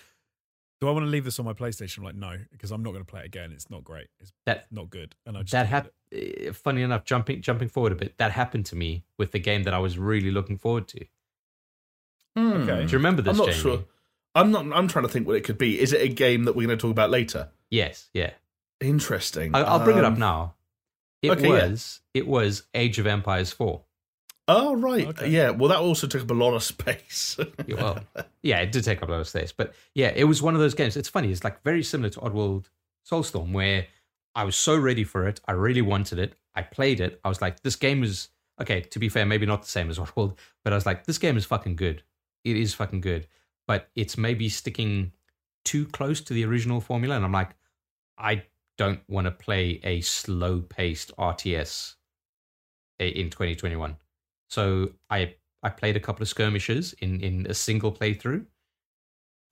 C: do I want to leave this on my PlayStation? I'm like, no, because I'm not going to play it again. It's not great. It's
A: that
C: not good. And I just
A: that
C: deleted
A: hap-
C: it.
A: eh, funny enough jumping jumping forward a bit that happened to me with the game that i was really looking forward to
C: Okay.
A: do you remember this
B: I'm not
A: Jamie?
B: sure. I'm not. I'm trying to think what it could be. Is it a game that we're going to talk about later?
A: yes yeah
B: Interesting.
A: I- I'll bring it up
B: Um,
A: now. It
B: okay, yeah.
A: was it was Age of Empires four.
B: Oh right,
C: Okay.
B: yeah. Well, that also took up a lot of space.
A: Yeah, Well, yeah, it did take up a lot of space, but yeah, it was one of those games. It's funny. It's like very similar to Oddworld Soulstorm, where I was so ready for it. I really wanted it. I played it. I was like, this game is okay. To be fair, maybe not the same as Oddworld, but I was like, this game is fucking good. It is fucking good, but it's maybe sticking too close to the original formula, and I'm like, I don't want to play a slow paced RTS eh, in 2021. So I I played a couple of skirmishes in in a single playthrough.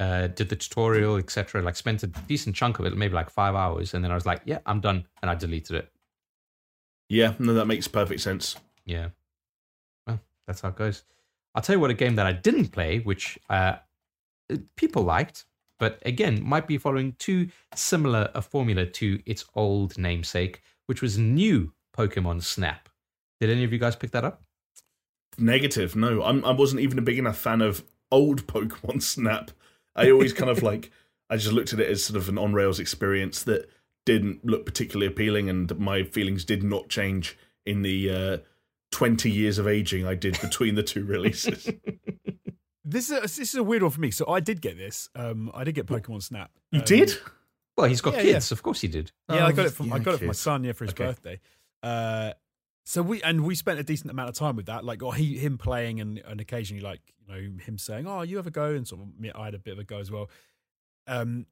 A: Uh, did the tutorial, etc. Like spent a decent chunk of it, maybe like five hours, and then I was like, "Yeah, I'm done," and I deleted it.
B: yeah, no, that makes perfect sense.
A: Yeah, well, that's how it goes. I'll tell you what, a game that I didn't play, which uh, people liked, but again might be following too similar a formula to its old namesake, which was new Pokemon Snap. Did any of you guys pick that up?
B: Negative. No, I'm. I wasn't even a big enough fan of old Pokemon Snap. I always kind of like. I just looked at it as sort of an on rails experience that didn't look particularly appealing, and my feelings did not change in the uh, twenty years of aging I did between the two releases.
C: This is a, this is a weird one for me. So I did get this. Um, I did get Pokemon Snap.
B: You
C: Um,
B: did?
A: Well, he's got
C: Yeah,
A: kids, of course he did.
C: Yeah, I got it from I got it from my son. Yeah, for his
B: Okay.
C: birthday. Uh, so we and we spent a decent amount of time with that. Like, or he him playing and and occasionally like you know him saying, "Oh, you have a go," and sort of I had a bit of a go as well. Um,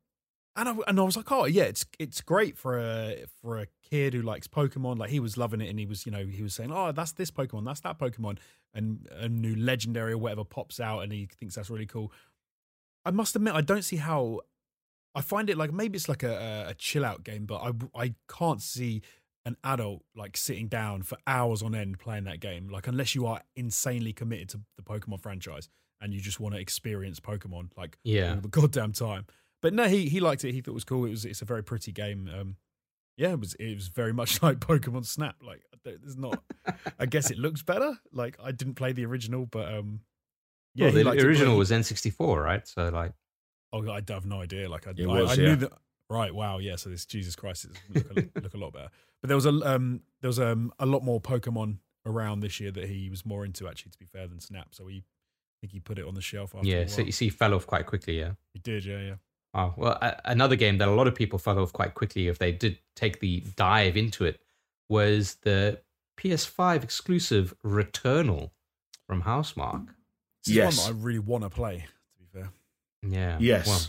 C: and I and I was like, "Oh yeah, it's it's great for a for a kid who likes Pokemon." Like he was loving it, and he was you know he was saying, "Oh, that's this Pokemon, that's that Pokemon," and a new legendary or whatever pops out, and he thinks that's really cool. I must admit, I don't see how I find it like maybe it's like a, a, chill out game, but I I can't see an adult like sitting down for hours on end playing that game. Like unless you are insanely committed to the Pokemon franchise and you just want to experience Pokemon like
A: Yeah.
C: all the goddamn time. But no, he he liked it. He thought it was cool. It was it's a very pretty game. Um, yeah, it was it was very much like Pokemon Snap. Like there's not. I guess it looks better. Like I didn't play the original, but um, yeah,
A: well, the
C: liked
A: original was N64, right? So like,
C: Oh, I have no idea. Like I,
B: It
C: I,
B: was,
C: I
B: yeah.
C: knew that. Right. Wow. Yeah. So this Jesus Christ it look a, look a lot better. But there was a um there was um a lot more Pokemon around this year that he was more into actually. To be fair than Snap, so he I think he put it on the shelf. After
A: yeah.
C: a
A: So you see, he fell off quite quickly. Yeah.
C: he did. Yeah. Yeah.
A: Oh, well, a- another game that a lot of people fell off quite quickly if they did take the dive into it was the PS5 exclusive Returnal from Housemarque.
C: This is
B: Yes.
C: one that I really want to play. To be fair.
A: Yeah.
B: Yes,
A: Well,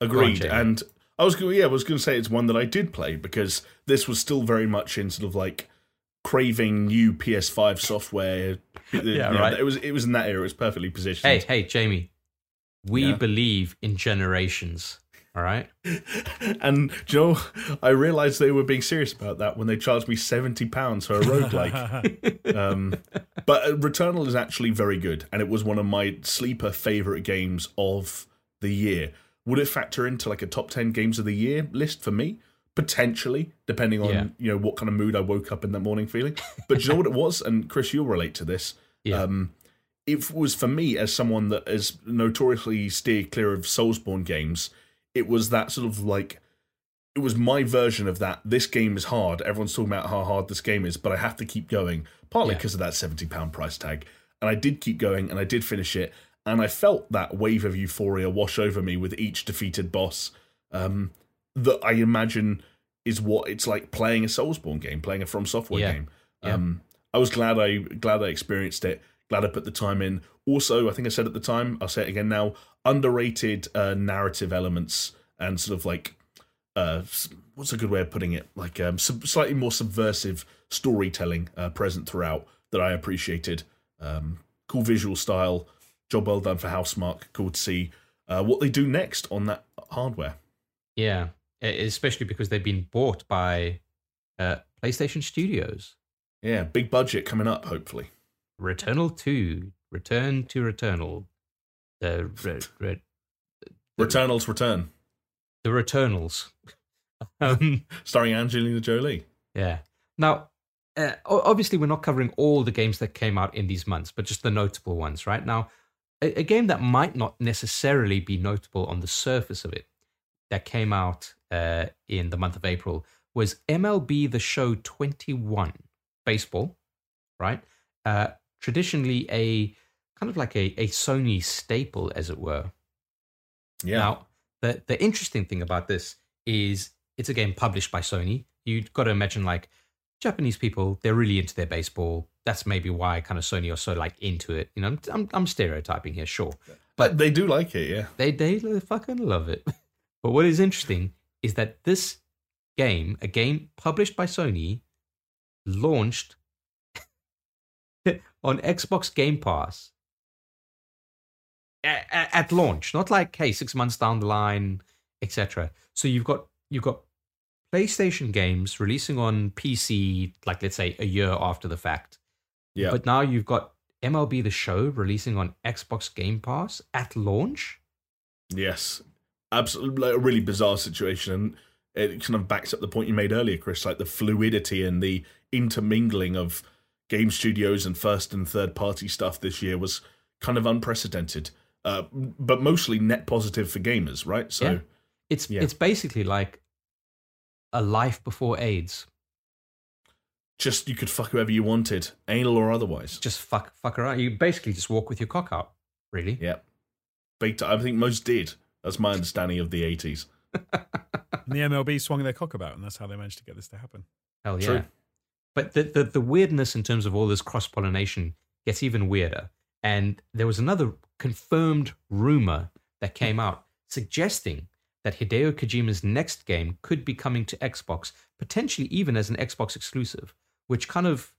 B: agreed.
A: Jamie.
B: and I was going, yeah, I was going to say it's one that I did play because this was still very much in sort of like craving new PS5 software. You know,
A: right.
B: It was it was in that era. It was perfectly positioned.
A: hey, hey, Jamie. We
B: Yeah.
A: believe in generations. All right.
B: and you know, I realised they were being serious about that when they charged me seventy pounds for a roguelike. um, but uh, Returnal is actually very good, and it was one of my sleeper favourite games of the year. Would it factor into like a top ten games of the year list for me? potentially, depending on
A: Yeah.
B: you know what kind of mood I woke up in that morning feeling. But do you know what it was? And Chris, you'll relate to this.
A: Yeah.
B: Um, it was for me as someone that has notoriously steered clear of Soulsborne games. It was that sort of like it was my version of that. This game is hard. Everyone's talking about how hard this game is, but I have to keep going. Partly
A: Yeah.
B: because of that seventy pound price tag, and I did keep going, and I did finish it, and I felt that wave of euphoria wash over me with each defeated boss. Um, that I imagine is what it's like playing a Soulsborne game, playing a From Software
A: Yeah.
B: game.
A: Yeah.
B: Um, I was glad I glad I experienced it. Glad I put the time in. Also, I think I said at the time, I'll say it again now. Underrated uh, narrative elements and sort of like uh, what's a good way of putting it? Like um, sub- slightly more subversive storytelling uh, present throughout that I appreciated. Um, cool visual style. Job well done for Housemarque. Cool to see uh, what they do next on that hardware.
A: Yeah, especially because they've been bought by uh, PlayStation Studios.
B: Yeah, big budget coming up. Hopefully,
A: Returnal 2, Return to Returnal. The, re, re,
B: Returnal's return,
A: the Returnals. um,
B: starring Angelina Jolie.
A: yeah. Now, uh, obviously, we're not covering all the games that came out in these months, but just the notable ones, right? Now, a, a game that might not necessarily be notable on the surface of it that came out uh, in the month of April was MLB The Show 21 baseball, right? Uh, traditionally, a kind of like a, a Sony staple, as it were.
B: Yeah,
A: Now, the the interesting thing about this is it's a game published by Sony. You've got to imagine like Japanese people, they're really into their baseball. That's maybe why kind of Sony are so like into it. You know, I'm I'm, I'm stereotyping here, sure.
B: but they do like it. Yeah,
A: They they fucking love it. But what is interesting is that this game, a game published by Sony, launched on Xbox Game Pass at, at launch, not like hey six months down the line, etc. So you've got you've got PlayStation games releasing on PC, like let's say a year after the fact.
B: Yeah.
A: But now you've got MLB The Show releasing on Xbox Game Pass at launch.
B: Yes, absolutely, like a really bizarre situation, and it kind of backs up the point you made earlier, Chris. Like the fluidity and the intermingling of game studios and first and third party stuff this year was kind of unprecedented, uh, but mostly net positive for gamers, right? So
A: Yeah. It's
B: Yeah.
A: it's basically like a life before AIDS.
B: Just you could fuck whoever you wanted, anal or otherwise.
A: Just fuck fuck around. You basically just walk with your cock out. Really?
B: Yeah, big. T- I think most did. That's my understanding of the eighties.
C: And the MLB swung their cock about, and that's how they managed to get this to happen.
A: Hell yeah.
B: True.
A: But the, the the weirdness in terms of all this cross pollination gets even weirder. And there was another confirmed rumor that came out suggesting that Hideo Kojima's next game could be coming to Xbox, potentially even as an Xbox exclusive, which kind of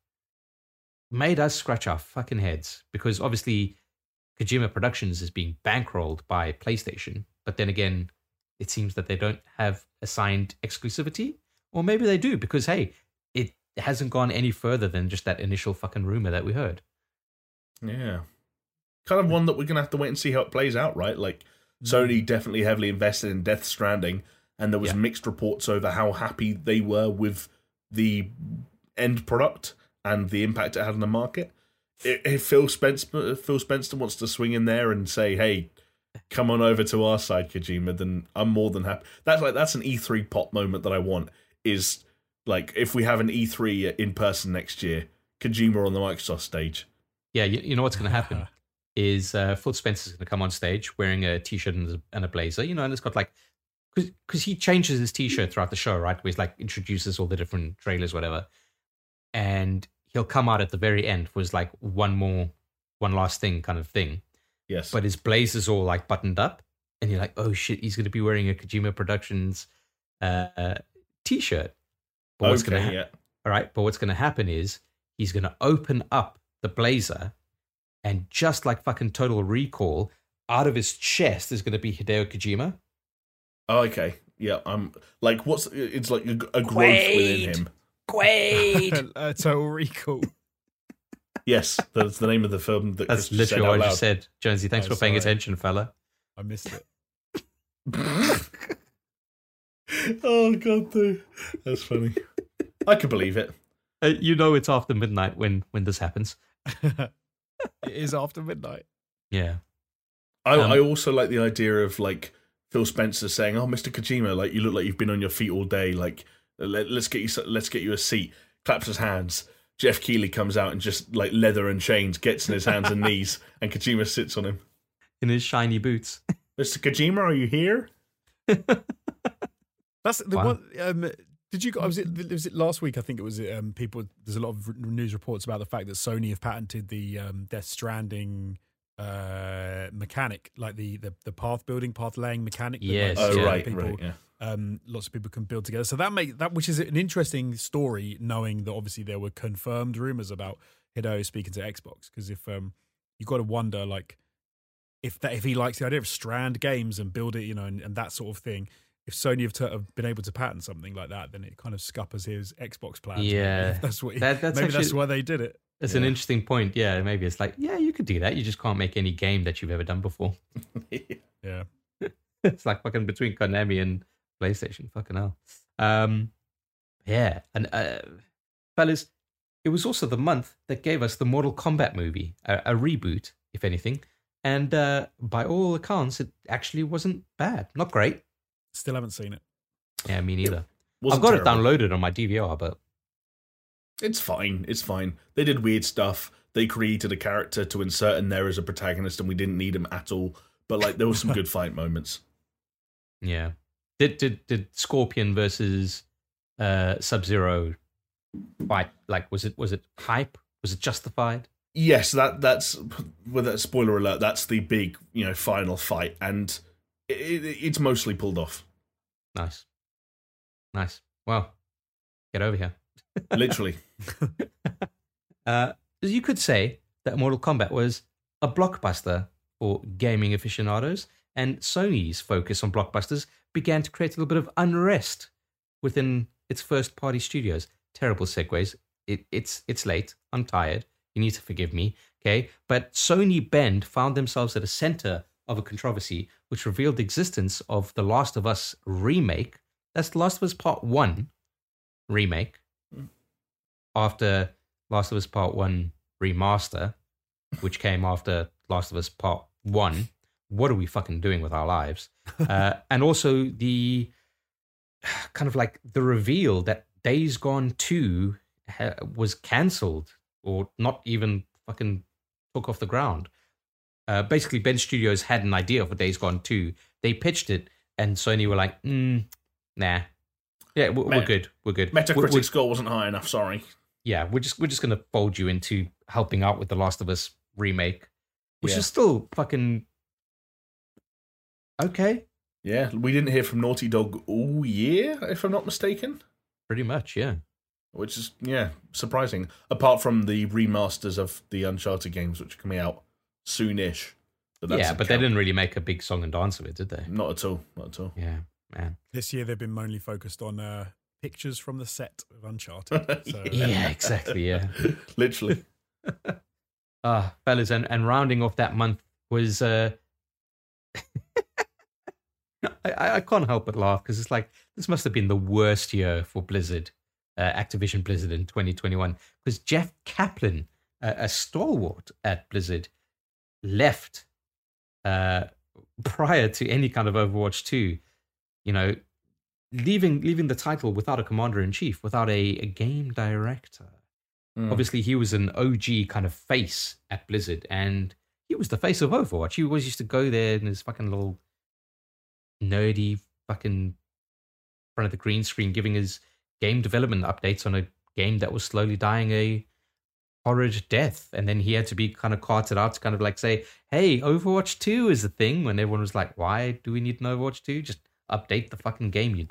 A: made us scratch our fucking heads because obviously Kojima Productions is being bankrolled by PlayStation, but then again, it seems that they don't have assigned exclusivity, or maybe they do because hey, it hasn't gone any further than just that initial fucking rumor that we heard.
B: Yeah. Kind of one that we're going to have to wait and see how it plays out, right? Like, Sony mm. definitely heavily invested in Death Stranding, and there was
A: Yeah.
B: mixed reports over how happy they were with the end product and the impact it had on the market. If if Phil Spencer, Phil Spencer wants to swing in there and say, "Hey, come on over to our side, Kojima," then I'm more than happy. That's like that's an E3 pop moment that I want. Is like if we have an E3 in person next year, Kojima on the Microsoft stage.
A: Yeah, you, you know what's going to happen is uh, Phil Spencer's going to come on stage wearing a t-shirt and a, and a blazer, you know, and it's got like because he changes his t-shirt throughout the show, right? Where he's like introduces all the different trailers, whatever, and he'll come out at the very end was like one more, one last thing kind of thing.
B: Yes,
A: but his blazer's all like buttoned up, and you're like, oh shit, he's going to be wearing a Kojima Productions uh, t-shirt. But what's going to
B: Okay,
A: happen?
B: yeah.
A: All right, but what's going to happen is he's going to open up the blazer, and just like fucking Total Recall, out of his chest is going to be Hideo Kojima.
B: Oh, okay. Yeah, I'm like, what's it's like a, a growth
A: Quaid.
B: within him.
A: Quaid.
C: uh, Total Recall.
B: Yes, that's the name of the film that
A: That's
B: Chris
A: literally what I just said. Jonesy, thanks
C: Oh,
A: for paying
C: sorry.
A: attention, fella.
C: I missed it.
B: oh god, dude. that's funny. I could believe it.
A: Uh, you know it's after midnight when when this happens.
C: it is after midnight.
A: Yeah.
B: I,
A: Um,
B: I also like the idea of like Phil Spencer saying, "Oh, Mr. Kojima, like you look like you've been on your feet all day. Like let, us get you let's get you a seat." Claps his hands. Geoff Keighley comes out and just like leather and chains gets in his hands and knees, and Kojima sits on him.
A: In his shiny boots.
B: Mr. Kojima, are you here?
C: That's the
A: Wow.
C: one. Um, did you? Was it? Was it last week? I think it was. Um, people. There's a lot of news reports about the fact that Sony have patented the um, Death Stranding uh, mechanic, like the, the the path building, path laying mechanic. that, like,
A: Yes,
B: Oh,
A: yeah.
B: right,
C: people,
B: right, yeah.
C: Um, lots of people can build together. So that make that, which is an interesting story, knowing that obviously there were confirmed rumors about Hideo speaking to Xbox. Because if um, you got to wonder, like, if that if he likes the idea of Strand games and build it, you know, and, and that sort of thing. If Sony have, to, have been able to patent something like that, then it kind of scuppers his Xbox plans.
A: Yeah.
C: if that's what. He,
A: That- that's
C: maybe that's
A: actually-
C: why they did it.
A: It's an interesting point. Yeah, maybe it's like, yeah, you could do that. You just can't make any game that you've ever done before.
C: Yeah.
A: it's like fucking between Konami and PlayStation. Fucking hell. Um, yeah, and uh, fellas, it was also the month that gave us the Mortal Kombat movie, a, a reboot, if anything. And uh, by all accounts, it actually wasn't bad. Not great.
C: Still haven't seen it.
A: Yeah, me neither. I've got
B: terrible.
A: it downloaded on my DVR, but
B: It's fine. It's fine. They did weird stuff. They created a character to insert in there as a protagonist, and we didn't need him at all. But like, there were some good fight moments.
A: yeah. Did did did Scorpion versus uh, Sub Zero fight? Like, was it was it hype? Was it justified?
B: Yes, that that's with that spoiler alert. That's the big you know final fight, and it, it, it's mostly pulled off.
A: Nice, nice. Well, get over here.
B: Literally,
A: Uh, you could say that Mortal Kombat was a blockbuster for gaming aficionados, and Sony's focus on blockbusters began to create a little bit of unrest within its first party studios. Terrible segues. It, it's it's late. I'm tired. You need to forgive me. Okay, but Sony Bend found themselves at a center of a controversy which revealed the existence of the Last of Us remake. That's The Last of Us Part One remake. Mm. After Last of Us Part 1 remaster, which came after Last of Us Part 1. What are we fucking doing with our lives? Uh, and also the kind of like the reveal that Days Gone 2 ha- was cancelled or not even fucking took off the ground. Uh, basically, Bend Studios had an idea for Days Gone 2. They pitched it, and Sony were like, mm, nah. Yeah, we're, we're good. We're good.
B: Metacritic
A: We're- we're-
B: score wasn't high enough. Sorry.
A: yeah, we're just we're just gonna fold you into helping out with the Last of Us remake, which
B: Yeah.
A: is still fucking okay,
B: Yeah, we didn't hear from Naughty Dog all year, if I'm not mistaken.
A: pretty much, yeah.
B: Which is yeah surprising. Apart from the remasters of the Uncharted games, which are coming out soonish. So that's
A: yeah,
B: a
A: but they didn't really make a big song and dance of it, did they?
B: Not at all. Not at all.
A: Yeah, man.
C: This year they've been mainly focused on uh, pictures from the set of Uncharted. So,
A: Yeah, exactly. Yeah.
B: Literally.
A: Ah, fellas, and, and rounding off that month was uh I, I can't help but laugh because it's like this must have been the worst year for Blizzard, uh, Activision Blizzard in 2021 because Jeff Kaplan, uh, a stalwart at Blizzard, left uh prior to any kind of Overwatch 2, you know, leaving leaving the title without a commander in chief, without a, a game director
B: Mm.
A: obviously he was an OG kind of face at Blizzard, and he was the face of Overwatch. He always used to go there in his fucking little nerdy fucking front of the green screen, giving his game development updates on a game that was slowly dying a horrid death. And then he had to be kind of carted out to kind of like say, "Hey, Overwatch Two is a thing." When everyone was like, "Why do we need an Overwatch 2? Just update the fucking game, you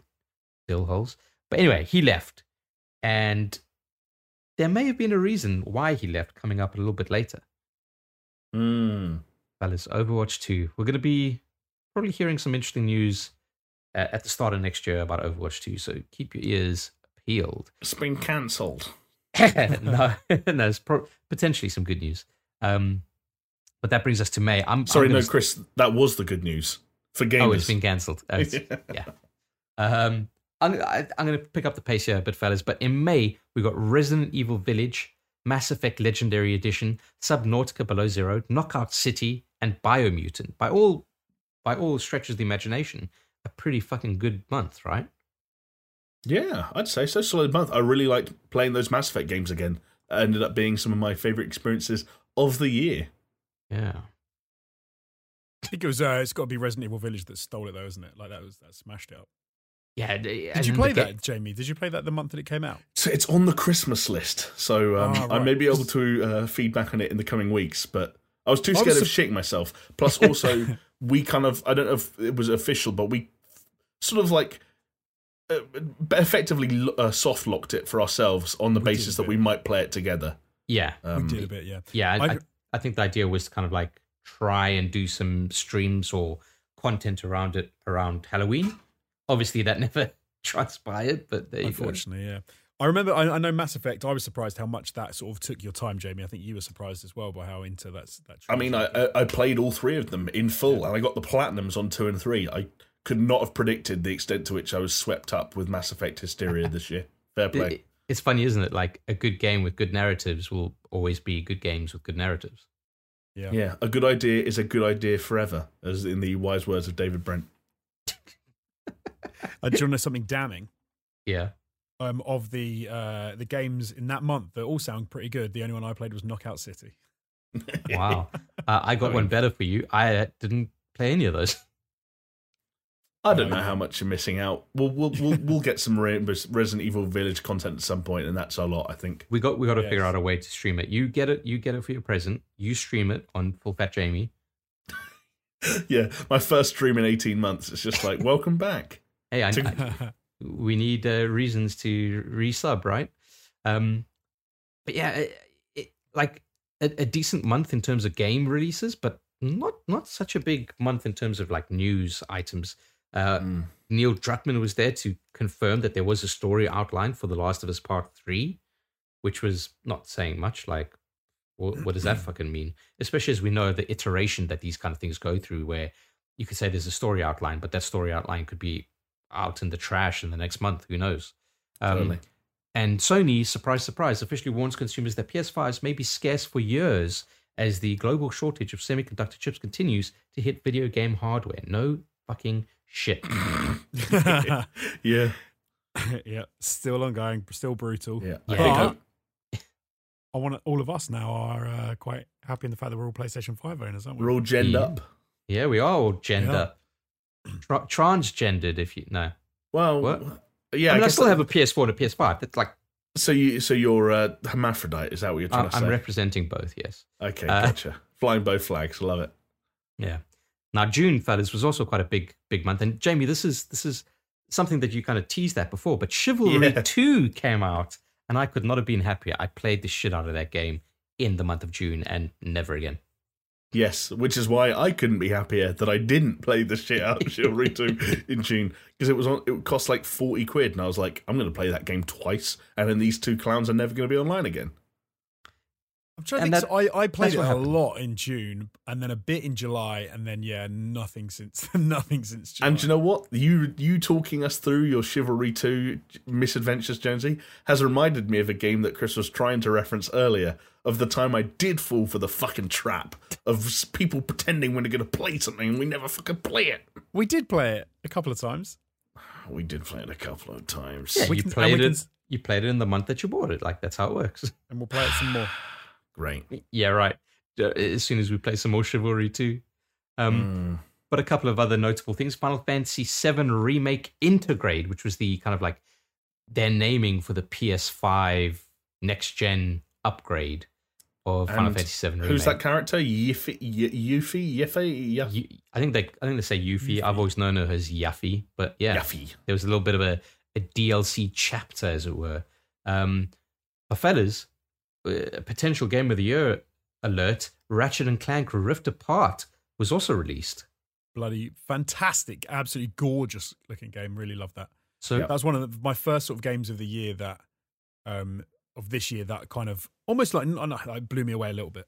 A: bill holes." But anyway, he left, and there may have been a reason why he left coming up a little bit later.
B: Mm.
A: Fellas, Overwatch 2. We're going to be probably hearing some interesting news uh, at the start of next year about Overwatch 2, so keep your ears peeled.
B: It's been cancelled.
A: no, no, it's pro- potentially some good news. Um, but that brings us to May. I'm
B: Sorry,
A: I'm
B: no,
A: gonna-
B: Chris. That was the good news for gamers.
A: Oh, it's been cancelled. Oh, it's- yeah. Um, I'm, I, I'm going to pick up the pace here a bit, fellas. But in May, we got Resident Evil Village, Mass Effect Legendary Edition, Subnautica Below Zero, Knockout City, and Biomutant. By all, by all stretches of the imagination, a pretty fucking good month, right?
B: Yeah, I'd say so. Solid month. I really liked playing those Mass Effect games again. It ended up being some of my favorite experiences of the year.
A: Yeah.
C: I think it was. Uh, it's got to be Resident Evil Village that stole it, though, isn't it? Like that was that smashed it up.
A: Yeah.
C: Did you play that, Jamie? Did you play that the month that it came out?
B: So it's on the Christmas list. So um,
C: Ah,
B: I may be able to uh, feedback on it in the the coming weeks, but I was too scared
C: was
B: of shitting myself. Plus, also, we kind of, I don't know if it was official, but we sort of like uh, effectively uh, soft locked it for ourselves on the
C: We
B: basis that we might play it together.
A: Yeah.
B: Um,
C: we did a bit, yeah.
A: Yeah. I,
C: I-
A: I, I think the idea was to kind of like try and do some streams or content around it around Halloween. Obviously, that never transpired, but there you go.
C: Unfortunately, yeah. I remember. I, I know Mass Effect. I was surprised how much that sort of took your time, Jamie. I think you were surprised as well by how into that's that.
B: I mean, I, I I played all three of them in full, and I got the platinums on two and three. I could not have predicted the extent to which I was swept up with Mass Effect hysteria this year. Fair play.
A: It- it's funny, isn't it? Like a good game with good narratives will always be good games with good narratives.
C: yeah.
B: Yeah, a good idea is a good idea forever, as in the wise words of David Brent.
C: Uh, do you want to know something damning?
A: Yeah.
C: Um, of the uh, the games in that month that all sound pretty good. The only one I played was Knockout City.
A: Wow. uh, I got one better for you. I uh, didn't play any of those.
B: I don't know how much you're missing out. We'll we'll we'll, we'll get some Resident Evil Village content at some point, and that's a lot. I think.
A: We got we got to
C: Yes.
A: figure out a way to stream it. You get it. You get it for your present. You stream it on Full Fat Jamie.
B: Yeah, my first stream in 18 months. It's just like, welcome back.
A: Hey, I,
B: To-
A: I- we need uh, reasons to resub, right? Um, but yeah, it, it, like a, a decent month in terms of game releases, but not not such a big month in terms of like news items. Uh,
B: Mm.
A: Neil Druckmann was there to confirm that there was a story outline for The Last of Us Part Three, which was not saying much. Like, what, what does that fucking mean? Especially as we know the iteration that these kind of things go through, where you could say there's a story outline, but that story outline could be out in the trash in the next month. Who knows? Um,
B: Totally.
A: And Sony, surprise, surprise, officially warns consumers that PS5s may be scarce for years as the global shortage of semiconductor chips continues to hit video game hardware. No fucking shit.
B: Yeah,
C: yeah, still ongoing, still brutal.
B: yeah.
A: Yeah.
B: I think
C: But-
B: I-
C: I want all of us now are uh, quite happy in the fact that we're all PlayStation Five owners, aren't we?
B: we're all genned
A: Yeah.
B: up.
A: Yeah, we are all gender.
C: Yeah.
A: Tra- transgendered, if you no.
B: Well,
A: What?
B: yeah.
A: I mean, I,
B: guess
A: still
B: that-
A: have a PS4 and a PS5. That's like
B: So you, so you're uh, hermaphrodite? Is that what you're trying
A: I'm,
B: to
A: I'm representing both. Yes.
B: okay,
A: uh,
B: gotcha. Flying both flags. Love it.
A: Yeah. Now June, fellas, was also quite a big, big month. And Jamie, this is this is something that you kind of teased at before, but Chivalry
B: Yeah.
A: 2 came out, and I could not have been happier. I played the shit out of that game in the month of June and never again.
B: Yes, which is why I couldn't be happier that I didn't play the shit out of Chivalry 2 in June because it was on. It cost like forty quid, and I was like, I'm going to play that game twice, and then these two clowns are never going to be online again.
C: I'm trying to
A: And
C: think. so I, I played it a lot in June, and then a bit in July, and then yeah, nothing since nothing since July.
B: And you know what? You you talking us through your Chivalry 2 misadventures, Jonesy, has reminded me of a game that Chris was trying to reference earlier of the time I did fall for the fucking trap of people pretending we're going to play something and we never fucking play it.
C: we did play it a couple of times.
B: We did play it a couple of times.
A: Yeah,
C: We
A: you
C: can-
A: played
C: we
A: it.
C: can-
A: You played it in the month that you bought it. Like that's how it works.
C: and we'll play it some more.
B: Great.
A: yeah, right. Uh, As soon as we play some more Chivalry 2. Um,
B: Mm.
A: but a couple of other notable things. Final Fantasy VII Remake Intergrade, which was the kind of like their naming for the PS5 next gen upgrade of Final
B: And
A: Fantasy VII Remake.
B: Who's that character? Yuffie? Y- Yuffie? Yuffie?
A: I think they I think they say Yuffie. I've always known her as Yuffie, but yeah,
B: Yuffie.
A: there was a little bit of a, a DLC chapter, as it were. Um, but fellas, uh, a potential game of the year alert: Ratchet and Clank Rift Apart was also released.
C: Bloody fantastic, absolutely gorgeous looking game. Really love that.
A: So
C: That was one of the, my first sort of games of the year that, um, of this year that kind of almost like, I like blew me away a little bit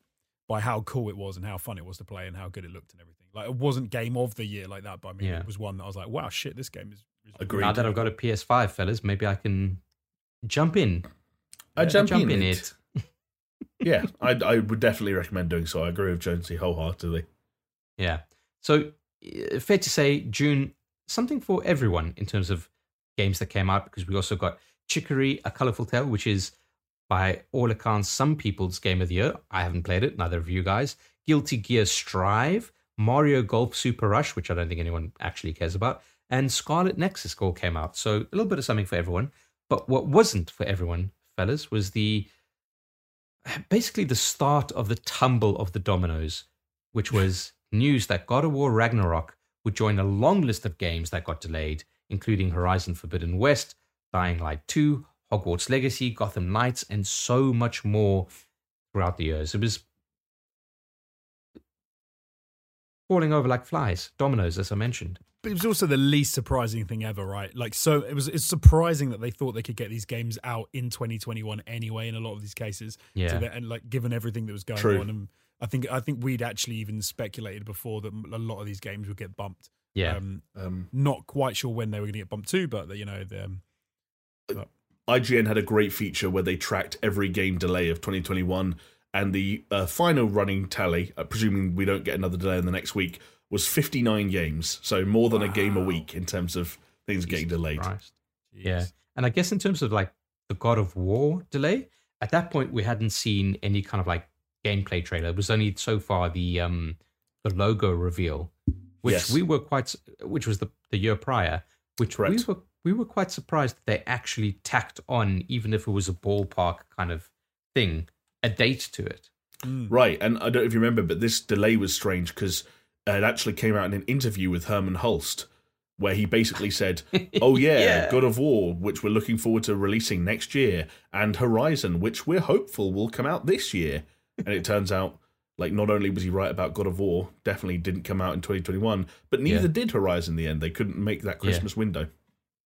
C: by how cool it was and how fun it was to play and how good it looked and everything. Like it wasn't game of the year like that, but I mean
A: Yeah.
C: it was one that I was like, wow, shit, this game is
B: Agreed.
A: Now that I've got a PS5, fellas, maybe I can jump in.
B: I jump, in,
A: in
B: it. yeah, I, I would definitely recommend doing so. I agree with Jonesy wholeheartedly.
A: Yeah. So uh, fair to say, June something for everyone in terms of games that came out because we also got Chicory: A Colorful Tale, which is by all accounts some people's game of the year. I haven't played it, neither of you guys. Guilty Gear Strive, Mario Golf Super Rush, which I don't think anyone actually cares about, and Scarlet Nexus all came out. So a little bit of something for everyone. But what wasn't for everyone, fellas, was the basically the start of the tumble of the dominoes, which was news that God of War Ragnarok would join a long list of games that got delayed, including Horizon Forbidden West, Dying Light 2, Hogwarts Legacy, Gotham Knights, and so much more throughout the years. It was falling over like flies, dominoes, as I mentioned.
C: But it was also the least surprising thing ever, right? Like, so it was. It's surprising that they thought they could get these games out in 2021 anyway. In a lot of these cases,
A: Yeah.
C: So that- and like given everything that was going
B: True.
C: on, and I think I think we'd actually even speculated before that a lot of these games would get bumped.
A: Yeah.
C: Um,
B: Um,
C: not quite sure when they were going to get bumped to, but you know, the, um,
B: IGN had a great feature where they tracked every game delay of 2021, and the uh, final running tally, uh, presuming we don't get another delay in the next week, was 59 games. So more than a game a week in terms of things getting delayed.
A: Yeah. And I guess in terms of like the God of War delay, at that point we hadn't seen any kind of like gameplay trailer. It was only so far the um the logo reveal, which
B: Yes.
A: we were quite which was the, the year prior, which
B: Correct.
A: we were we were quite surprised that they actually tacked on, even if it was a ballpark kind of thing, a date to it.
C: Mm.
B: Right, and I don't know if you remember, but this delay was strange because it actually came out in an interview with Hermen Hulst, where he basically said, "Oh yeah,
A: Yeah.
B: God of War, which we're looking forward to releasing next year, and Horizon, which we're hopeful will come out this year." And it turns out, like, not only was he right about God of War, definitely didn't come out in 2021, but neither
A: Yeah.
B: did Horizon. In the end, they couldn't make that Christmas window.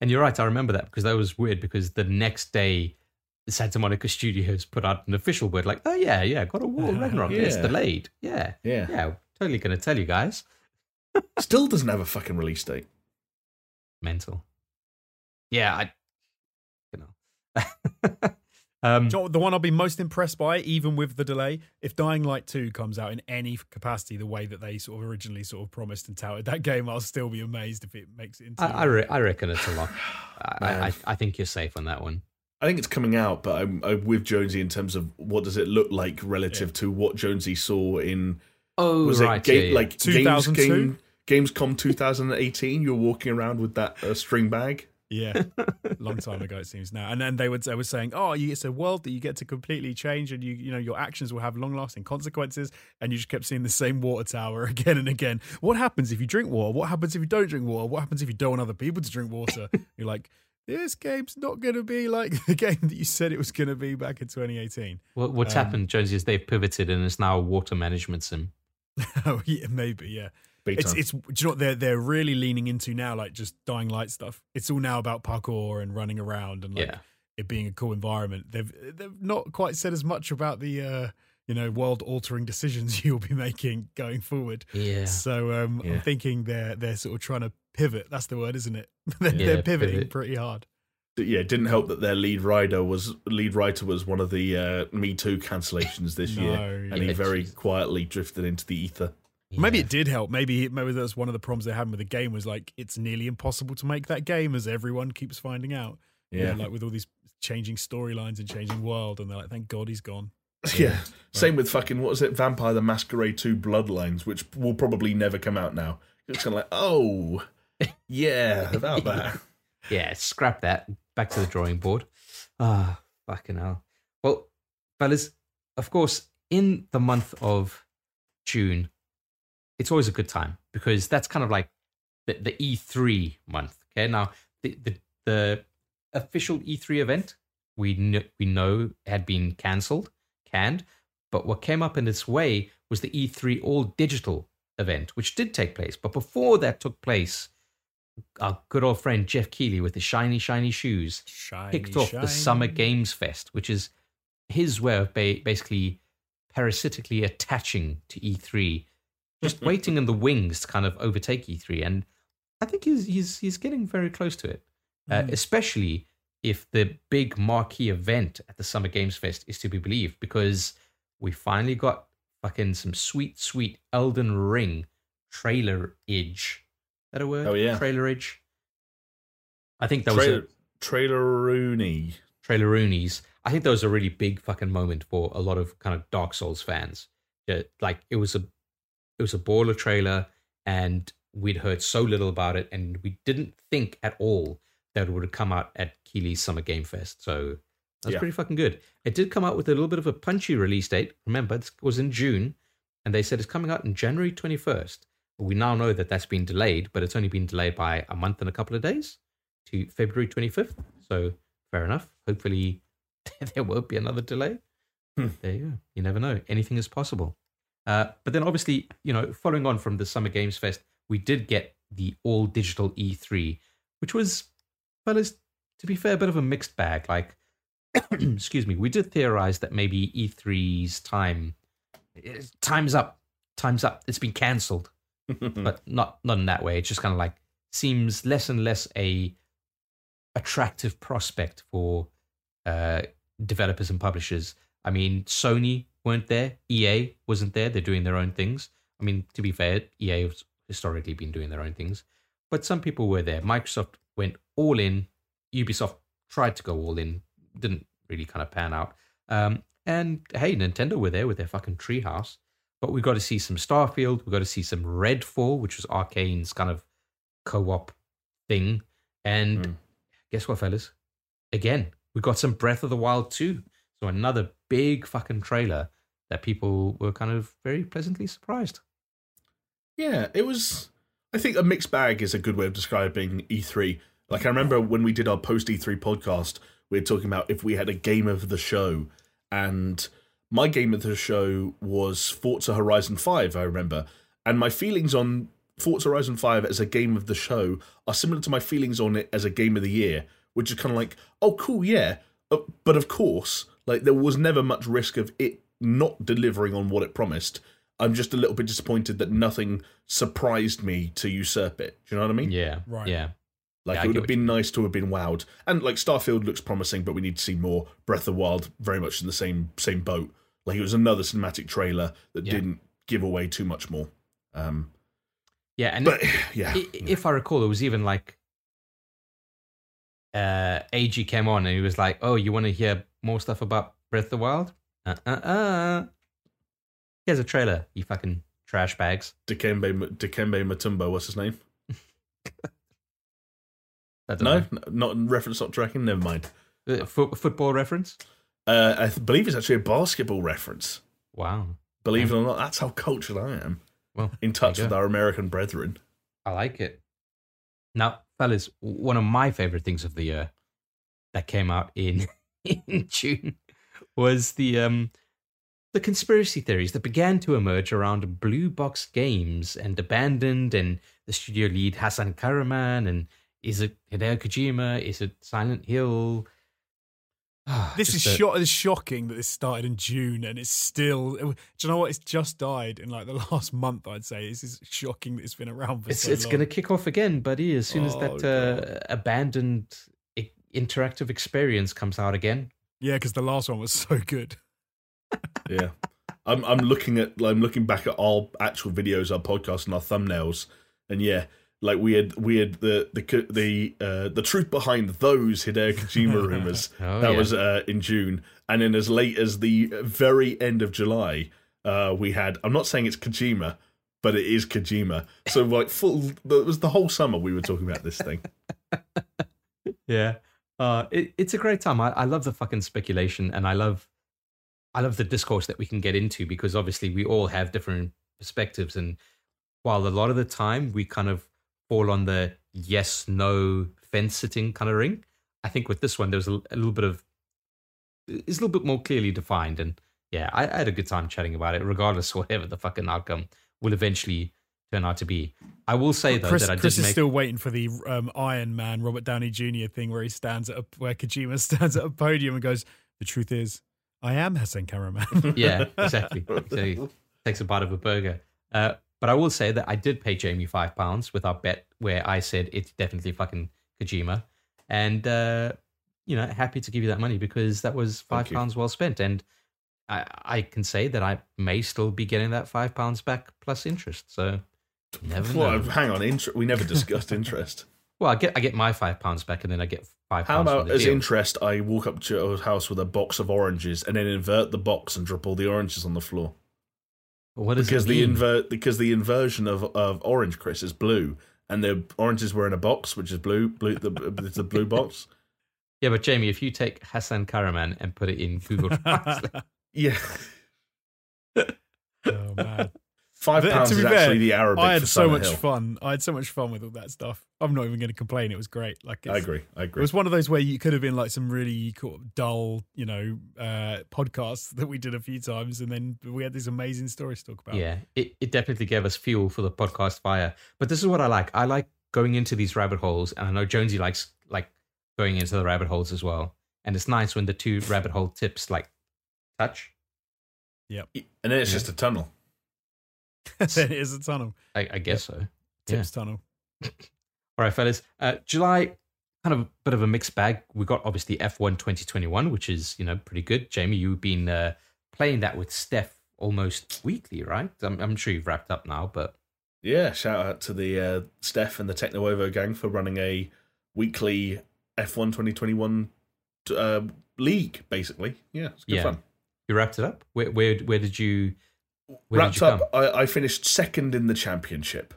A: And you're right, I remember that because that was weird because the next day Santa Monica Studios put out an official word like, oh yeah, yeah, God of War uh-huh, Ragnarok, yeah. it's delayed. Yeah.
B: Yeah,
A: Yeah, totally gonna tell you guys.
B: still doesn't have a fucking release date.
A: Mental. Yeah, I you know. um
C: you know the one I'll be most impressed by, even with the delay, if Dying Light 2 comes out in any capacity the way that they sort of originally sort of promised and touted that game, I'll still be amazed if it makes it into.
A: I, I, re- I reckon it's a lock. I, I, I think you're safe on that one.
B: I think it's coming out, but I'm, I'm with Jonesy in terms of what does it look like relative to what Jonesy saw in
A: Oh,
B: was
A: right.
B: it game,
A: yeah, yeah.
B: like Games
C: 2002?
B: Game Gamescom 2018? You're walking around with that uh, string bag.
C: Yeah, long time ago it seems now. And then they would they were saying, "Oh, you, it's a world that you get to completely change, and you you know your actions will have long lasting consequences." And you just kept seeing the same water tower again and again. What happens if you drink water? What happens if you don't drink water? What happens if you don't want other people to drink water? You're like, this game's not going to be like the game that you said it was going to be back in 2018.
A: What, what's
C: Um,
A: happened, Jonesy, is they've pivoted and it's now a water management sim.
C: oh yeah, maybe yeah.
B: Big
C: It's
B: time.
C: it's do you know what they're they're really leaning into now, like just dying light stuff. It's all now about parkour and running around and like
A: Yeah.
C: it being a cool environment. They've they've not quite said as much about the uh, you know world altering decisions you'll be making going forward.
A: Yeah.
C: So um,
B: Yeah.
C: I'm thinking they're they're sort of trying to pivot. That's the word, isn't it? they're,
A: Yeah,
C: they're pivoting
A: pivot.
C: pretty hard.
B: yeah, it didn't help that their lead rider was lead writer was one of the uh, Me Too cancellations this year,
C: No,
B: and he very
A: jeez.
B: quietly drifted into the ether.
C: Maybe it did help. Maybe maybe that's one of the problems they're having with the game was like it's nearly impossible to make that game as everyone keeps finding out. You know,
B: Yeah,
C: like with all these changing storylines and changing world, and they're like, thank God he's gone.
B: yeah. Same with fucking what was it, Vampire the Masquerade 2 Bloodlines, which will probably never come out now. It's kind of like, oh, yeah, about that.
A: Yeah, scrap that. Back to the drawing board. Ah, fucking hell. Well, fellas, of course, in the month of June, it's always a good time because that's kind of like the, the E3 month. Okay, now the the, the official E3 event we kn- we know had been cancelled, canned, but what came up in its way was the E3 all digital event, which did take place. But before that took place, our good old friend Geoff Keighley with his shiny, shiny shoes
C: Shiny,
A: kicked off the Summer Games Fest, which is his way of ba- basically parasitically attaching to E3, just waiting in the wings to kind of overtake E3. And I think he's he's he's getting very close to it, uh,
C: Mm.
A: especially if the big marquee event at the Summer Games Fest is to be believed, because we finally got fucking some sweet, sweet Elden Ring trailer edge. That a word?
B: Oh, yeah.
A: trailer edge. I think that was a,
B: Trailer, trailer Rooney.
A: trailer Roonies. I think that was a really big fucking moment for a lot of kind of Dark Souls fans. Yeah, like it was a it was a baller trailer, and we'd heard so little about it, and we didn't think at all that it would come out at Keighley's Summer Game Fest. So that's
B: Yeah.
A: pretty fucking good. It did come out with a little bit of a punchy release date. Remember, it was in June, and they said it's coming out in January twenty first. We now know that that's been delayed, but it's only been delayed by a month and a couple of days to February 25th. So fair enough. Hopefully there won't be another delay.
B: Hmm.
A: There you go. You never know. Anything is possible. Uh, but then obviously, you know, following on from the Summer Games Fest, we did get the all digital E3, which was, fellas, to be fair, a bit of a mixed bag. Like, excuse me, we did theorize that maybe E3's time, eh, time's up, time's up. It's been cancelled but not not in that way. It's just kind of like seems less and less a attractive prospect for uh, developers and publishers. I mean, Sony weren't there, EA wasn't there. They're doing their own things. I mean, to be fair, EA has historically been doing their own things, but some people were there. Microsoft went all in. Ubisoft tried to go all in, didn't really kind of pan out. Um, and hey, Nintendo were there with their fucking treehouse. But we got to see some Starfield. We got to see some Redfall, which was Arkane's kind of co-op thing. And
B: Mm.
A: guess what, fellas? Again, we got some Breath of the Wild 2. So another big fucking trailer that people were kind of very pleasantly surprised.
B: Yeah, it was. I think a mixed bag is a good way of describing E3. Like I remember when we did our post E3 podcast, we were talking about if we had a game of the show, and my game of the show was Forza Horizon Five. I remember, and my feelings on Forza Horizon Five as a game of the show are similar to my feelings on it as a game of the year, which is kind of like, oh, cool, yeah, Uh, but of course, like there was never much risk of it not delivering on what it promised. I'm just a little bit disappointed that nothing surprised me to usurp it. Do you know what I mean?
A: Yeah.
C: Right.
A: Yeah.
B: Like
A: Yeah,
B: it would have been nice to have been wowed. And like Starfield looks promising, but we need to see more. Breath of Wild very much in the same same boat. Like it was another cinematic trailer that
A: Yeah.
B: didn't give away too much more. Um,
A: Yeah. And
B: but yeah,
A: I- if I recall, it was even like uh AG came on and he was like, "Oh, you want to hear more stuff about Breath of the Wild?" Uh uh uh. Here's a trailer. You fucking trash bags.
B: Dikembe Dikembe Mutombo, what's his name? No,
A: know.
B: Not in reference not tracking. Never mind.
A: Uh, fo- football reference.
B: Uh, I th- believe it's actually a basketball reference.
A: Wow.
B: Believe it or not, that's how cultured I am.
A: Well,
B: In touch with our American brethren.
A: I like it. Now, fellas, one of my favorite things of the year that came out in in June was the um the conspiracy theories that began to emerge around Blue Box Games and Abandoned and the studio lead Hasan Kahraman and is it Hideo Kojima? Is it Silent Hill?
C: This is
A: a-
C: sho- it's shocking that this started in June and it's still. Do you know what? It's just died in like the last month. I'd say this is shocking that it's been around for
A: It's
C: so
A: it's going to kick off again, buddy. As soon as
C: Oh,
A: that uh, abandoned i- interactive experience comes out again.
C: Yeah, because the last one was so good.
B: Yeah. I'm I'm looking at I'm looking back at our actual videos, our podcast, and our thumbnails, and yeah, like we had we had the the the uh, the truth behind those Hideo Kojima rumors.
A: Oh,
B: that
A: yeah.
B: was uh, in June, and then as late as the very end of July, uh, we had. I'm not saying it's Kojima, but it is Kojima. So like full, it was the whole summer we were talking about this thing.
A: Yeah. Uh, it, it's a great time. I, I love the fucking speculation, and I love, I love the discourse that we can get into because obviously we all have different perspectives, and while a lot of the time we kind of fall on the yes no fence sitting kind of ring, I think with this one there was a, a little bit of, it's a little bit more clearly defined, and yeah, I, I had a good time chatting about it, regardless whatever the fucking outcome will eventually turn out to be. I will say though
C: Chris,
A: that I
C: Chris
A: did
C: is
A: make
C: still waiting for the um, Iron Man Robert Downey Jr. thing where he stands at a, where Kojima stands at a podium and goes, "The truth is, I am Hasan Kahraman."
A: yeah, exactly. exactly. Takes a bite of a burger. Uh, But I will say that I did pay Jamie five pounds with our bet where I said it's definitely fucking Kojima, and uh, you know happy to give you that money because that was five pounds well spent, and I, I can say that I may still be getting that five pounds back plus interest. So you never
B: Well,
A: know.
B: hang on, inter- we never discussed interest.
A: Well, I get I get my five pounds back, and then I get five.
B: How
A: pounds
B: about as
A: deal.
B: interest, I walk up to your house with a box of oranges and then invert the box and drop all the oranges on the floor
A: What does
B: because
A: it
B: the invert because the inversion of, of orange, Chris, is blue, and the oranges were in a box which is blue. Blue the it's the blue box.
A: yeah, but Jamie, if you take Hasan Kahraman and put it in Google Translate,
B: Yeah,
C: Oh man.
B: Five
C: Th-
B: pounds
C: to be
B: is
C: fair,
B: actually the Arabic
C: I had
B: for
C: so much
B: Hill.
C: fun. I had so much fun with all that stuff. I'm not even going to complain. It was great. Like
B: I agree. I agree.
C: It was one of those where you could have been like some really cool, dull, you know, uh, podcasts that we did a few times, and then we had these amazing stories to talk about.
A: yeah, it, it definitely gave us fuel for the podcast fire. But this is what I like. I like going into these rabbit holes, and I know Jonesy likes like going into the rabbit holes as well. And it's nice when the two rabbit hole tips like touch.
B: Yeah, and then it's
A: Yeah.
B: just a tunnel.
C: then it is a tunnel,
A: I, I guess so. Yeah.
C: tips tunnel.
A: All right, fellas. Uh, July, kind of a bit of a mixed bag. We got obviously F1 2021, which is, you know, pretty good. Jamie, you've been uh, playing that with Steph almost weekly, right? I'm, I'm sure you've wrapped up now, but
B: Yeah, shout out to the uh, Steph and the Technovo gang for running a weekly F1 2021 uh, league, basically. Yeah, it's good
A: Yeah.
B: fun.
A: you wrapped it up. Where where, where did you? Where
B: Wrapped up, I, I finised second in the championship.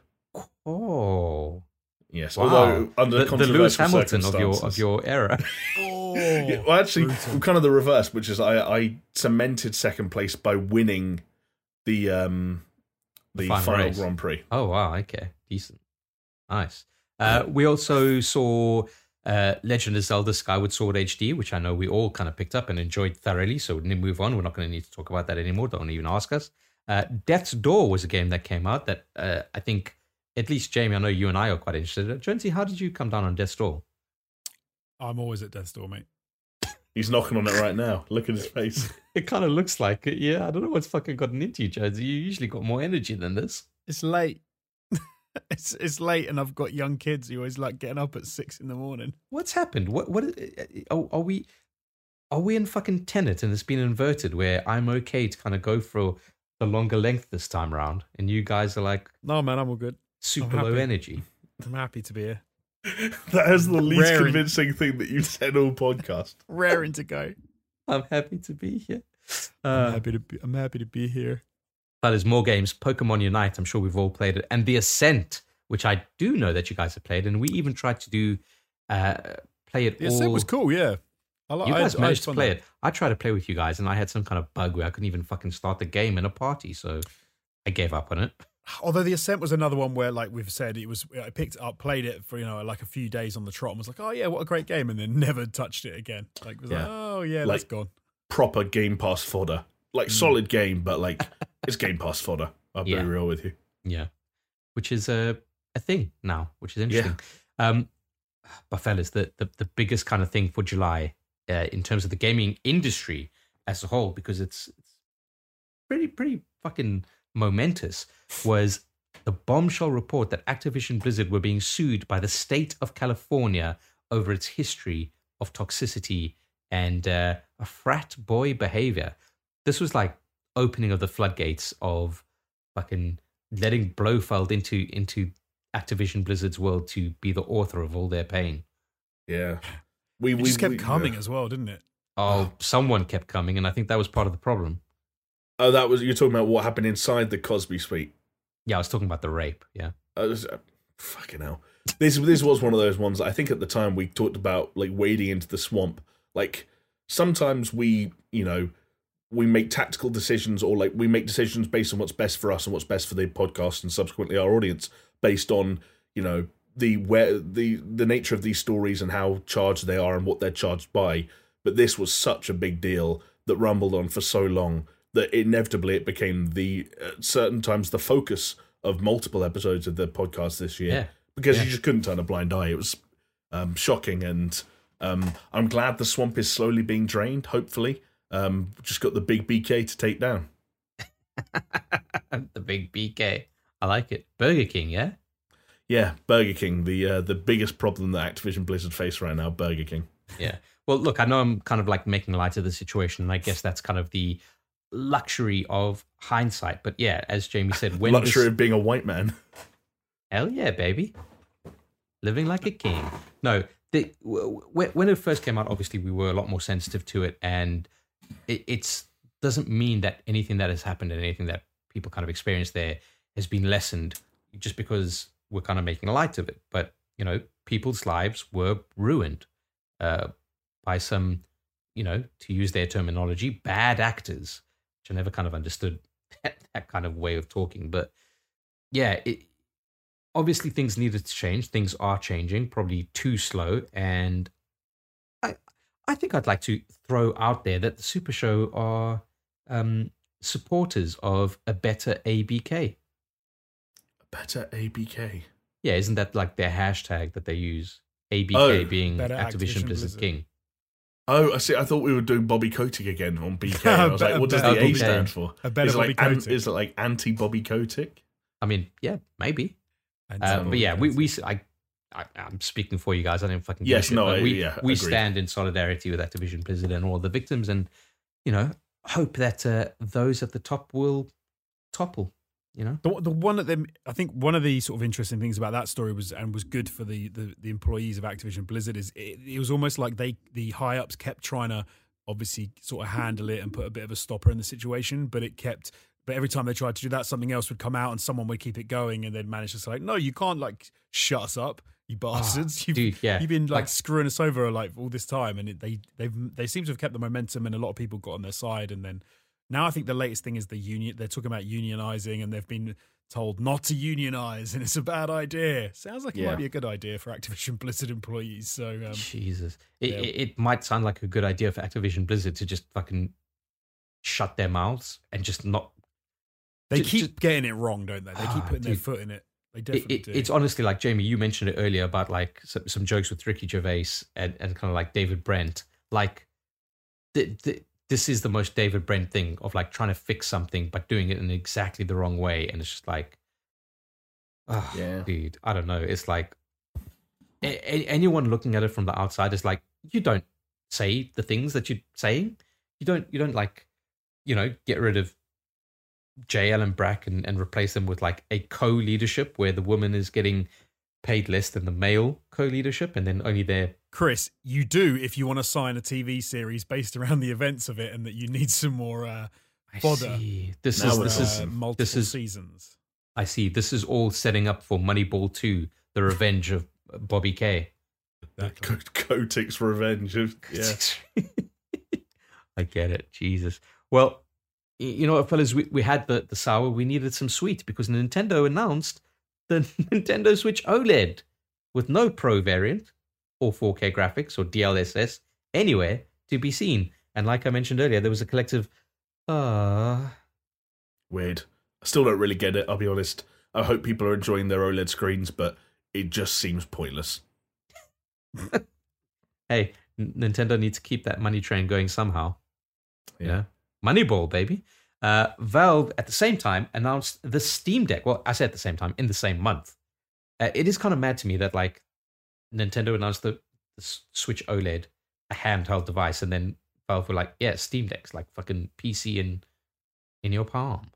A: Oh,
B: Yes,
A: wow!
B: although under
A: the, the Lewis
B: controversial
A: Hamilton of your of your era.
C: Oh,
B: Yeah, well, actually,
C: brutal.
B: kind of the reverse, which is I, I cemented second place by winning the um the
A: Final
B: final. Grand Prix.
A: Oh wow, okay, decent, nice. Uh, we also saw uh, Legend of Zelda: Skyward Sword HD, which I know we all kind of picked up and enjoyed thoroughly. So we move on. We're not going to need to talk about that anymore. Don't even ask us. Uh, Death's Door was a game that came out that uh, I think at least Jamie, I know you and I are quite interested. in. Jonesy, how did you come down on Death's Door?
C: I'm always at death's door, mate.
B: He's knocking on it right now. Look at his face.
A: It kind of looks like it. Yeah, I don't know what's fucking gotten into you, Jonesy. You usually got more energy than this.
C: It's late. it's it's late, and I've got young kids who always like getting up at six in the morning.
A: What's happened? What what are, are we? Are we in fucking Tenet and it's been inverted where I'm okay to kind of go for the longer length this time around, and you guys are like
C: No, man, I'm all good.
A: super low energy.
C: I'm happy to be here.
B: that is the least
C: Raring.
B: convincing thing that you've said all podcast.
C: Raring to go.
A: I'm happy to be here.
C: I'm
A: Uh,
C: happy to be. I'm happy to be here.
A: but there's more games. Pokemon Unite. I'm sure we've all played it, and The Ascent, which I do know that you guys have played, and we even tried to do uh, play it
C: The
A: all.
C: ascent was cool. Yeah, I like.
A: You guys
C: I
A: managed
C: had
A: to play
C: there.
A: it. I tried to play with you guys, and I had some kind of bug where I couldn't even fucking start the game in a party, so I gave up on it.
C: Although the ascent was another one where, like we've said, it was I picked it up, played it for you know like a few days on the trot, and was like, oh yeah, what a great game, and then never touched it again. Like was like, oh yeah,
B: Like-
C: that's gone.
B: Proper Game Pass fodder. Like solid game, but like it's Game Pass fodder. I'll
A: Yeah.
B: be real with you.
A: Yeah, which is a a thing now, which is interesting. Um, but fellas, the, the the biggest kind of thing for July uh, in terms of the gaming industry as a whole, because it's it's pretty pretty fucking momentous, was the bombshell report that Activision Blizzard were being sued by the state of California over its history of toxicity and uh, a frat boy behavior. This was like opening of the floodgates of fucking letting Blofeld into into Activision Blizzard's world to be the author of all their pain.
B: Yeah. We,
C: It
B: we
C: just kept
B: we-
C: coming
B: yeah.
C: as well, didn't it?
A: Oh, someone kept coming, and I think that was part of the problem.
B: Oh, that was you're talking about what happened inside the Cosby suite.
A: Yeah, I was talking about the rape. Yeah,
B: I was, uh, fucking hell. This this was one of those ones. I think at the time we talked about like wading into the swamp. Like sometimes we, you know, we make tactical decisions or like we make decisions based on what's best for us and what's best for the podcast and subsequently our audience based on you know the where the the nature of these stories and how charged they are and what they're charged by. But this was such a big deal that rumbled on for so long that inevitably it became the at certain times the focus of multiple episodes of the podcast this year
A: yeah,
B: because
A: Yeah.
B: you just couldn't turn a blind eye. It was um, shocking, and um, I'm glad the swamp is slowly being drained. Hopefully, um, just got the big BK to take down.
A: the big BK. I like it. Burger King, yeah.
B: Yeah, Burger King, the uh, the biggest problem that Activision Blizzard face right now, Burger King.
A: Yeah. Well, look, I know I'm kind of like making light of the situation, and I guess that's kind of the luxury of hindsight. But yeah, as Jamie said, when
B: Luxury
A: this,
B: of being a white man.
A: hell yeah, baby, living like a king. No, the, w- w- when it first came out, obviously we were a lot more sensitive to it, and it it's doesn't mean that anything that has happened and anything that people kind of experienced there has been lessened just because we're kind of making light of it. But you know, people's lives were ruined uh, by some, you know, to use their terminology, bad actors, which I never kind of understood that, that kind of way of talking. But yeah, it, obviously things needed to change. Things are changing, probably too slow. And I, I think I'd like to throw out there that the Super Show are um, supporters of a better ABK.
B: Better ABK.
A: Yeah, isn't that like their hashtag that they use? ABK
B: Oh,
A: being Activision,
C: Activision
A: Blizzard,
C: Blizzard.
A: King.
B: Oh, I see. I thought we were doing Bobby Kotick again on BK. I was like,
C: Better-
B: what does the
C: better
B: A stand
A: Kotick.
B: for?
C: A better
B: is, it
C: Bobby
B: like, an- is it like anti Bobby Kotick?
A: I mean, yeah, maybe. Uh, but yeah, we, we I, I, I'm speaking for you guys. I don't fucking give
B: Yes,
A: shit,
B: no,
A: but
B: I-
A: we,
B: yeah,
A: we
B: agreed.
A: stand in solidarity with Activision Blizzard and all the victims, and you know, hope that uh, those at the top will topple. You know,
C: The, the one of them, I think one of the sort of interesting things about that story was, and was good for the the, the employees of Activision Blizzard, is it, it was almost like they the high ups kept trying to obviously sort of handle it and put a bit of a stopper in the situation, but it kept. But every time they tried to do that, something else would come out and someone would keep it going, and they'd manage to say, like, "No, you can't like shut us up, you ah, bastards! you've,
A: dude, yeah,
C: you've been like,
A: like-
C: screwing us over like all this time." And it, they they they seem to have kept the momentum, and a lot of people got on their side. And then now I think the latest thing is the union. They're talking about unionizing, and they've been told not to unionize, and it's a bad idea. Sounds like it
B: Yeah.
C: might be a good idea for Activision Blizzard employees. So um,
A: Jesus, it,
C: yeah.
A: it, it might sound like a good idea for Activision Blizzard to just fucking shut their mouths and just not.
C: they
A: Ju-
C: keep
A: ju-
C: getting it wrong, don't they? They keep
A: Ah,
C: putting their foot in it. They definitely
A: it,
C: do.
A: it's honestly like Jamie, you mentioned it earlier about like some, some jokes with Ricky Gervais and, and kind of like David Brent. Like, the, th- this is the most David Brent thing of like trying to fix something but doing it in exactly the wrong way, and it's just like, oh,
B: Yeah.
A: dude, I don't know. It's like a- anyone looking at it from the outside is like, you don't say the things that you're saying. You don't. You don't like, you know, get rid of JL and Brack and, and replace them with like a co-leadership where the woman is getting paid less than the male co-leadership, and then only their
C: Chris, you do if you want to sign a TV series based around the events of it, and that you need some more uh,
A: I
C: Fodder.
A: see. This
B: Now
A: is
B: we're
A: this is
C: uh, multiple
A: this is
C: seasons.
A: I see. This is all setting up for Moneyball 2, the revenge of Bobby K.
C: Exactly.
B: Ko- Kotick's revenge. of- Yeah.
A: I get it. Jesus. Well, you know what, fellas? We, we had the, the sour. We needed some sweet because Nintendo announced the Nintendo Switch OLED with no Pro variant or 4K graphics or DLSS anywhere to be seen. And like I mentioned earlier, there was a collective, ah,
B: Weird. I still don't really get it, I'll be honest. I hope people are enjoying their OLED screens, but it just seems pointless.
A: hey, Nintendo needs to keep that money train going somehow.
B: Yeah.
A: Yeah. Moneyball, baby. Uh, Valve at the same time announced the Steam Deck. Well, I say at the same time, in the same month. Uh, it is kind of mad to me that like Nintendo announced the, the Switch OLED, a handheld device, and then Valve were like, "Yeah, Steam Deck's like fucking PC in in your palm."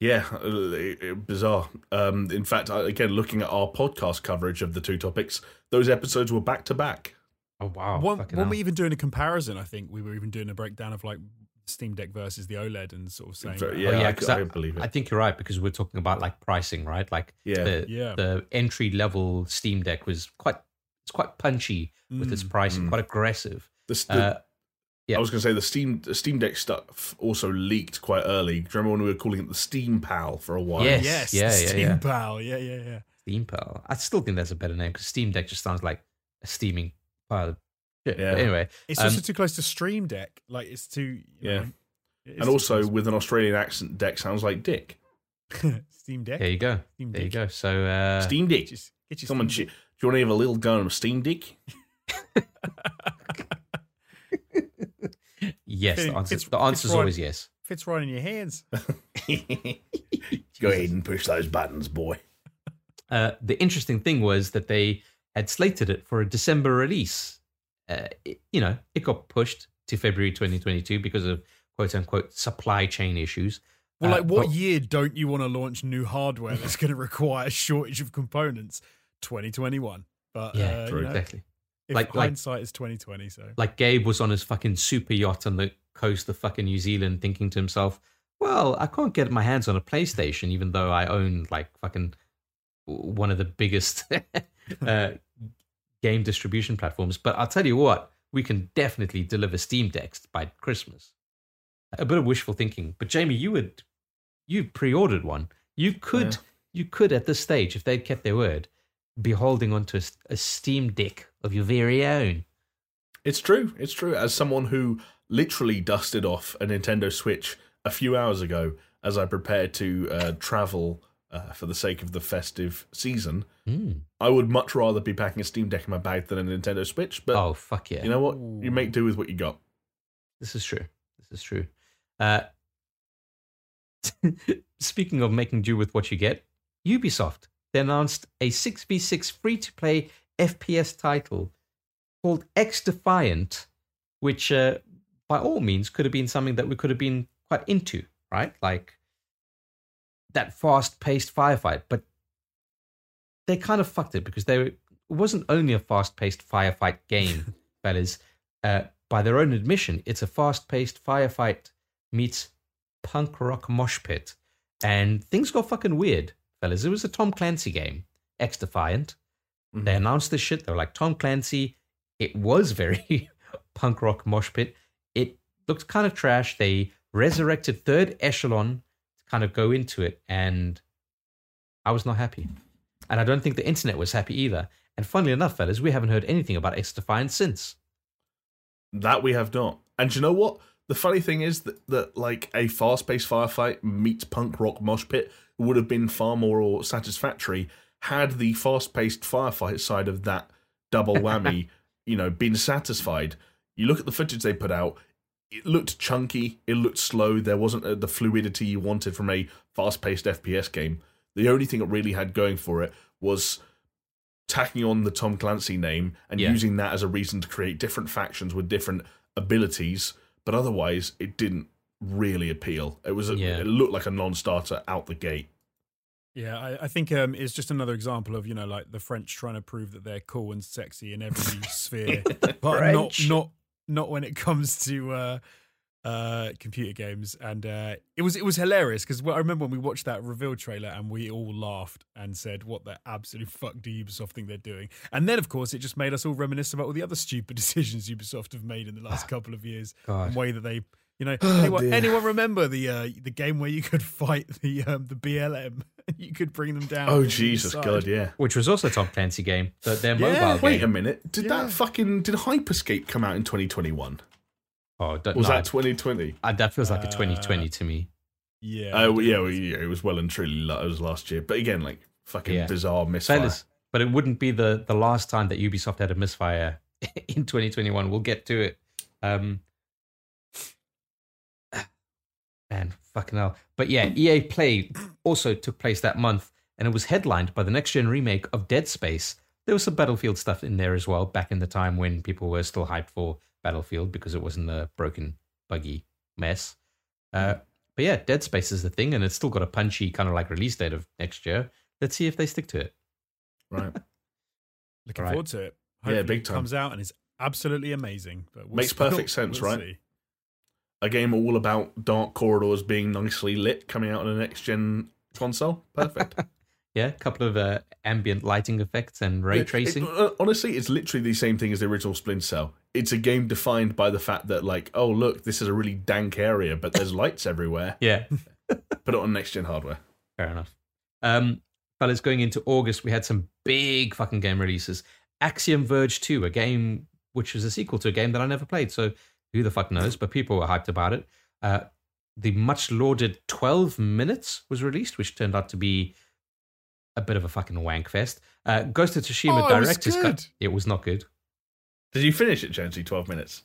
B: Yeah, uh, it- it- bizarre. Um, in fact, again, looking at our podcast coverage of the two topics, those episodes were back to back.
A: Oh wow!
C: when
A: fucking
C: when
A: hell.
C: we even doing a comparison, I think we were even doing a breakdown of like Steam Deck versus the OLED and sort of saying,
B: So, yeah,
A: Oh, yeah,
B: I,
A: 'cause
B: I
A: I-
B: believe it.
A: I think you're right because we're talking about like pricing, right? Like
B: yeah,
A: the
C: Yeah.
A: the entry level Steam Deck was quite it's quite punchy with its
C: Mm.
A: pricing,
B: Mm.
A: quite aggressive.
B: the, the,
A: Uh, yeah.
B: I was going to say the Steam the Steam Deck stuff also leaked quite early. Do you remember when we were calling it the Steam Pal for a while?
A: Yes.
C: yes,
A: yeah,
C: the
A: yeah,
C: Steam
A: yeah.
C: Pal, yeah, yeah, yeah.
A: Steam Pal. I still think that's a better name because Steam Deck just sounds like a steaming pile of shit.
B: Yeah.
A: But anyway,
C: It's
A: Um,
C: also too close to Stream Deck. Like it's too, you
B: Yeah.
C: know, it's
B: and
C: too
B: also
C: close.
B: with an Australian accent, Deck sounds like Dick.
C: Steam Deck.
A: there you go.
C: Steam
A: There you
C: Deck.
A: go. So uh,
B: Steam Dick.
C: Get your, get your
B: Come
C: Steam
B: chi- do you want to have a little go on a Steam Deck?
A: yes, the
C: Fitting-
A: answer
C: fits-
A: the answer is
C: right-
A: always yes.
C: fits right in your hands.
B: Go ahead and push those buttons, boy.
A: Uh, the interesting thing was that they had slated it for a December release. Uh, it- you know, it got pushed to February 2022 because of quote unquote supply chain issues.
C: Well,
A: Uh,
C: like, what
A: but-
C: year don't you want to launch new hardware that's going to require a shortage of components? 2021. But
A: yeah,
C: uh,
B: true.
C: you know,
A: exactly.
C: if
A: Like- like-
C: hindsight is 2020, so
A: Like Gabe was on his fucking super yacht on the coast of fucking New Zealand, thinking to himself, "Well, I can't get my hands on a PlayStation, even though I own like fucking one of the biggest uh, game distribution platforms." But I'll tell you what, we can definitely deliver Steam Decks by Christmas. A bit of wishful thinking, but Jamie, you would you pre-ordered one. You could
B: Yeah.
A: you could at this stage, if they'd kept their word, be holding onto a, a Steam Deck of your very own.
B: It's true. It's true. As someone who literally dusted off a Nintendo Switch a few hours ago as I prepared to uh, travel uh, for the sake of the festive season,
A: Hmm.
B: I would much rather be packing a Steam Deck in my bag than a Nintendo Switch. But
A: Oh fuck yeah!
B: you know what? You make do with what you got.
A: This is true. This is true. Uh, speaking of making do with what you get, Ubisoft they announced a 6v6 free to play FPS title called X Defiant, which uh, by all means could have been something that we could have been quite into, right? Like that fast paced firefight. But they kind of fucked it because they were, it wasn't only a fast paced firefight game, fellas. Uh, by their own admission, it's a fast paced firefight meets punk rock mosh pit. And things got fucking weird, fellas. It was a Tom Clancy game, X Defiant.
B: Mhm.
A: They announced this shit. They were like, Tom Clancy. It was very punk rock mosh pit. It looked kind of trash. They resurrected Third Echelon to kind of go into it. And I was not happy. And I don't think the internet was happy either. And funnily enough, fellas, we haven't heard anything about X Defiant since.
B: That we have not. And you know what? The funny thing is that, that like a fast paced firefight meets punk rock mosh pit would have been far more satisfactory had the fast paced firefight side of that double whammy, you know, been satisfied. You look at the footage they put out, it looked chunky, it looked slow, there wasn't uh, the fluidity you wanted from a fast paced FPS game. The only thing it really had going for it was tacking on the Tom Clancy name and
A: Yeah.
B: using that as a reason to create different factions with different abilities, but otherwise it didn't really appeal. It was a,
A: Yeah.
B: it looked like a non-starter out the gate.
C: Yeah, I, I think um, it's just another example of you know like the French trying to prove that they're cool and sexy in every sphere, but not
A: French.
C: not not when it comes to uh, uh, computer games. And uh, it was it was hilarious because I remember when we watched that reveal trailer and we all laughed and said, "What the absolute fuck do Ubisoft think they're doing?" And then of course it just made us all reminisce about all the other stupid decisions Ubisoft have made in the last couple of years,
A: God.
C: the way that they. You know,
B: Oh,
C: anyone, anyone remember the uh, the game where you could fight the um, the BLM? you could bring them down.
B: Oh Jesus
C: side.
B: God, yeah.
A: Which was also a Tom Clancy game, the, their
C: Yeah.
A: mobile
B: Wait a minute. Did
C: Yeah.
B: that fucking did Hyperscape come out in 2021?
A: Oh, don't,
B: Was
A: no,
B: that 2020?
A: I- that feels like a
C: Uh,
A: 2020 to me.
C: Yeah.
B: Oh yeah, well, yeah, it was well and truly it was last year. But again, like fucking
A: Yeah.
B: bizarre misfire.
A: Fellas, but it wouldn't be the, the last time that Ubisoft had a misfire in 2021. We'll get to it. Um, man, fucking hell. But yeah, EA Play also took place that month, and it was headlined by the next gen remake of Dead Space. There was some Battlefield stuff in there as well, back in the time when people were still hyped for Battlefield because it wasn't a broken, buggy mess. Uh, but yeah, Dead Space is the thing, and it's still got a punchy kind of like release date of next year. Let's see if they stick to it.
B: Right.
C: Looking
A: Right.
C: forward to it.
B: Yeah,
C: Hopefully
B: big
C: it
B: time.
C: comes out and is absolutely amazing. But we'll
B: Makes
C: see-
B: perfect sense,
C: we'll
B: right?
C: see.
B: A game all about dark corridors being nicely lit coming out on a next gen console. Perfect.
A: Yeah, a couple of uh, ambient lighting effects and ray
B: Yeah,
A: tracing.
B: it- uh, honestly, it's literally the same thing as the original Splinter Cell. It's a game defined by the fact that, like, oh look, this is a really dank area, but there's lights everywhere.
A: yeah,
B: Put it on next gen hardware.
A: fair enough. Um, fellas, going into August, we had some big fucking game releases. Axiom Verge 2, a game which was a sequel to a game that I never played, so who the fuck knows? But people were hyped about it. Uh, the much lauded 12 Minutes was released, which turned out to be a bit of a fucking wank fest. Uh, Ghost of Tsushima
C: Oh, it was
A: Director's. Cut. It was not good.
B: Did you finish it, Jonesy? Twelve minutes.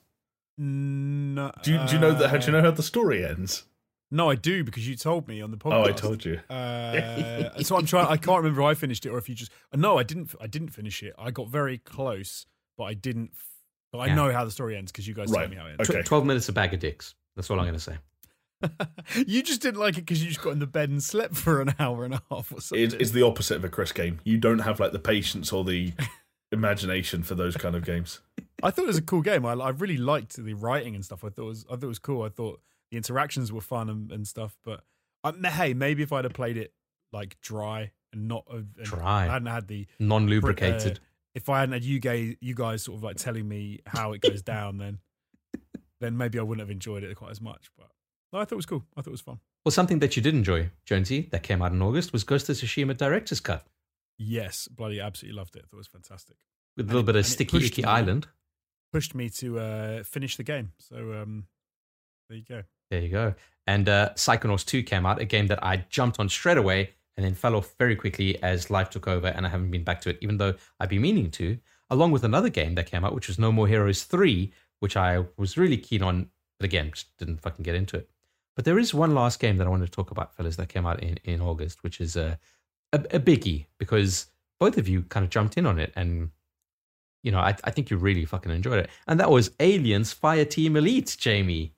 C: No,
B: Do you, do you know that? How do you know how the story ends?
C: No, I do because you told me on the podcast.
B: Oh, I told you.
C: Uh, so I'm trying. I can't remember if I finished it or if you just. No, I didn't. I didn't finish it. I got very close, but I didn't. But I
A: Yeah.
C: know how the story ends because you guys
B: Right.
C: told me how it ends.
B: Okay.
A: Tw- 12 minutes of bag of dicks. That's all I'm going to say.
C: you just didn't like it because you just got in the bed and slept for an hour and a half or something.
B: It, it's the opposite of a Chris game. You don't have like the patience or the imagination for those kind of games.
C: I thought it was a cool game. I, I really liked the writing and stuff. I thought it was I thought it was cool. I thought the interactions were fun and, and stuff. But um, hey, maybe if I'd have played it like dry and not and
A: Dry.
C: I hadn't had the
A: Non lubricated.
C: If I hadn't had you guys you guys sort of like telling me how it goes down, then then maybe I wouldn't have enjoyed it quite as much. But no, I thought it was cool. I thought it was fun.
A: well, something that you did enjoy, Jonesy, that came out in August was Ghost of Tsushima Director's Cut
C: Yes, bloody absolutely loved it. I thought it was fantastic.
A: with a
C: And
A: little
C: it-
A: bit of
C: and
A: Sticky Icky
C: me.
A: Island.
C: Pushed me to uh, finish the game. So um, there you go.
A: There you go. And uh, Psychonauts 2 came out, a game that I jumped on straight away and then fell off very quickly as life took over and I haven't been back to it, even though I've been meaning to, along with another game that came out, which was No More Heroes 3, which I was really keen on, but again, just didn't fucking get into it. But there is one last game that I wanted to talk about, fellas, that came out in, in August, which is uh, a, a biggie because both of you kind of jumped in on it and you know, I, I think you really fucking enjoyed it. And that was Aliens Fire Team Elite, Jamie.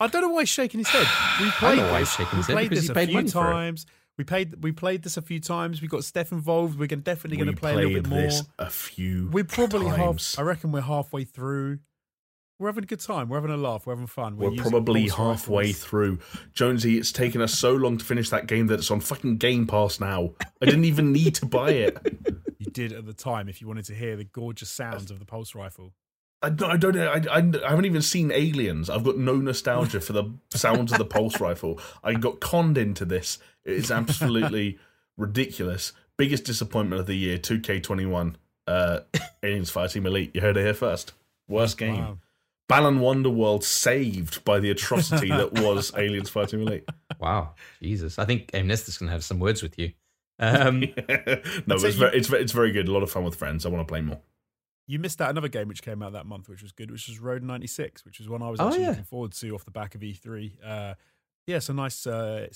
C: I don't know why he's shaking his head. We played
A: know why he's shaking his head,
C: played
A: because
C: this
A: he
C: a
A: paid
C: few
A: money for it.
C: We played we played this a few times. We got Steph involved. We're definitely going to play a little bit more.
B: this a few.
C: We're probably
B: times.
C: half. I reckon we're halfway through. We're having a good time. We're having a laugh. We're having fun.
B: We're
C: using
B: probably halfway
C: rifles.
B: through. Jonesy, it's taken us so long to finish that game that it's on fucking Game Pass now. I didn't even need to buy it.
C: You did at the time if you wanted to hear the gorgeous sounds of the pulse rifle.
B: I don't, I don't. I, I, I haven't even seen Aliens. I've got no nostalgia for the sounds of the pulse rifle. I got conned into this. It's absolutely ridiculous. Biggest disappointment of the year 2K21. Uh, Aliens Fireteam Elite. You heard it here first. Worst game.
C: Wow.
B: Balan Wonderworld saved by the atrocity that was Aliens Fireteam Elite.
A: Wow, Jesus! I think Amnestus can have some words with you. Um,
B: no, it's
C: say
B: very, it's, it's very good. A lot of fun with friends. I want to play more.
C: You missed out another game which came out that month, which was good, which was Road 96, which was one I was
A: Oh,
C: actually
A: yeah.
C: looking forward to off the back of E3. Uh, yeah, it's a nice uh,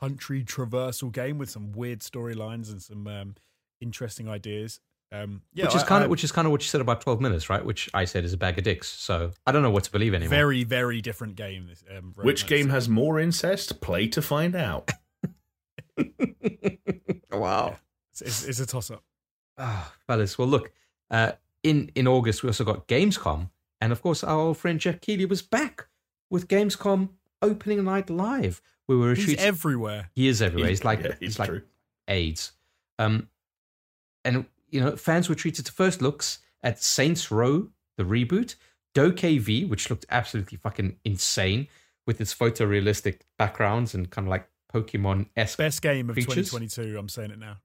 C: country traversal game with some weird storylines and some um, interesting ideas. Um, yeah,
A: which is kind
C: I-
A: of which is kind of what you said about twelve minutes, right? Which I said is a bag of dicks. So I don't know what to believe anymore.
C: very, very different game. This, um,
B: Which game has more incest? Play to find out.
A: wow.
C: It's, it's, it's a toss up.
A: Ah, fellas. Well, look. Uh, in in August, we also got Gamescom, and of course, our old friend Geoff Keighley was back with Gamescom opening night live. We were
C: He's
A: shooting.
C: everywhere.
A: he is everywhere. He's like
B: yeah,
A: he's
B: it's
A: like
B: true.
A: AIDS. Um, and you know, fans were treated to first looks at Saints Row, the reboot, DokeV, which looked absolutely fucking insane with its photorealistic backgrounds and kind of like Pokemon esque.
C: Best game of
A: Features?
C: 2022. I'm saying it now.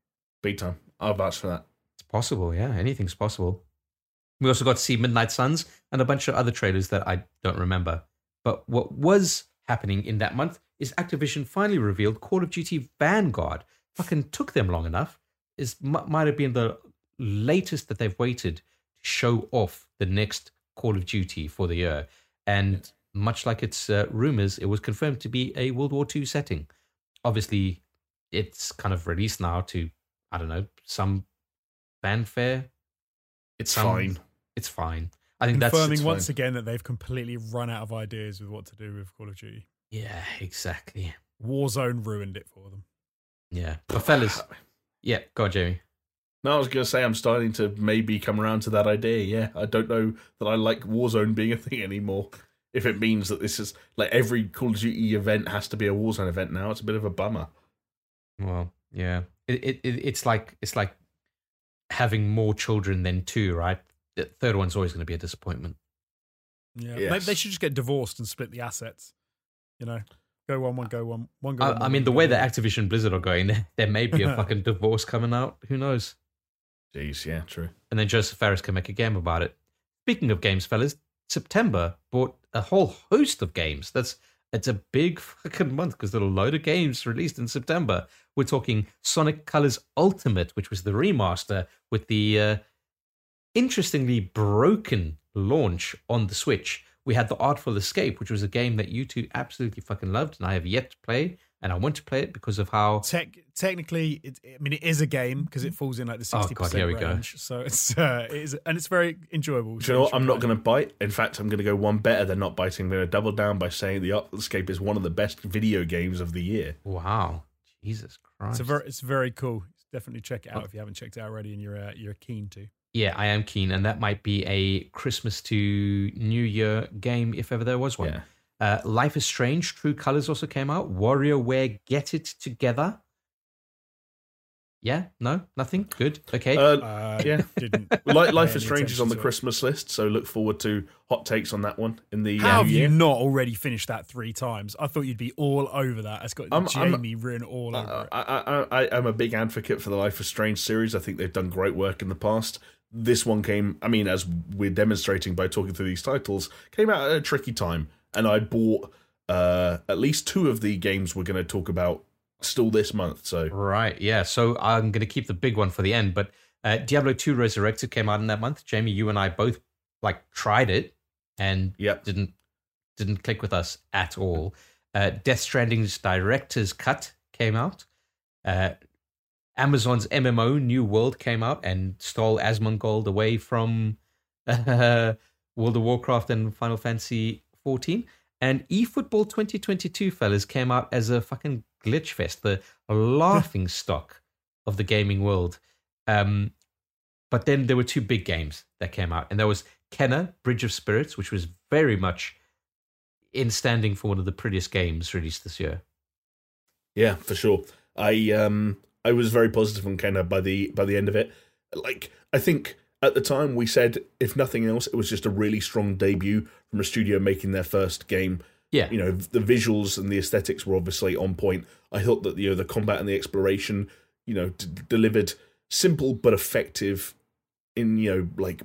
B: Big time. I'll vouch for that.
A: It's possible, yeah. Anything's possible. We also got to see Midnight Suns and a bunch of other trailers that I don't remember. But what was happening in that month is Activision finally revealed Call of Duty Vanguard. Fucking took them long enough. Is m- might have been the latest that they've waited to show off the next Call of Duty for the year. And much like its uh, rumors, it was confirmed to be a World War II setting. Obviously, it's kind of released now to I don't know some fanfare.
B: It's
A: Some-
B: fine.
A: It's fine. I think that's
C: Confirming
B: it's
C: once
B: fine.
C: again that they've completely run out of ideas with what to do with Call of Duty.
A: yeah, exactly.
C: Warzone ruined it for them.
A: Yeah, but fellas, yeah, go on, Jamie.
B: No, I was going to say I'm starting to maybe come around to that idea. Yeah, I don't know that I like Warzone being a thing anymore. If it means that this is like every Call of Duty event has to be a Warzone event now, it's a bit of a bummer.
A: Well, yeah, it, it, it it's like it's like having more children than two, right? The third one's always going to be a disappointment.
C: Yeah,
B: Yes.
C: maybe they should just get divorced and split the assets. You know, go one, one, go one, one, go.
A: I,
C: one,
A: I
C: one,
A: mean, the way that Activision Blizzard are going, there, there may be a fucking divorce coming out. Who knows?
B: Jeez, yeah, true.
A: And then Joseph Fares can make a game about it. Speaking of games, fellas, September brought a whole host of games. That's it's a big fucking month because there are a load of games released in September. We're talking Sonic Colors Ultimate, which was the remaster with the uh, interestingly broken launch on the Switch, we had The Artful Escape, which was a game that you two absolutely fucking loved, and I have yet to play, and I want to play it because of how.
C: Tech, technically, it, I mean, it is a game because it falls in like the
A: Oh,
C: sixty
A: God, here we
C: percent
A: go.
C: range. So it's uh, it is, and it's very enjoyable.
B: Do you know what? I'm not going to bite. In fact, I'm going to go one better than not biting. I'm going to double down by saying The Escape is one of the best video games of the year.
A: Wow. Jesus Christ.
C: It's a very, it's very cool. Definitely check it out if you haven't checked it out already and you're uh, you're keen to.
A: yeah, I am keen, and that might be a Christmas to New Year game if ever there was one.
B: Yeah.
A: Uh, Life is Strange, True Colors also came out. Warrior WarioWare Get It Together. Yeah, no, nothing. Good. Okay.
B: Uh,
C: Uh,
B: Yeah.
C: didn't.
B: Li- Life is Strange is on the
C: attention it.
B: Christmas list, so look forward to hot takes on that one in the
C: How
B: uh,
C: have
B: new
C: you
B: year.
C: not already finished that three times? I thought you'd be all over that. It's got
B: I'm- I'm-
C: Jamie written all over
B: Uh,
C: it.
B: I, I, I, I'm a big advocate for the Life is Strange series. I think they've done great work in the past. This one came, I mean, as we're demonstrating by talking through these titles, came out at a tricky time. And I bought uh, at least two of the games we're going to talk about still this month. So,
A: Right. Yeah. So I'm going to keep the big one for the end. But uh, Diablo 2 Resurrected came out in that month. Jamie, you and I both like tried it and
B: Yep.
A: didn't didn't click with us at all. Uh, Death Stranding's director's cut came out. Uh, Amazon's MMO New World came out and stole Asmongold away from uh, World of Warcraft and Final Fantasy 14. And eFootball 2022, fellas, came out as a fucking glitch fest, the laughing stock of the gaming world. Um, but then there were two big games that came out, and there was Kena Bridge of Spirits, which was very much in standing for one of the prettiest games released this year.
B: yeah, for sure. I um I was very positive on Kena by the by the end of it. Like I think at the time we said if nothing else it was just a really strong debut from a studio making their first game.
A: Yeah,
B: you know the visuals and the aesthetics were obviously on point. I thought that you know the combat and the exploration, you know, d- delivered simple but effective. In you know like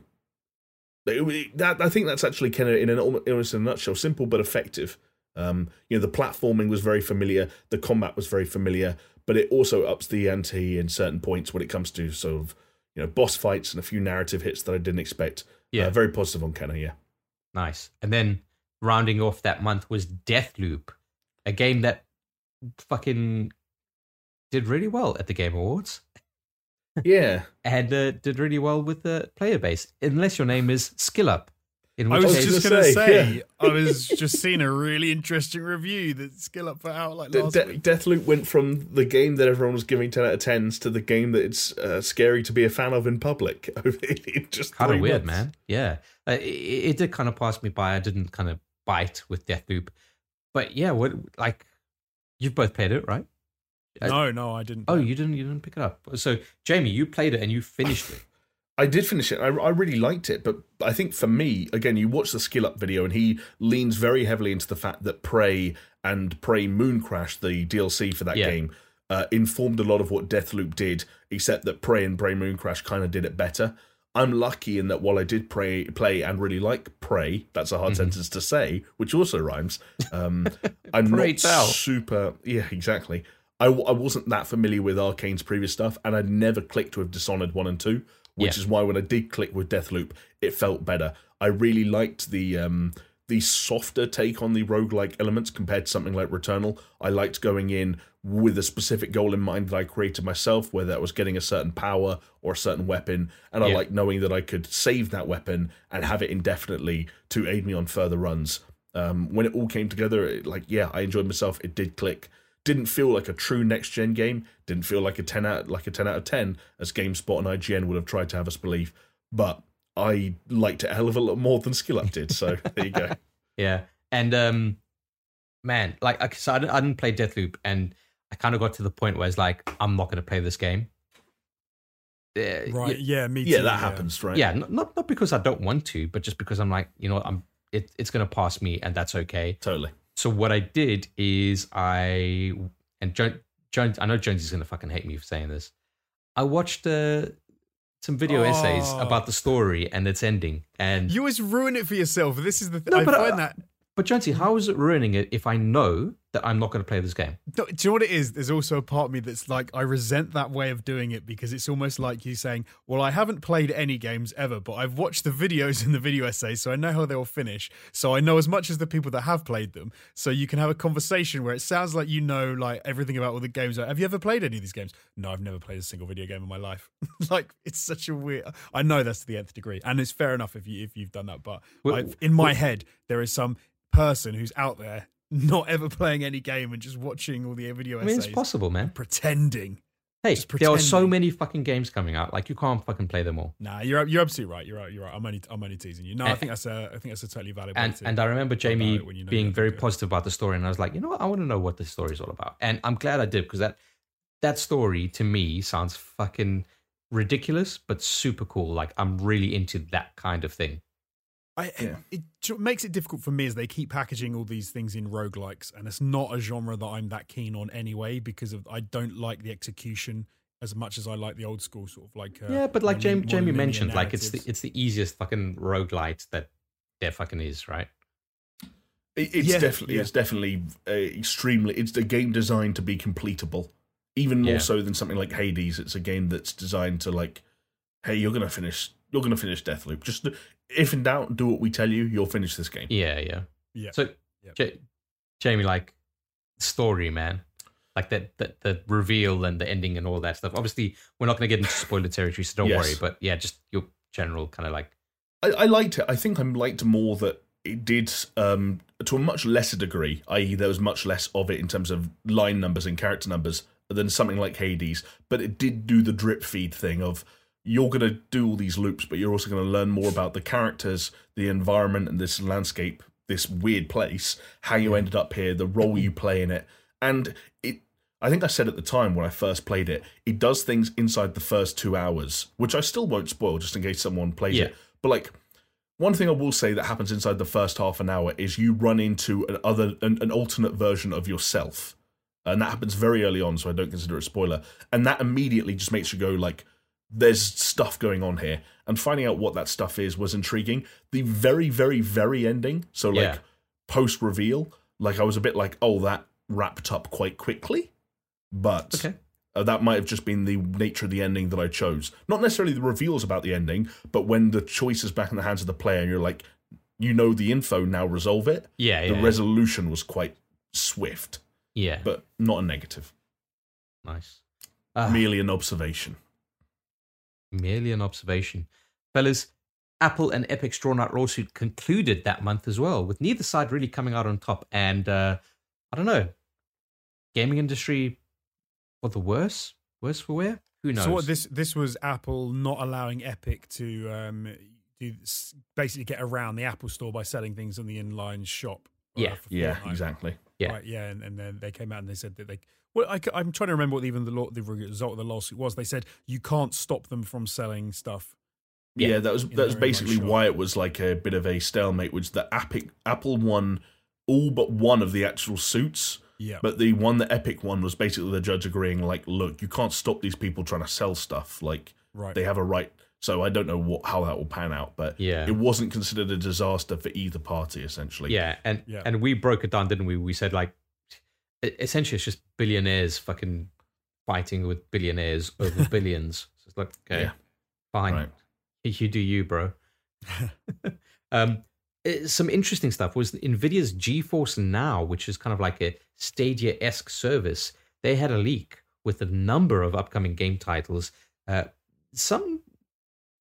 B: it- that, I think that's actually kind of in an almost in a nutshell, simple but effective. Um, you know, the platforming was very familiar, the combat was very familiar, but it also ups the ante in certain points when it comes to sort of you know boss fights and a few narrative hits that I didn't expect.
A: Yeah.
B: uh, very positive on Kena. Yeah,
A: nice. And then rounding off that month was Deathloop, a game that fucking did really well at the Game Awards.
B: yeah.
A: and uh, did really well with the player base, unless your name is Skill Up. In
C: I
A: which
C: was
A: case,
C: just
B: gonna say,
C: say,
B: yeah.
C: I was just seeing a really interesting review that Skill Up put out like
B: De-
C: last
B: De-
C: week.
B: Deathloop went from the game that everyone was giving 10 out of 10s to the game that it's uh, scary to be a fan of in public. in just
A: kind of weird,
B: months.
A: man. Yeah, uh, it, it did kind of pass me by. I didn't kind of bite with Deathloop, but yeah, what like you've both played it, right? Uh,
C: No, no, I didn't.
A: Oh, you didn't. You didn't pick it up. So, Jamie, you played it and you finished it.
B: I did finish it. I, I really liked it, but I think for me, again, you watch the skill up video, and he leans very heavily into the fact that Prey and Prey Mooncrash, the DLC for that
A: Yeah.
B: game, uh, informed a lot of what Deathloop did, except that Prey and Prey Mooncrash kind of did it better. I'm lucky in that while I did pray, play and really like Prey, that's a hard sentence to say, which also rhymes. Um, I'm not super. Yeah, exactly. I, I wasn't that familiar with Arkane's previous stuff, and I'd never clicked with Dishonored 1 and 2, which
A: Yeah.
B: is why when I did click with Deathloop, it felt better. I really liked the um, the softer take on the roguelike elements compared to something like Returnal. I liked going in with a specific goal in mind that I created myself, whether that was getting a certain power or a certain weapon, and I
A: Yeah.
B: liked knowing that I could save that weapon and have it indefinitely to aid me on further runs. Um, when it all came together, it, like yeah, I enjoyed myself. It did click. Didn't feel like a true next gen game. Didn't feel like a ten out like a ten out of ten as GameSpot and IGN would have tried to have us believe. But I liked it a hell of a lot more than Skill Up did. So there you go.
A: Yeah, and um, man, like, like so I didn't, I didn't play Deathloop, and I kind of got to the point where it's like, I'm not going to play this game. Uh,
C: Right, yeah, me too.
B: Yeah, that happens, right?
A: Yeah, not, not not because I don't want to, but just because I'm like, you know, I'm it, it's going to pass me, and that's okay.
B: totally.
A: So what I did is I and Jones, I know Jones is going to fucking hate me for saying this. I watched uh, some video essays
C: Oh.
A: about the story and its ending, and
C: You always ruin it for yourself. This is the thing.
A: No,
C: I
A: but
C: find
A: I-
C: that
A: but Jonesy, how is it ruining it if I know that I'm not going to play this game.
C: Do you know what it is? There's also a part of me that's like, I resent that way of doing it because it's almost like you saying, Well, I haven't played any games ever, but I've watched the videos and the video essays, so I know how they'll finish. So I know as much as the people that have played them. So you can have a conversation where it sounds like you know like everything about all the games. Have you ever played any of these games? No, I've never played a single video game in my life. like it's such a weird I know that's to the nth degree. And it's fair enough if you if you've done that, but
A: Well,
C: I, in my head, there is some person who's out there not ever playing any game and just watching all the video
A: I mean, it's possible, man.
C: pretending.
A: Hey,
C: Just
A: there are so many fucking games coming out. Like you can't fucking play them all.
C: Nah, you're you're absolutely right. You're right. You're right. I'm only I'm only teasing you. No, I think that's a I think that's a totally valid.
A: And and I remember Jamie
C: you know
A: being very positive about the story, and I was like, you know what, I want to know what this story is all about. And I'm glad I did because that that story to me sounds fucking ridiculous, but super cool. Like I'm really into that kind of thing.
C: I,
B: Yeah.
C: It j- makes it difficult for me as they keep packaging all these things in roguelikes, and it's not a genre that I'm that keen on anyway because of I don't like the execution as much as I like the old school sort of like. Uh,
A: yeah, but like Jamie, Jamie
C: linear
A: mentioned, like it's the it's the easiest fucking roguelite that there fucking is, right?
B: It, it's
C: Yeah,
B: definitely
C: yeah.
B: it's definitely uh, extremely. It's a game designed to be completable, even more
A: Yeah.
B: so than something like Hades. It's a game that's designed to like, hey, you're gonna finish. You're gonna finish Deathloop. Just if in doubt, do what we tell you. You'll finish this game.
A: Yeah, yeah.
C: Yeah.
A: So,
C: Yep.
A: Ja- Jamie, like story, man, like that, that the reveal and the ending and all that stuff. Obviously, we're not going to get into spoiler territory, so don't
B: Yes.
A: worry. But yeah, just your general kind of like,
B: I, I liked it. I think I liked more that it did um, to a much lesser degree, i.e., there was much less of it in terms of line numbers and character numbers than something like Hades. But it did do the drip feed thing of you're going to do all these loops, but you're also going to learn more about the characters, the environment, and this landscape, this weird place, how you ended up here, the role you play in it, and it. I think I said at the time when I first played it, it does things inside the first two hours, which I still won't spoil just in case someone plays
A: Yeah.
B: it. But like one thing I will say that happens inside the first half an hour is you run into an other an, an alternate version of yourself, and that happens very early on, so I don't consider it a spoiler. And that immediately just makes you go like, "There's stuff going on here," and finding out what that stuff is was intriguing. The very, very, very ending, so like
A: Yeah.
B: post reveal, like I was a bit like, "Oh, that wrapped up quite quickly," but
A: okay,
B: uh, that might have just been the nature of the ending that I chose. Not necessarily the reveals about the ending, but when the choice is back in the hands of the player and you're like, you know the info, now resolve it.
A: yeah,
B: The
A: yeah,
B: resolution was quite swift,
A: yeah,
B: but not a negative.
A: nice. Ah,
B: Merely an observation.
A: Merely an observation, fellas. Apple and Epic's drawn-out lawsuit concluded that month as well, with neither side really coming out on top. And uh, I don't know, gaming industry for the worse, worse for wear. Who knows?
C: So what this this was Apple not allowing Epic to um do basically get around the Apple Store by selling things on the inline shop. uh,
A: Yeah.
C: for
B: Yeah,
C: Fortnite.
B: exactly.
A: Yeah.
C: Right, yeah, and, and then they came out and they said that they. Well, I, am trying to remember what even the law, the result of the lawsuit was. They said you can't stop them from selling stuff.
B: Yeah,
A: Yeah.
B: that was
C: In
B: that was basically why it was like a bit of a stalemate. Was that Epic Apple won all but one of the actual suits,
C: Yeah,
B: but the one that Epic won was basically the judge agreeing, like, look, you can't stop these people trying to sell stuff. Like,
C: right.
B: they have a right. So I don't know what how that will pan out, but
A: Yeah.
B: it wasn't considered a disaster for either party. Essentially,
A: Yeah, and
C: Yeah.
A: and we broke it down, didn't we? We said like, essentially, it's just billionaires fucking fighting with billionaires over billions. So it's like, okay,
B: Yeah.
A: fine,
B: Right.
A: you do you, bro. um, some interesting stuff was Nvidia's GeForce Now, which is kind of like a Stadia esque service. They had a leak with a number of upcoming game titles. Uh, some,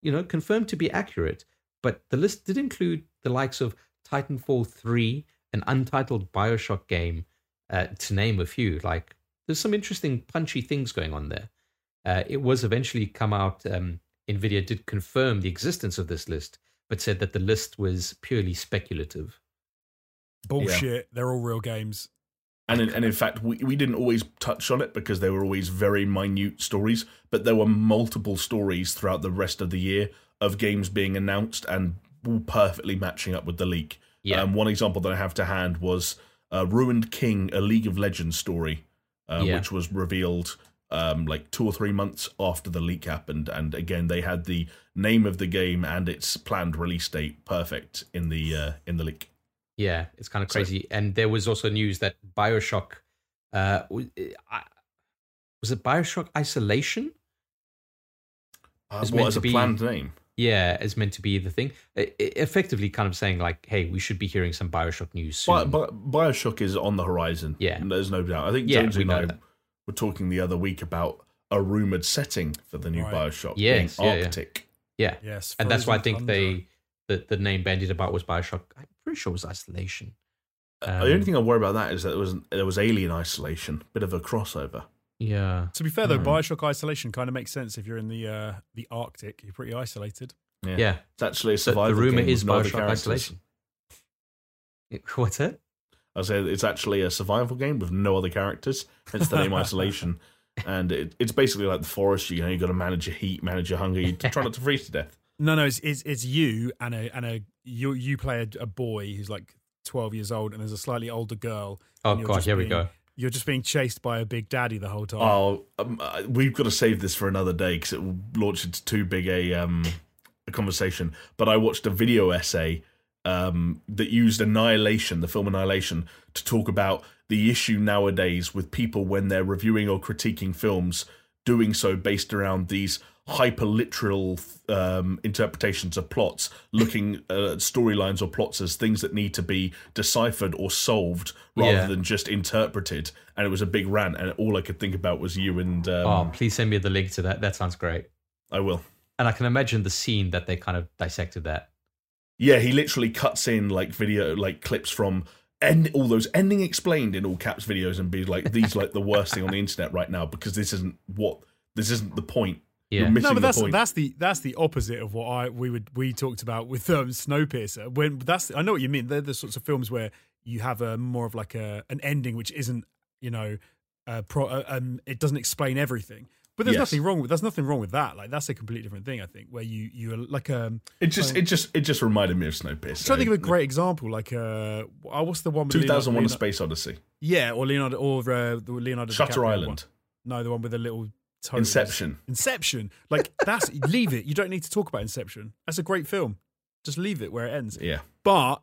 A: you know, confirmed to be accurate, but the list did include the likes of Titanfall 3, an untitled Bioshock game, uh, to name a few. Like, there's some interesting, punchy things going on there. Uh, it was eventually come out. Um, Nvidia did confirm the existence of this list, but said that the list was purely speculative.
C: Bullshit. They're all real games.
B: and in, and in fact, we we didn't always touch on it because they were always very minute stories. But there were multiple stories throughout the rest of the year of games being announced and all perfectly matching up with the leak.
A: Yeah.
B: Um, one example that I have to hand was uh, Ruined King, a League of Legends story, uh,
A: Yeah.
B: which was revealed um, like two or three months after the leak happened. And again, they had the name of the game and its planned release date perfect in the uh, in the leak.
A: Yeah, it's kind of
B: So-
A: crazy. and there was also news that Bioshock, uh, was, it Bioshock Isolation?
B: Uh,
A: It's
B: as
A: to
B: a
A: be-
B: planned name?
A: Yeah, is meant to be the thing. I- I- effectively, kind of saying like, "Hey, we should be hearing some Bioshock news soon."
B: Bi- Bioshock is on the horizon.
A: Yeah.
B: there's no doubt. I think
A: Yeah,
B: Jonesy
A: we
B: and I
A: that.
B: were talking the other week about a rumored setting for the new
C: Right.
B: Bioshock.
A: Yes,
B: being
A: yeah, yeah.
B: Arctic.
A: yeah,
C: Yes,
A: and that's why I think
C: Tundra.
A: they the the name bandied about was Bioshock. I'm pretty sure it was Isolation.
B: Uh, the only
A: Um,
B: thing I worry about that is that there was there was Alien Isolation, bit of a crossover.
A: Yeah,
C: To be fair though,
B: Hmm.
C: Bioshock Isolation kind of makes sense if you're in the uh, the Arctic. You're pretty isolated.
B: Yeah,
A: yeah.
B: it's actually a survival
A: the rumor
B: game
A: is
B: with no other
A: Bioshock
B: characters.
A: Isolation. What's it?
B: I say it's actually a survival game with no other characters. Hence the name Isolation. And it, it's basically like the forest. You know, you got to manage your heat, manage your hunger. You try not to freeze to death.
C: No, no, it's it's, it's you and a and a you you play a, a boy who's like 12 years old, and there's a slightly older girl.
A: Oh
C: and you're
A: god,
C: just
A: here we go.
C: You're just being chased by a big daddy the whole time.
B: Oh, um, uh, we've got to save this for another day because it will launch into too big a um a conversation. But I watched a video essay um that used Annihilation, the film Annihilation, to talk about the issue nowadays with people when they're reviewing or critiquing films, doing so based around these hyper literal um, interpretations of plots, looking at storylines or plots as things that need to be deciphered or solved rather
A: Yeah.
B: than just interpreted. And it was a big rant, and all I could think about was you and um,
A: oh, please send me the link to that. That sounds great.
B: I will.
A: And I can imagine the scene that they kind of dissected that.
B: Yeah, he literally cuts in like video, like clips from end all those ending explained in all caps videos, and be like, "These like the worst thing on the internet right now because this isn't what this isn't the point.
A: Yeah.
B: You're missing
C: no, but that's
B: the point."
C: that's the that's the opposite of what I we would we talked about with um, Snowpiercer. When that's I know what you mean. They're the sorts of films where you have a more of like a an ending which isn't you know uh, pro, uh, um it doesn't explain everything. But there's
B: Yes.
C: nothing wrong with there's nothing wrong with that. Like that's a completely different thing. I think where you you are like um
B: it just it just it just reminded me of Snowpiercer.
C: I'm trying to think of a great example. Like uh, what's the one with
B: Two thousand one: A Space Odyssey,
C: Yeah, or Leonardo or uh, the Leonardo
B: Shutter
C: DiCaprio one.
B: Island,
C: No, the one with the little toes.
B: Inception.
C: Inception. Like that's leave it. You don't need to talk about Inception. That's a great film. Just leave it where it ends.
B: Yeah,
C: But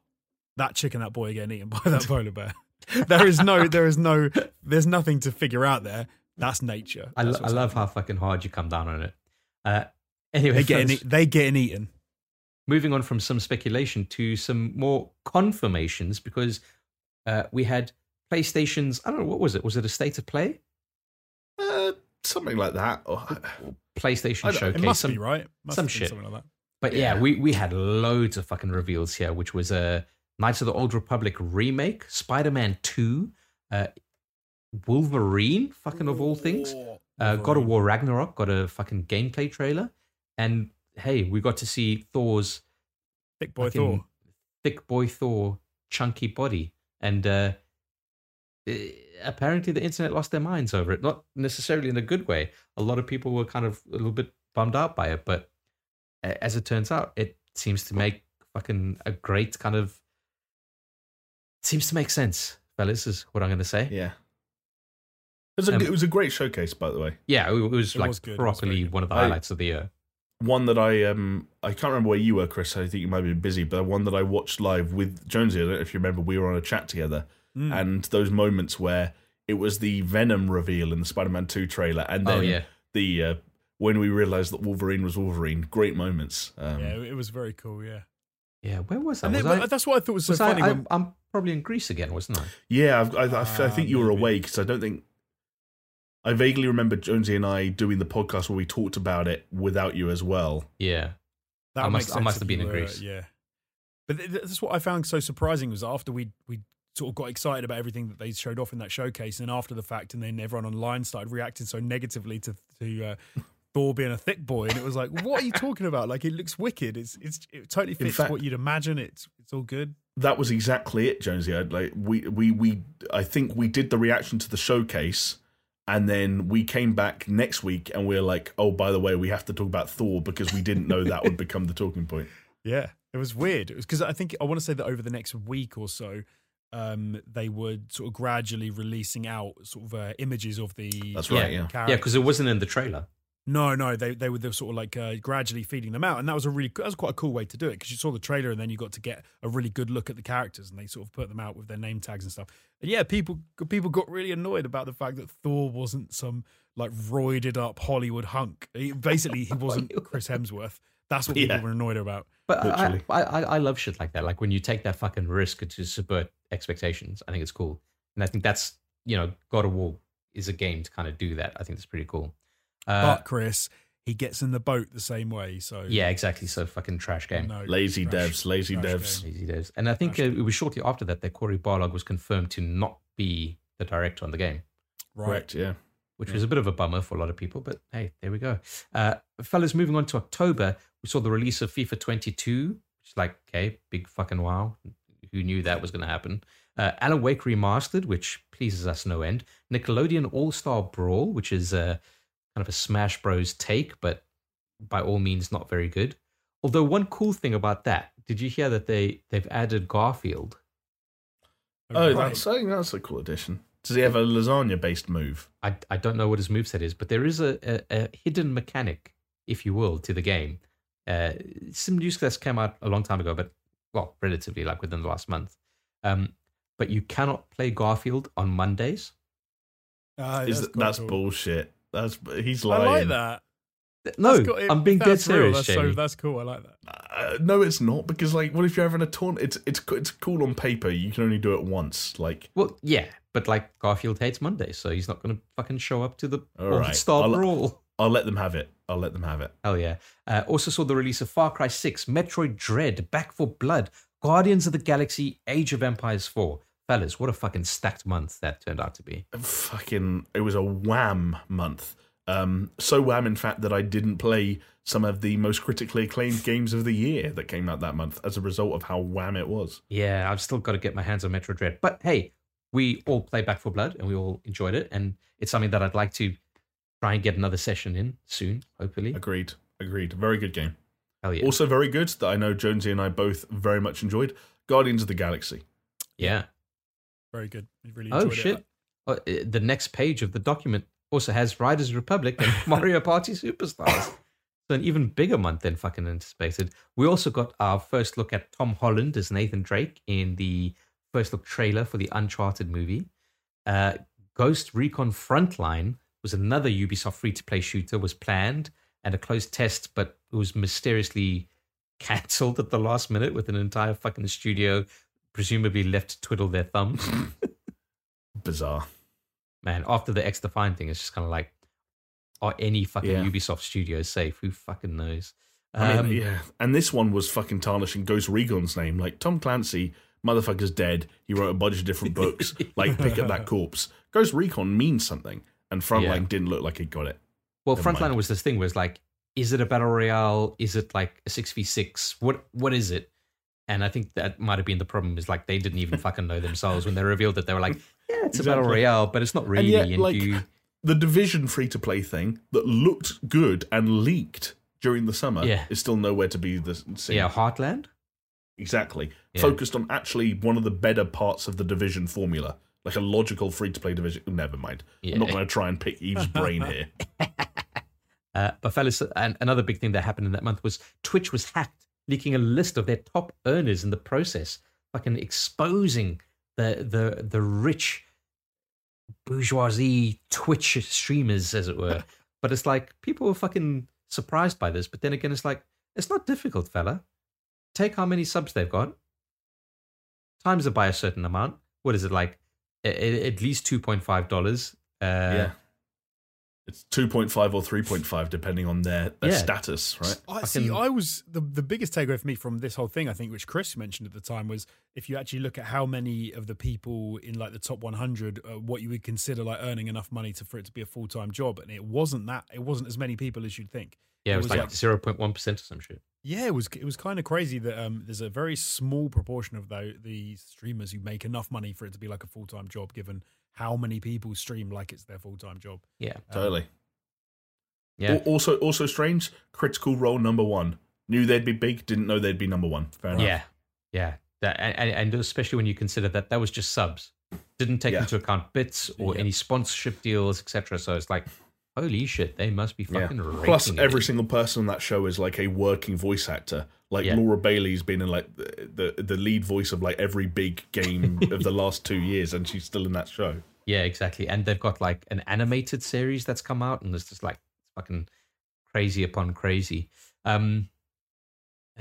C: that chicken, that boy getting eaten by that polar bear. There is no, there is no, there's nothing to figure out there. That's nature.
A: I,
C: That's
A: lo- I love how fucking hard you come down on it. Uh, anyway,
C: they getting
A: friends,
C: e- they getting eaten.
A: moving on from some speculation to some more confirmations because uh, we had PlayStation's. I don't know what was it. Was it a state of play?
B: Uh, something like that. Or,
A: PlayStation
B: I
A: showcase.
C: It must
A: some-
C: be right. Must
A: some shit.
C: something like that.
A: But yeah,
B: Yeah.
A: we, we had loads of fucking reveals here, which was a Knights of the Old Republic remake, Spider Man 2, uh, Wolverine, fucking of all things. Uh, God of War Ragnarok got a fucking gameplay trailer. And hey, we got to see Thor's
C: Thick boy Thor.
A: thick boy Thor, chunky body. And uh, apparently the internet lost their minds over it. Not necessarily in a good way. A lot of people were kind of a little bit bummed out by it. But as it turns out, it seems to make fucking a great kind of. Seems to make sense, fellas, is what I'm going to say.
B: yeah. It was, a,
A: Um,
B: it was a great showcase, by the way.
A: Yeah, it was
C: It
A: like
C: was good, it was very
A: properly one of the
B: I-
A: highlights of the year.
B: One that I um I can't remember where you were, Chris. I think you might be busy, but one that I watched live with Jonesy. I don't know if you remember. We were on a chat together,
C: Mm.
B: and those moments where it was the Venom reveal in the Spider-Man Two trailer, and
A: Oh,
B: then
A: yeah.
B: the uh, when we realized that Wolverine was Wolverine. Great moments. Um,
C: yeah, it was very cool. Yeah,
A: Yeah, where was that?
C: and
A: Was
C: then,
A: I,
C: that's what I thought was so
A: was I,
C: funny.
A: I,
C: when,
A: I'm probably in Greece again, wasn't I?
B: Yeah, I've, I, I, I
C: Ah,
B: think you were
C: maybe.
B: away because I don't think. I vaguely remember Jonesy and I doing the podcast where we talked about it without you as well.
A: Yeah.
C: That
A: I must- I must have been
C: you
A: in
C: were-
A: Greece.
C: Yeah, but th- th- that's what I found so surprising was after we we sort of got excited about everything that they showed off in that showcase, and then after the fact, and then everyone online started reacting so negatively to to uh, Thor being a thick boy, and it was like, what are you talking about? Like, it looks wicked. It's it's it totally fits
B: fact-
C: what you'd imagine. It's it's all good.
B: that was exactly it, Jonesy. I'd like we we we I think we did the reaction to the showcase, and then we came back next week and we are like, oh, by the way, we have to talk about Thor because we didn't know that would become the talking point.
C: Yeah, it was weird. It was because I think I want to say that over the next week or so, um, they were sort of gradually releasing out sort of uh, images of the
B: That's right, yeah.
A: Yeah, because it wasn't in the trailer.
C: No, no, they they were, they were sort of like uh, gradually feeding them out, and that was a really that was quite a cool way to do it because you saw the trailer and then you got to get a really good look at the characters, and they sort of put them out with their name tags and stuff. And yeah, people people got really annoyed about the fact that Thor wasn't some like roided up Hollywood hunk. He, basically, he wasn't Chris Hemsworth. That's what people
B: Yeah.
C: were annoyed about.
A: But I, I, I, I love shit like that. Like when you take that fucking risk to subvert expectations, I think it's cool. And I think that's, you know, God of War is a game to kind of do that. I think that's pretty cool. Uh,
C: but Chris, he gets in the boat the same way. So
A: yeah, exactly. So fucking trash game.
C: no,
B: Lazy
C: trash-
B: devs, lazy devs.
C: game.
A: Easy days. And I think uh, it was shortly after that that Cory Barlog was confirmed to not be the director on the game.
C: Right.
B: Correct, yeah.
A: which was a bit of a bummer for a lot of people. But hey, there we go. Uh, fellas, moving on to October, we saw the release of FIFA 22, which is like, okay, big fucking wow. Who knew that was going to happen? Uh, Alan Wake Remastered, which pleases us no end. Nickelodeon All Star Brawl, which is uh, kind of a Smash Bros. take, but by all means not very good. Although one cool thing about that, did you hear that they they've added Garfield?
B: Oh,
C: Right.
B: that's, I think that's a cool addition. Does he have a lasagna based move?
A: I, I don't know what his moveset is, but there is a, a, a hidden mechanic, if you will, to the game. Uh, some news that's came out a long time ago, but well, relatively like within the last month. Um, but you cannot play Garfield on Mondays.
B: Is
C: that's
B: that, that's
C: cool.
B: bullshit. That's he's lying.
C: I like that.
A: No,
C: That's
A: I'm being dead
C: that's real,
A: serious,
C: That's, so, that's cool. I like that.
B: Uh, no, it's not because like, what if you're having a taunt? It's it's it's cool on paper. You can only do it once. Like,
A: well, yeah, but like Garfield hates Mondays, so he's not going to fucking show up to the
B: All
A: All
B: right.
A: Star
B: I'll-
A: Brawl.
B: I'll let them have it. I'll let them have it.
A: Hell yeah. Uh, also saw the release of Far Cry 6, Metroid Dread, Back for Blood, Guardians of the Galaxy, Age of Empires 4. Fellas, what a fucking stacked month that turned out to be.
B: Fucking, it was a wham month. Um, so wham, in fact, that I didn't play some of the most critically acclaimed games of the year that came out that month as a result of how wham it was.
A: Yeah, I've still got to get my hands on Metroid Dread. But hey, we all played Back for Blood and we all enjoyed it. And it's something that I'd like to try and get another session in soon, hopefully.
B: Agreed. Agreed. Very good game.
A: Hell yeah.
B: Also, very good that I know Jonesy and I both very much enjoyed. Guardians of the Galaxy.
A: yeah.
C: Very good. I really
A: Oh, shit.
C: it.
A: Uh, the next page of the document also has Riders Republic and Mario Party Superstars. So an even bigger month than fucking anticipated. We also got our first look at Tom Holland as Nathan Drake in the first look trailer for the Uncharted movie. Uh, Ghost Recon Frontline was another Ubisoft free to play shooter was planned and a closed test, but it was mysteriously cancelled at the last minute with an entire fucking studio presumably left to twiddle their thumbs.
B: Bizarre.
A: man, after the XDefiant thing, it's just kind of like, are any fucking
B: Yeah.
A: Ubisoft studios safe? Who fucking knows?
B: I
A: Um,
B: mean, yeah. And this one was fucking tarnishing Ghost Recon's name. Like, Tom Clancy, motherfucker's dead. He wrote a bunch of different books. like, pick up that corpse. Ghost Recon means something. And Frontline
A: Yeah.
B: didn't look like it got it.
A: Well,
B: Never
A: Frontline
B: mind.
A: was this thing where it's like, is it a battle royale? Is it like a six v six? What what is it? And I think that might have been the problem. Is like they didn't even fucking know themselves when they revealed that they were like, yeah, it's a battle royale, but it's not really.
B: yet,
A: And,
B: like,
A: you,
B: The Division free to play thing that looked good and leaked during the summer
A: Yeah.
B: is still nowhere to be the seen.
A: yeah, Heartland.
B: Exactly.
A: Yeah.
B: Focused on actually one of the better parts of the Division formula. Like a logical free to play Division. Never mind.
A: Yeah.
B: I'm not going to try and pick Eve's brain here.
A: Uh, but fellas, and another big thing that happened in that month was Twitch was hacked, leaking a list of their top earners in the process, fucking exposing the the the rich bourgeoisie Twitch streamers, as it were. but it's like people were fucking surprised by this. But then again, it's like it's not difficult, fella. Take how many subs they've got, times it by a certain amount. What is it like? A- a- At least two point five dollars. Uh,
B: yeah. It's 2.5 or 3.5, depending on their, their
A: Yeah.
B: status, right?
C: I see.
A: Fucking-
C: I was the the biggest takeaway for me from this whole thing. I think, which Chris mentioned at the time, was if you actually look at how many of the people in like the top 100, uh, what you would consider like earning enough money to for it to be a full time job, and it wasn't that. It wasn't as many people as you'd think.
A: Yeah, it
C: It
A: was,
C: was
A: like
C: like-
A: zero point one percent or some shit.
C: Yeah, it was it was kind of crazy that um, there's a very small proportion of the, the streamers who make enough money for it to be like a full time job, given how many people stream like it's their full time job.
A: Yeah,
C: Um,
B: Totally.
A: yeah.
B: Also, also strange. Critical Role number one. Knew they'd be big. Didn't know they'd be number one. Fair enough.
A: Yeah, yeah. That, and, and especially when you consider that that was just subs, didn't take
B: Yeah.
A: into account bits or
C: Yeah.
A: any sponsorship deals, etc. So it's like, Holy shit, they must be fucking raking
B: Plus, every
A: in.
B: single person on that show is like a working voice actor. Like
A: Yeah.
B: Laura Bailey's been in like the, the the lead voice of like every big game of the last two years, and she's still in that show.
A: Yeah, exactly. And they've got like an animated series that's come out, and it's just like fucking crazy upon crazy. Um,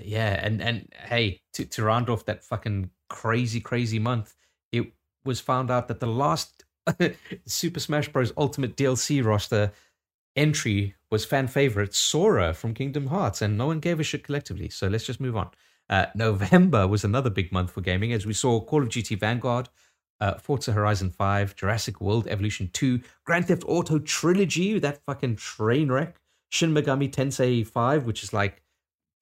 A: yeah, and and hey, to to round off that fucking crazy crazy month, it was found out that the last Super Smash Bros. Ultimate DLC roster entry was fan favorite Sora from Kingdom Hearts, and no one gave a shit collectively. So let's just move on. Uh, November was another big month for gaming, as we saw Call of Duty Vanguard, uh, Forza Horizon 5, Jurassic World Evolution 2, Grand Theft Auto Trilogy, that fucking train wreck, Shin Megami Tensei 5, which is like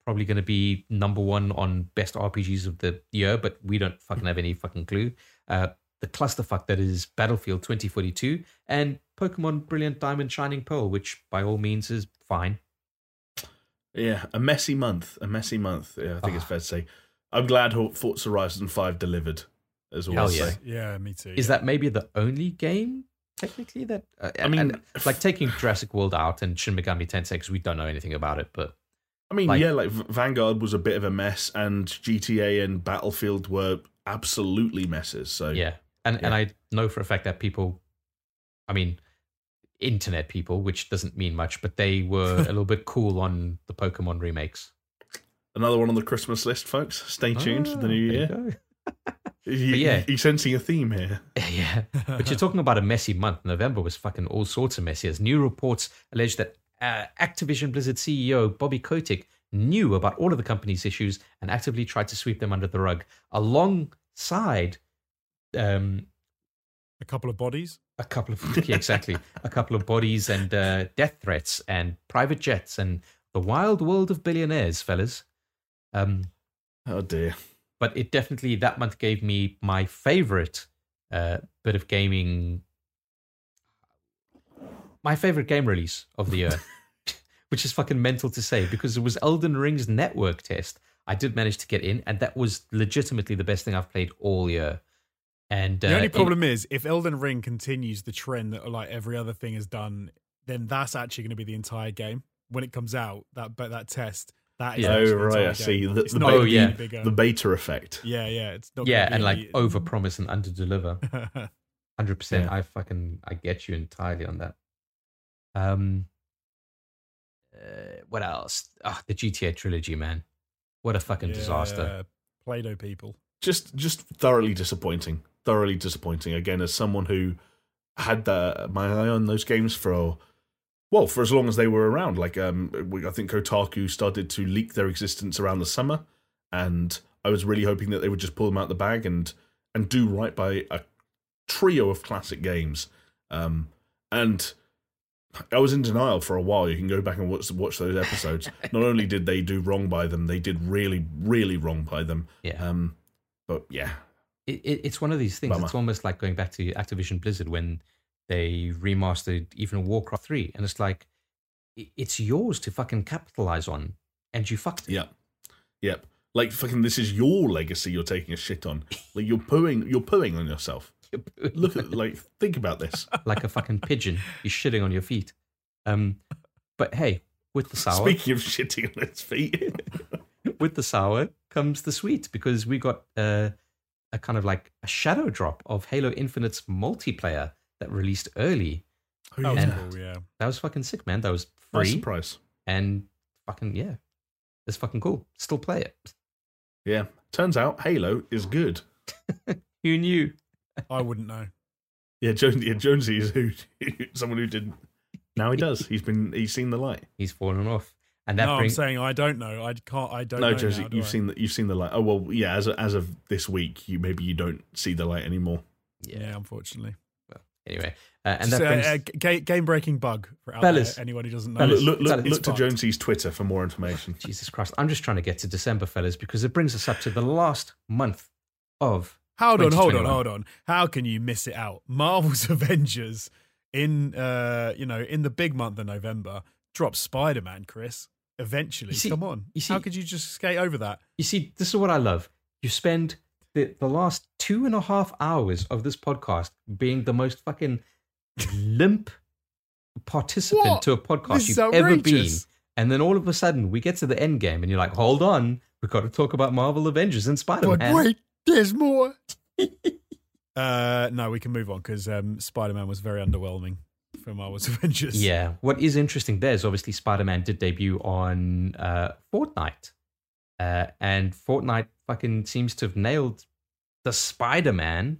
A: probably going to be number one on best RPGs of the year, but we don't fucking have any fucking clue. Uh, the clusterfuck that is Battlefield 2042 and Pokemon Brilliant Diamond Shining Pearl, which by all means is fine.
B: Yeah, a messy month. A messy month. Yeah, I think it's
A: Ah.
B: fair to say. I'm glad Ho- Forza Horizon Five delivered as well.
A: Hell yeah.
B: say.
C: Yeah, me too.
A: Is that maybe the only game technically that? Uh,
B: I mean,
A: and, like taking Jurassic World out and Shin Megami Tensei because we don't know anything about it, but
B: I mean,
A: Like-
B: yeah, like Vanguard was a bit of a mess, and GTA and Battlefield were absolutely messes. So
A: yeah, and and I know for a fact that people, I mean, internet people, which doesn't mean much, but they were a little bit cool on the Pokemon remakes.
B: another one on the Christmas list, folks. Stay tuned for the
A: Ah,
B: new
A: there you
B: year. You,
A: yeah.
B: you're sensing a theme here.
A: yeah, but you're talking about a messy month. November was fucking all sorts of messy. As new reports allege that uh, Activision Blizzard CEO Bobby Kotick knew about all of the company's issues and actively tried to sweep them under the rug, alongside um,
C: a couple of bodies?
A: a couple of yeah, exactly a couple of bodies and uh, death threats and private jets and the wild world of billionaires, fellas. Um,
B: Oh dear.
A: but it definitely that month gave me my favorite uh, bit of gaming my favorite game release of the year which is fucking mental to say because it was elden ring's network test i did manage to get in and that was legitimately the best thing i've played all year and
C: The
A: uh,
C: only problem is if Elden Ring continues the trend that like every other thing has done, then that's actually going to be the entire game when it comes out. That but that test that is
A: Yeah.
B: Oh right,
C: entire
B: I see.
C: game.
B: The, the,
C: not
B: beta,
A: Oh, yeah.
C: bigger.
B: the beta effect.
C: yeah, yeah, it's not.
A: yeah and
C: be
A: like
C: any-
A: over promise and under deliver Hundred percent. I fucking I get you entirely on that. Um, uh, what else? Ah, the GTA trilogy, man. What a fucking disaster.
C: Play-Doh people.
B: Just just thoroughly disappointing. Thoroughly disappointing. Again, as someone who had the, my eye on those games for well for as long as they were around. Like um, we, I think Kotaku started to leak their existence around the summer, and I was really hoping that they would just pull them out the bag and and do right by a trio of classic games. Um, and I was in denial for a while. You can go back and watch watch those episodes. Not only did they do wrong by them, they did really, really wrong by them.
A: Yeah,
B: Um, but yeah,
A: it, it, it's one of these things.
B: Bummer.
A: It's almost like going back to Activision Blizzard when they remastered even Warcraft three, and it's like it's yours to fucking capitalize on, and you fucked it.
B: Yep. Yep. Like fucking this is your legacy you're taking a shit on. Like you're pooing you're pooing on yourself. Look at like think about this.
A: like a fucking pigeon. You're shitting on your feet. Um, but hey, with the sour,
B: Speaking of shitting on its feet.
A: with the sour comes the sweet because we got uh, a kind of like a shadow drop of Halo Infinite's multiplayer that released early.
C: Oh, was
A: And-
C: cool, yeah.
A: That was fucking sick, man. That was
B: nice
A: free
B: surprise.
A: and fucking yeah, it's fucking cool. Still play it.
B: Yeah. Turns out Halo is good.
A: Who knew?
C: I wouldn't know.
B: Yeah, Jones yeah, Jonesy is who someone who didn't now he does. He's been he's seen the light.
A: He's fallen off, and that
C: no,
A: brings
C: I'm saying I don't know. I can't. I don't know.
B: no,
C: know.
B: Jonesy,
C: now, do
B: you've
C: I?
B: seen the you've seen the light. Oh well, yeah. As of, as of this week, you maybe you don't see the light anymore.
C: Yeah, unfortunately.
A: anyway, uh, and
C: Just
A: that
C: a-
A: brings
C: a ga- game-breaking bug for out
A: Fellas.
C: there, anyone who doesn't know.
A: Fellas.
B: look look, look, look to. Jonesy's Twitter for more information.
A: Jesus Christ. I'm just trying to get to December, fellas, because it brings us up to the last month of
C: Hold on, hold on, hold on. How can you miss it out? Marvel's Avengers in uh, you know, in the big month of November, drops Spider-Man, Chris. Eventually.
A: See-
C: Come on.
A: you see-
C: How could you just skate over that?
A: You see, this is what I love. You spend the, the last two and a half hours of this podcast being the most fucking limp, participant
C: What?
A: to a podcast
C: This
A: you've ever been. And then all of a sudden we get to the end game and you're like, hold on, we've got to talk about Marvel Avengers and Spider Man.
C: wait, there's more. uh, no, we can move on because um, Spider Man was very underwhelming for Marvel's Avengers.
A: Yeah. What is interesting there is obviously Spider Man did debut on uh, Fortnite. Uh, and Fortnite fucking seems to have nailed the Spider Man,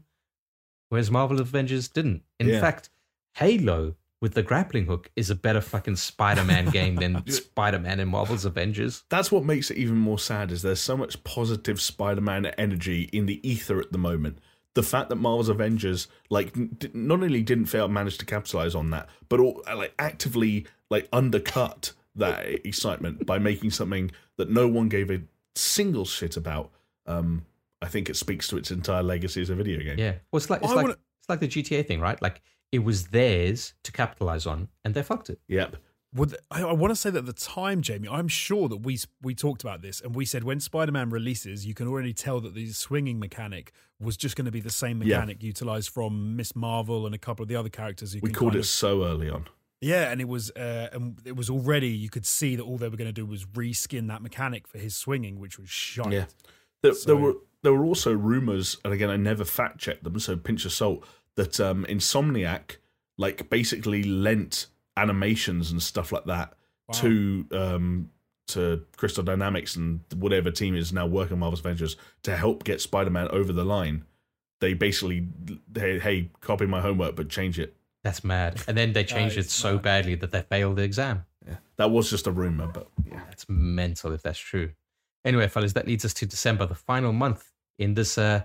A: whereas Marvel Avengers didn't. In
B: Yeah.
A: fact, Halo with the grappling hook is a better fucking Spider Man game than Spider Man in Marvel's Avengers.
B: That's what makes it even more sad. Is there's so much positive Spider-Man energy in the ether at the moment. The fact that Marvel's Avengers like not only didn't fail manage to capitalize on that, but all, like actively like undercut that excitement by making something that no one gave a single shit about. Um, I think it speaks to its entire legacy as a video game.
A: Yeah. Well, it's like it's
C: I
A: like
C: wanna-
A: it's like the GTA thing, right? Like it was theirs to capitalize on, and they fucked it.
B: Yep.
C: Would I, I want to say that at the time, Jamie, I'm sure that we we talked about this and we said when Spider-Man releases, you can already tell that the swinging mechanic was just going to be the same
B: Yeah.
C: mechanic utilized from Miss Marvel and a couple of the other characters. You
B: We called it
C: of-
B: so early on.
C: yeah, and it was uh, and it was already you could see that all they were going to do was reskin that mechanic for his swinging, which was shite.
B: Yeah. There,
C: So-
B: there were there were also rumors, and again, I never fact checked them, so pinch of salt. That um, Insomniac like basically lent animations and stuff like that
C: Wow.
B: to um, to Crystal Dynamics and whatever team is now working Marvel's Avengers to help get Spider Man over the line. They basically, hey, hey, copy my homework, but change it.
A: That's mad. And then they changed it so
C: mad.
A: badly that they failed the exam.
B: Yeah. That was just a rumor, but yeah.
A: That's mental if that's true. Anyway, fellas, that leads us to December, the final month in this uh,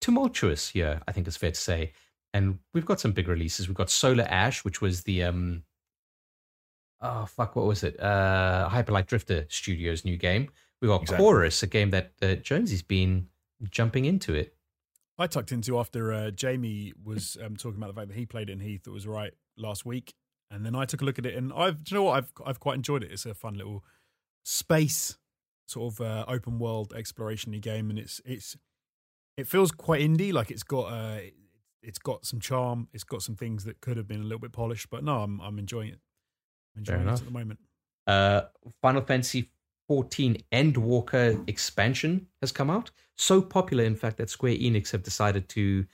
A: tumultuous year, I think it's fair to say. And we've got some big releases. We've got Solar Ash, which was the um oh fuck, what was it? Uh Hyper Light Drifter Studios new game. We got
B: Exactly.
A: Chorus, a game that uh, Jonesy's been jumping into it.
C: I tucked into after uh, Jamie was um, talking about the fact that he played it and he thought it was right last week, and then I took a look at it and I've, do you know what? I've I've quite enjoyed it. It's a fun little space sort of uh, open world exploration game, and it's it's it feels quite indie. Like it's got uh, it's got some charm. It's got some things that could have been a little bit polished, but no, I'm I'm enjoying it. I'm
A: Fair
C: enjoying it
A: enough.
C: at the moment.
A: Uh, Final Fantasy 14 Endwalker expansion has come out. So popular, in fact, that Square Enix have decided to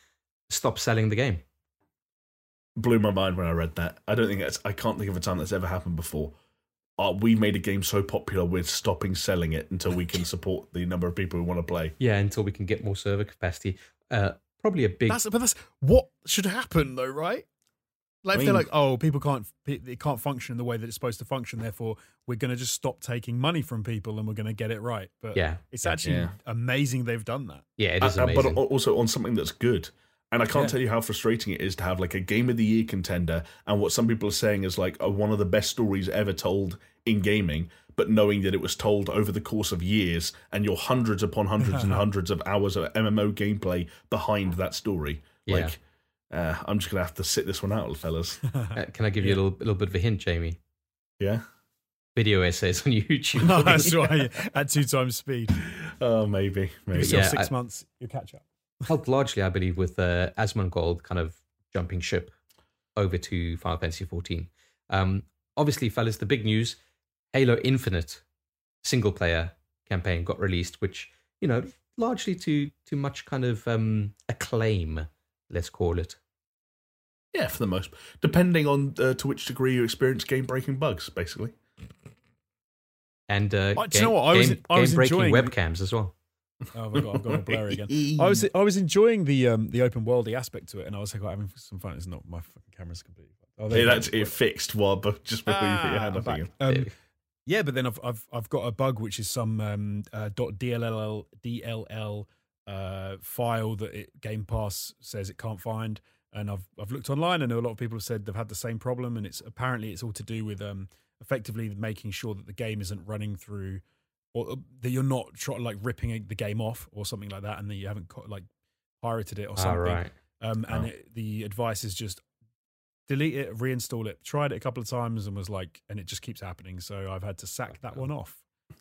A: stop selling the game.
B: blew my mind when I read that. I don't think that's. I can't think of a time that's ever happened before. Uh, we made a game so popular, we're stopping selling it until we can support the number of people who want to play.
A: Yeah, until we can get more server capacity. Uh, probably a big.
C: That's but that's what should happen though, right? Like
B: I
C: if they're like, oh, people can't it can't function in the way that it's supposed to function. Therefore, we're going to just stop taking money from people and we're going to get it right. But
A: yeah,
C: it's actually
B: Yeah.
C: amazing they've done that.
A: yeah, it is
B: Uh, uh,
A: amazing.
B: but also on something that's good. And I can't
C: Yeah.
B: tell you how frustrating it is to have like a game of the year contender and what some people are saying is like a, one of the best stories ever told in gaming, but knowing that it was told over the course of years and you're hundreds upon hundreds and hundreds of hours of MMO gameplay behind that story.
A: Yeah.
B: Like, uh, I'm just gonna have to sit this one out, fellas.
A: Uh, can I give you a little, little bit of a hint, Jamie?
B: Yeah.
A: Video essays on YouTube.
C: no, that's right. At two times speed,
B: Oh, maybe, maybe.
A: Yeah,
C: six
A: I-
C: months, you catch up.
A: helped largely, I believe, with uh, Asmongold kind of jumping ship over to Final Fantasy 14. Um, obviously, fellas, the big news: Halo Infinite single player campaign got released, which you know, largely to to much kind of um, acclaim, let's call it.
B: Yeah, for the most, depending on uh, to which degree you experience game-breaking bugs, basically.
A: And uh,
C: do you know what? I was-
A: game,
C: I was
A: breaking
C: enjoying-
A: webcams as well.
C: Oh, I've got, I've got all blurry again. I was I was enjoying the um the open worldy aspect to it, and I was like having some fun. It's not my fucking camera's completely. Oh, there
B: Hey, that's it fixed while but just before you put your
C: Ah,
B: hand
C: I'm
B: up
C: back.
B: again.
C: Um,
A: There.
C: Yeah, but then I've I've I've got a bug which is some um, uh, .dll DLL uh, file that it, Game Pass says it can't find, and I've I've looked online and a lot of people have said they've had the same problem, and it's apparently it's all to do with um, effectively making sure that the game isn't running through, or uh, that you're not try, like ripping the game off or something like that, and that you haven't like pirated it or
A: All
C: something.
A: right.
C: Um, and
B: Oh.
C: it, the advice is just delete it, reinstall it. Tried it a couple of times and was like, and it just keeps happening. So I've had to sack that one off.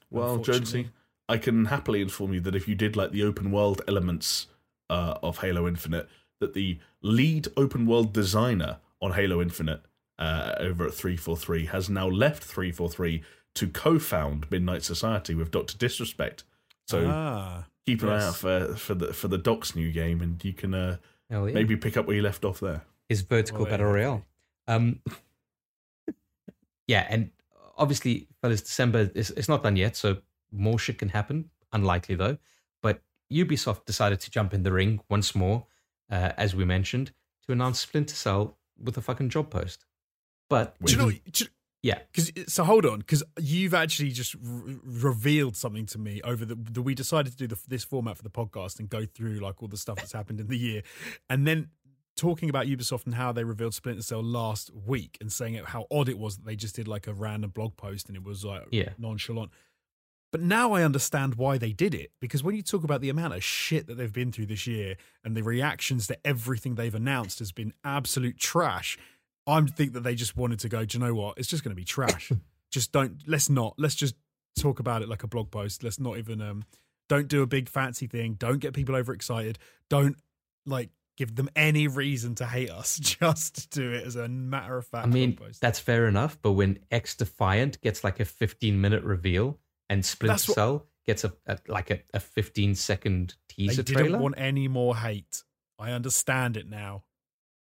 B: Well. Jonesy, I can happily inform you that if you did like the open world elements uh, of Halo Infinite, that the lead open world designer on Halo Infinite uh, over at 343, has now left 343 to co found Midnight Society with Dr. Disrespect. So
C: ah,
B: keep an eye out for, for, the, for the Doc's new game, and you can uh,
A: yeah.
B: maybe pick up where you left off there.
A: His vertical
C: Oh, yeah,
A: battle royale. Um, yeah, and obviously, fellas, December is it's not done yet, so more shit can happen. Unlikely though, but Ubisoft decided to jump in the ring once more, uh, as we mentioned, to announce Splinter Cell with a fucking job post. But
C: Do you know? Do you-
A: yeah,
C: Cause, so hold on, because you've actually just r- revealed something to me over the, the we decided to do the, this format for the podcast and go through like all the stuff that's happened in the year, and then talking about Ubisoft and how they revealed Splinter Cell last week and saying it, how odd it was that they just did like a random blog post and it was like
A: Yeah.
C: nonchalant. But now I understand why they did it because when you talk about the amount of shit that they've been through this year and the reactions to everything they've announced has been absolute trash. I think that they just wanted to go, do you know what? It's just going to be trash. just don't, let's not, let's just talk about it like a blog post. Let's not even, um, don't do a big fancy thing. Don't get people overexcited. Don't like give them any reason to hate us. Just do it as a matter of fact.
A: I mean that's fair enough. But when XDefiant gets like a 15 minute reveal and Splinter
C: what-
A: Cell gets a, a like a, a 15 second
C: they
A: teaser
C: didn't
A: trailer,
C: want any more hate. I understand it now.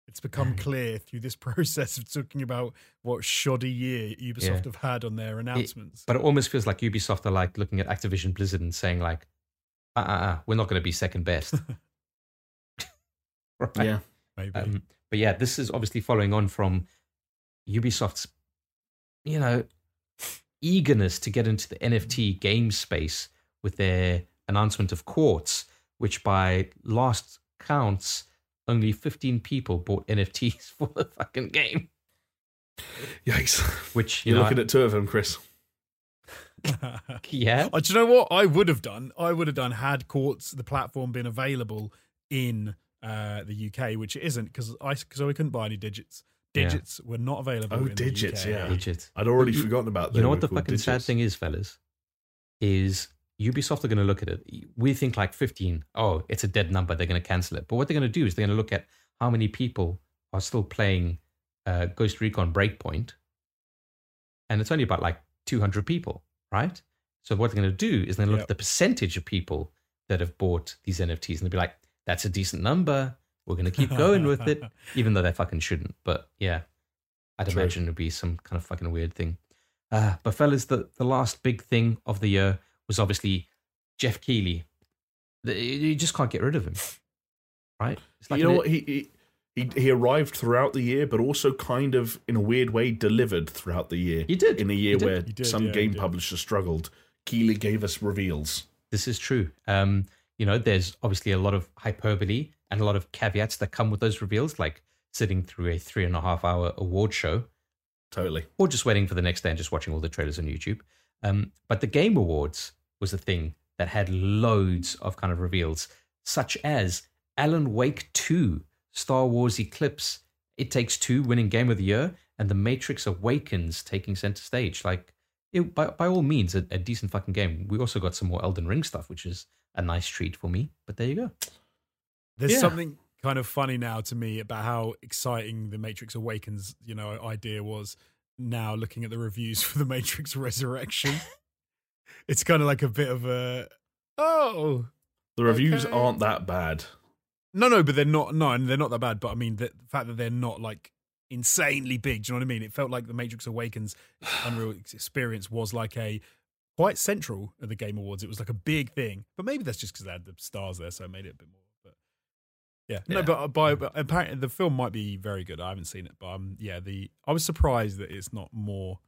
C: It's become clear through this process of talking about what shoddy year Ubisoft
A: Yeah.
C: have had on their announcements.
A: but it almost feels like Ubisoft are like looking at Activision Blizzard and saying like, uh, uh, uh we're not going to be second best. right?
B: Yeah.
C: Maybe.
A: Um, but yeah, this is obviously following on from Ubisoft's, you know, eagerness to get into the NFT game space with their announcement of Quartz, which by last counts, only 15 people bought NFTs for the fucking game.
B: Yikes.
A: Which, you
B: You're
A: know,
B: looking at two of them, Chris.
A: yeah,
C: Oh, do you know what I would have done? I would have done had Quartz the platform been available in uh, the UK, which it isn't because I because I couldn't buy any digits.
A: Yeah.
C: Digits were not available.
B: Oh,
C: in
B: digits,
C: the UK.
B: yeah.
A: legit.
B: I'd already
A: You-
B: forgotten about that.
A: You know what the fucking sad thing is, fellas? Is Ubisoft are going to look at it. We think like 15. Oh, it's a dead number. They're going to cancel it. But what they're going to do is they're going to look at how many people are still playing uh, Ghost Recon Breakpoint. And it's only about like 200 people, right? So what they're going to do is they're going to look
C: Yep.
A: at the percentage of people that have bought these NFTs and they'll be like, that's a decent number. We're going to keep going with it, even though they fucking shouldn't. But yeah, I'd
B: True.
A: imagine it'd be some kind of fucking weird thing. Uh, but fellas, the, the last big thing of the year was obviously Geoff Keighley. The- You just can't get rid of him, right? It's
B: you know what? He, he he he arrived throughout the year, but also kind of in a weird way delivered throughout the year.
A: He did.
B: in a year where
C: did,
B: some
C: yeah,
B: game
C: did.
B: publishers struggled. Keighley gave us reveals.
A: This is true. Um, you know, there's obviously a lot of hyperbole and a lot of caveats that come with those reveals, like sitting through a three and a half hour award show
B: Totally.
A: or just waiting for the next day and just watching all the trailers on YouTube. Um, but the Game Awards was a thing that had loads of kind of reveals, such as Alan Wake 2, Star Wars Eclipse, It Takes Two winning Game of the Year, and The Matrix Awakens taking center stage. Like, it, by, by all means, a, a decent fucking game. We also got some more Elden Ring stuff, which is a nice treat for me. But there you go.
C: There's
B: Yeah.
C: something kind of funny now to me about how exciting the Matrix Awakens, you know, idea was. Now looking at the reviews for the Matrix Resurrection, it's kind of like a bit of a oh
B: The reviews
C: Okay.
B: aren't that bad.
C: no no, but they're not no, and they're not that bad. But I mean the fact that they're not like insanely big. Do you know what I mean? It felt like the Matrix Awakens Unreal experience was like a quite central at the Game Awards. It was like a big thing, but maybe that's just because they had the stars there, so it made it a bit more. But yeah, no, but, by, but apparently the film might be very good. I haven't seen it, but um, yeah, the I was surprised that it's not more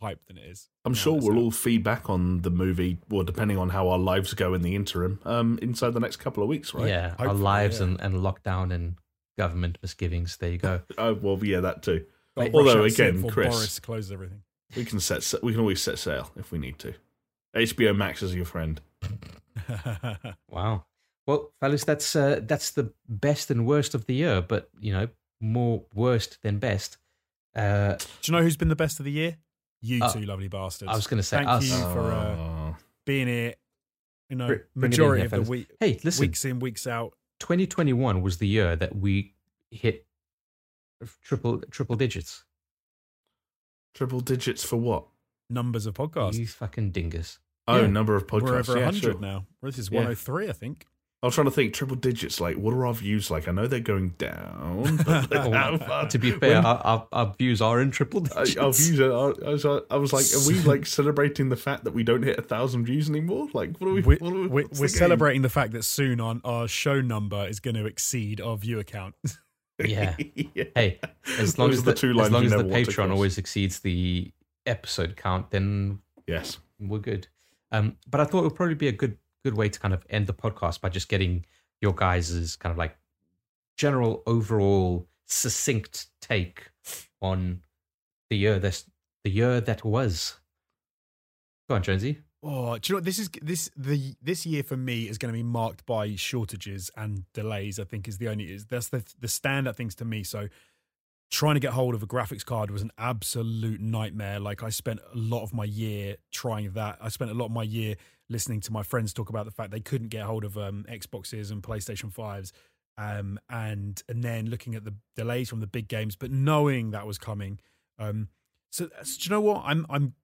C: hype than it is.
B: I'm sure we'll
C: out.
B: all feedback on the movie, well, depending on how our lives go in the interim, um, inside the next couple of weeks, right?
A: Yeah, our lives
C: yeah.
A: and, and lockdown and government misgivings. There you go.
B: Oh well, yeah, that too. Although, again, Chris-
C: Boris closes everything.
B: We can set. sa- We can always set sail if we need to. HBO Max is your friend.
A: Wow. Well, fellas, that's uh, that's the best and worst of the year, but you know, more worst than best. Uh,
C: Do you know who's been the best of the year? You
A: Uh,
C: two lovely bastards.
A: I was going to say
C: Thank
A: us.
C: you for uh,
B: Oh.
C: being here. You know,
A: Br- bring in
C: majority
A: here,
C: of the week,
A: hey, listen,
C: weeks in, weeks out.
A: 2021 was the year that we hit triple triple digits.
B: Triple digits for what?
C: Numbers of podcasts.
A: You fucking dingus.
B: Oh,
C: Yeah.
B: number of podcasts.
C: We're over
B: yeah,
C: 100
B: sure.
C: now. This is
B: Yeah.
C: 103, I think.
B: I was trying to think triple digits. Like, what are our views like? I know they're going down. But how far-
A: To be fair,
B: when-
A: our, our, our views are in triple digits.
B: our views are, I, was, I was like, are we like celebrating the fact that we don't hit a thousand views anymore? Like, what are we?
C: We're,
B: what are we
C: we're,
B: the
C: celebrating the fact that soon on our show number is going to exceed our view account.
A: Yeah.
B: yeah.
A: Hey, as long
B: Those
A: as
B: the
A: the, as long as the
B: never want to
A: Patreon always exceeds the episode count, then
B: Yes.
A: we're good. Um, but I thought it would probably be a good good way to kind of end the podcast by just getting your guys' kind of like general overall succinct take on the year that's the year that was. Go on, Jonesy.
C: Oh, do you know what? this is this the this year for me is going to be marked by shortages and delays. I think is the only is that's the the standout things to me. So trying to get hold of a graphics card was an absolute nightmare. Like I spent a lot of my year trying that. I spent a lot of my year listening to my friends talk about the fact they couldn't get hold of um, Xboxes and PlayStation fives, um, and and then looking at the delays from the big games, but knowing that was coming. Um, so, so do you know what? I'm I'm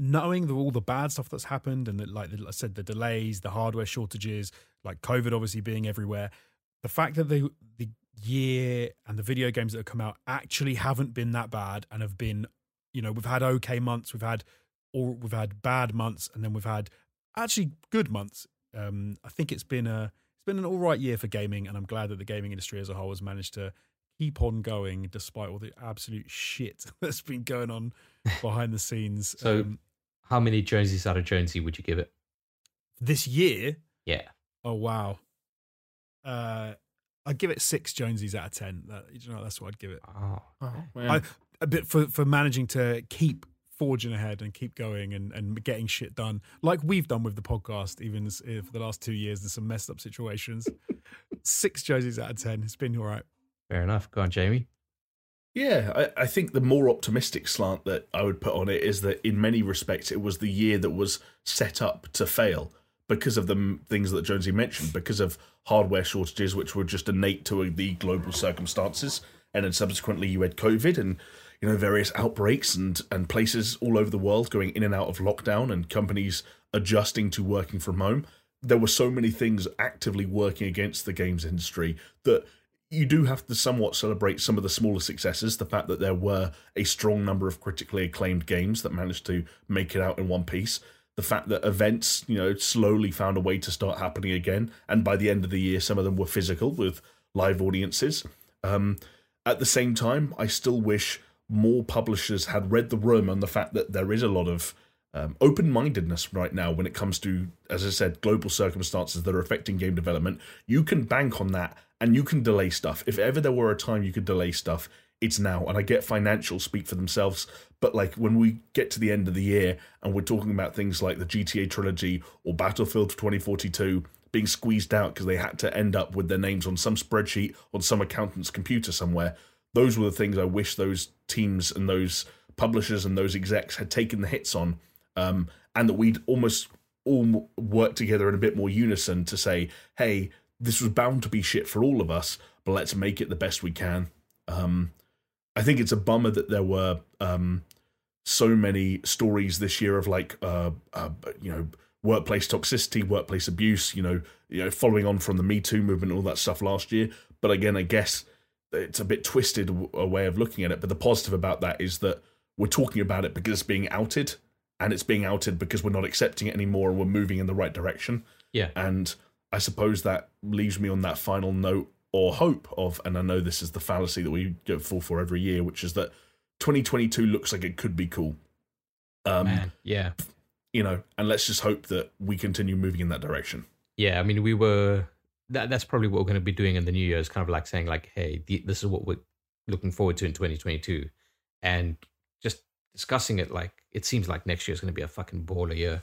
C: knowing the, all the bad stuff that's happened, and that, like I said, the delays, the hardware shortages, like COVID obviously being everywhere. The fact that the the year and the video games that have come out actually haven't been that bad and have been, you know, we've had okay months, we've had or we've had bad months, and then we've had actually good months. Um, I think it's been a it's been an all right year for gaming, and I'm glad that the gaming industry as a whole has managed to keep on going despite all the absolute shit that's been going on behind the scenes.
A: So-
C: um,
A: How many Jonesies out of Jonesy would you give it?
C: this year,
A: Yeah.
C: oh wow, uh, I'd give it six Jonesies out of ten. That, you know, that's what I'd give it.
A: Oh,
B: Oh,
C: I, a bit for for managing to keep forging ahead and keep going and and getting shit done like we've done with the podcast even as, eh, for the last two years in some messed up situations. Six Josies out of ten. It's been all right.
A: fair enough. Go on, Jamie.
B: Yeah, I, I think the more optimistic slant that I would put on it is that in many respects it was the year that was set up to fail because of the things that Jonesy mentioned, because of hardware shortages, which were just innate to uh, the global circumstances, and then subsequently you had COVID and you know various outbreaks and and places all over the world going in and out of lockdown and companies adjusting to working from home. There were so many things actively working against the games industry that you do have to somewhat celebrate some of the smaller successes. The fact that there were a strong number of critically acclaimed games that managed to make it out in one piece. The fact that events, you know, slowly found a way to start happening again, and by the end of the year, some of them were physical with live audiences. Um, at the same time, I still wish more publishers had read the room on the fact that there is a lot of um, open mindedness right now when it comes to, as I said, global circumstances that are affecting game development. You can bank on that and you can delay stuff. If ever there were a time you could delay stuff, it's now. And I get financials speak for themselves, but like when we get to the end of the year and we're talking about things like the GTA trilogy or Battlefield 2042 being squeezed out because they had to end up with their names on some spreadsheet on some accountant's computer somewhere, those were the things I wish those teams and those publishers and those execs had taken the hits on, um, and that we'd almost all work together in a bit more unison to say, hey, this was bound to be shit for all of us, but let's make it the best we can. Um, I think it's a bummer that there were um, so many stories this year of like, uh, uh, you know, workplace toxicity, workplace abuse. You know, you know, following on from the Me Too movement, and all that stuff last year. But again, I guess it's a bit twisted a way of looking at it. But the positive about that is that we're talking about it because it's being outed, and it's being outed because we're not accepting it anymore, and we're moving in the right direction.
A: Yeah.
B: And I suppose that leaves me on that final note or hope of, and I know this is the fallacy that we go fall for every year, which is that 2022 looks like it could be cool. Um,
A: Man, yeah.
B: you know, and let's just hope that we continue moving in that direction.
A: Yeah, I mean, we were. That, that's probably what we're going to be doing in the new year. Is kind of like saying, like, hey, the, this is what we're looking forward to in 2022, and just discussing it. Like, it seems like next year is going to be a fucking baller year.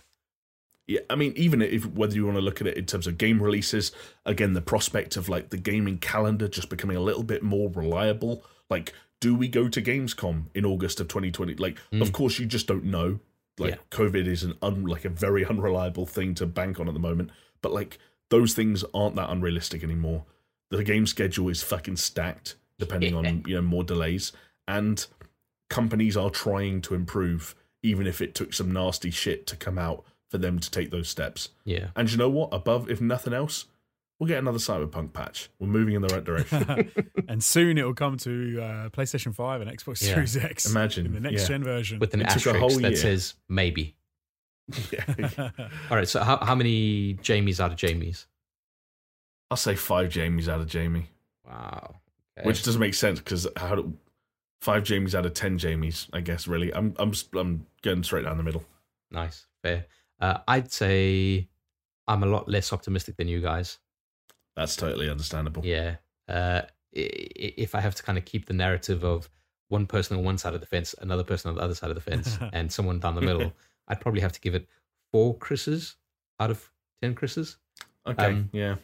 B: Yeah, I mean, even if whether you want to look at it in terms of game releases, again, the prospect of like the gaming calendar just becoming a little bit more reliable. Like, do we go to Gamescom in August of 2020? Like, hmm. of course, you just don't know. Like,
A: Yeah.
B: COVID is an un, like a very unreliable thing to bank on at the moment. But like, those things aren't that unrealistic anymore. The game schedule is fucking stacked. depending on you know more delays. And companies are trying to improve, even if it took some nasty shit to come out for them to take those steps.
A: Yeah.
B: And you know what? Above, if nothing else, we'll get another Cyberpunk patch. We're moving in the right direction.
C: and soon it will come to uh, PlayStation 5 and Xbox
A: Yeah.
C: Series X.
B: Imagine,
C: In the next
B: yeah.
C: gen version.
A: With an
B: It took
A: asterisk
B: whole
A: that
B: year.
A: says maybe.
B: yeah.
A: All right. So how how many Jamies out of Jamies?
B: I'll say five Jamies out of Jamie,
A: Wow. Okay.
B: which doesn't make sense because how do, five Jamies out of ten Jamies? I guess really. I'm I'm I'm going straight down the middle.
A: nice, fair. Uh, I'd say I'm a lot less optimistic than you guys.
B: That's totally understandable.
A: Yeah. Uh, if I have to kind of keep the narrative of one person on one side of the fence, another person on the other side of the fence, and someone down the middle, I'd probably have to give it four Chris's out of ten Chris's.
B: Okay.
A: Um,
B: yeah.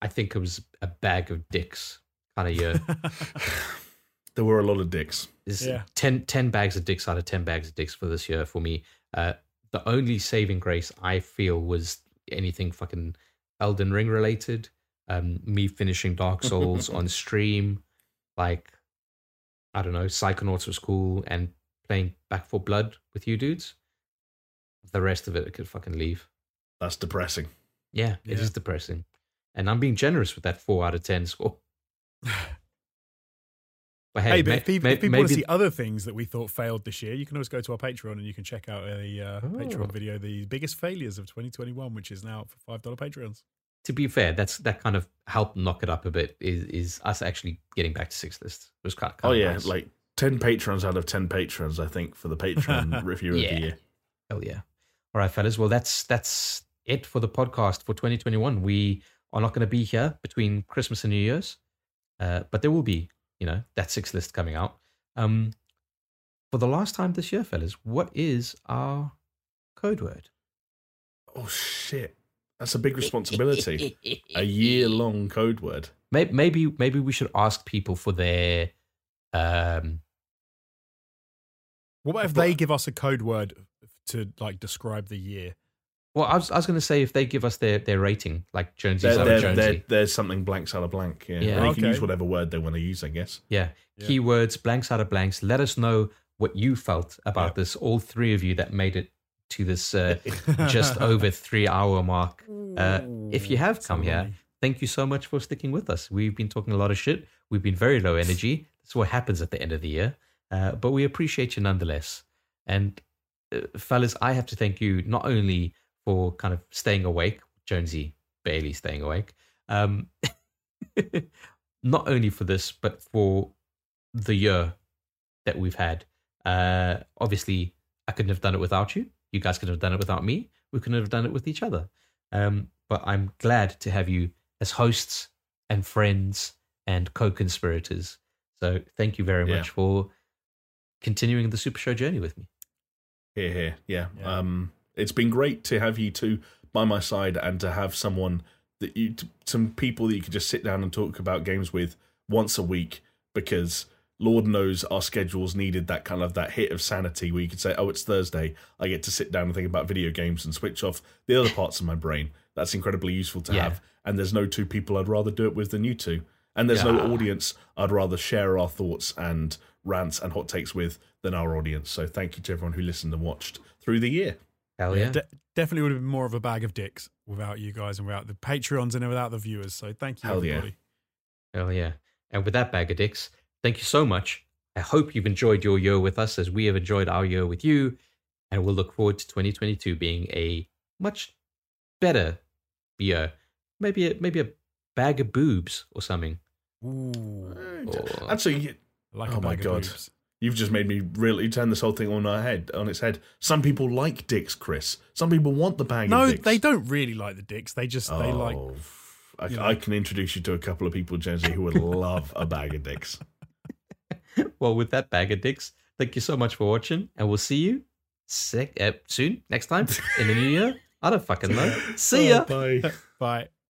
A: I think it was a bag of dicks kind of year.
B: There were a lot of dicks.
C: Yeah.
A: 10, 10 bags of dicks out of 10 bags of dicks for this year for me. Uh, the only saving grace I feel was anything fucking Elden Ring related. Um, me finishing Dark Souls on stream. Like, I don't know, Psychonauts was cool and playing Back for Blood with you dudes. The rest of it, I could fucking leave.
B: That's depressing.
A: Yeah, it
C: Yeah.
A: is depressing. And I'm being generous with that 4 out of 10 score. But hey,
C: Hey, but
A: ma-
C: if people,
A: ma-
C: if people want to see other things that we thought failed this year, you can always go to our Patreon and you can check out a uh,
A: Oh.
C: Patreon video, the biggest failures of 2021, which is now for $5 Patreons.
A: to be fair, that's that kind of helped knock it up a bit. Is is us actually getting back to six lists? It was kind of,
B: Oh yeah, like ten patrons out of ten patrons, I think, for the Patreon review of the year.
A: hell yeah. All right, fellas. Well, that's that's it for the podcast for 2021. We are not going to be here between Christmas and New Year's, uh, but there will be, you know, that six list coming out. Um, for the last time this year, fellas, what is our code word?
B: Oh shit, that's a big responsibility. a year long code word.
A: Maybe, maybe maybe we should ask people for their um
C: What about if they give us a code word to like describe the year?
A: Well, I was, I was going to say if they give us their, their rating, like Jonesy's
B: There,
A: out of
B: there,
A: Jonesy.
B: there, there's something blanks out of blank. Yeah,
A: Yeah.
B: And you can use whatever word they want to use, I guess.
A: yeah.
C: Yeah.
A: Keywords, blanks out of blanks. Let us know what you felt about
C: Yeah.
A: this. All three of you that made it to this uh, just over three hour mark. Uh, if you have come here, thank you so much for sticking with us. We've been talking a lot of shit. We've been very low energy. That's what happens at the end of the year. Uh, but we appreciate you nonetheless. And uh, fellas, I have to thank you not only for kind of staying awake, Jonesy barely staying awake, um, not only for this, but for the year that we've had. Uh, obviously, I couldn't have done it without you. You guys couldn't have done it without me. We couldn't have done it with each other. Um, but I'm glad to have you as hosts and friends and co-conspirators. So thank you very
B: Yeah.
A: much for continuing the Super Show journey with me.
B: Here, here, yeah.
C: Yeah.
B: Um, it's been great to have you two by my side and to have someone that you, some people that you can just sit down and talk about games with once a week because Lord knows our schedules needed that kind of that hit of sanity where you could say, oh, it's Thursday. I get to sit down and think about video games and switch off the other parts of my brain. That's incredibly useful to
A: Yeah.
B: have. And there's no two people I'd rather do it with than you two. And there's
A: Yeah.
B: no audience I'd rather share our thoughts and rants and hot takes with than our audience. So thank you to everyone who listened and watched through the year.
A: Hell yeah.
C: De- definitely would have been more of a bag of dicks without you guys and without the Patreons and without the viewers. So thank you,
B: Hell yeah.
C: everybody.
A: Hell yeah. And with that bag of dicks, thank you so much. I hope you've enjoyed your year with us as we have enjoyed our year with you. And we'll look forward to 2022 being a much better year. Maybe a, maybe a bag of boobs or something.
C: Ooh,
A: Or-
B: Actually,
C: like
B: Oh
C: a
B: my
C: of
B: God.
C: boobs.
B: You've just made me really turn this whole thing on our head on its head. Some people like dicks, Chris. Some people want the bag
C: No,
B: of dicks.
C: they don't really like the dicks. They just they like.
B: Oh, I,
C: you know.
B: I can introduce you to a couple of people, Jonesy, who would love a bag of dicks.
A: well, with that bag of dicks, thank you so much for watching. And we'll see you sec- uh, soon, next time in the new year. I don't fucking know. See ya.
B: Oh, bye.
C: Bye.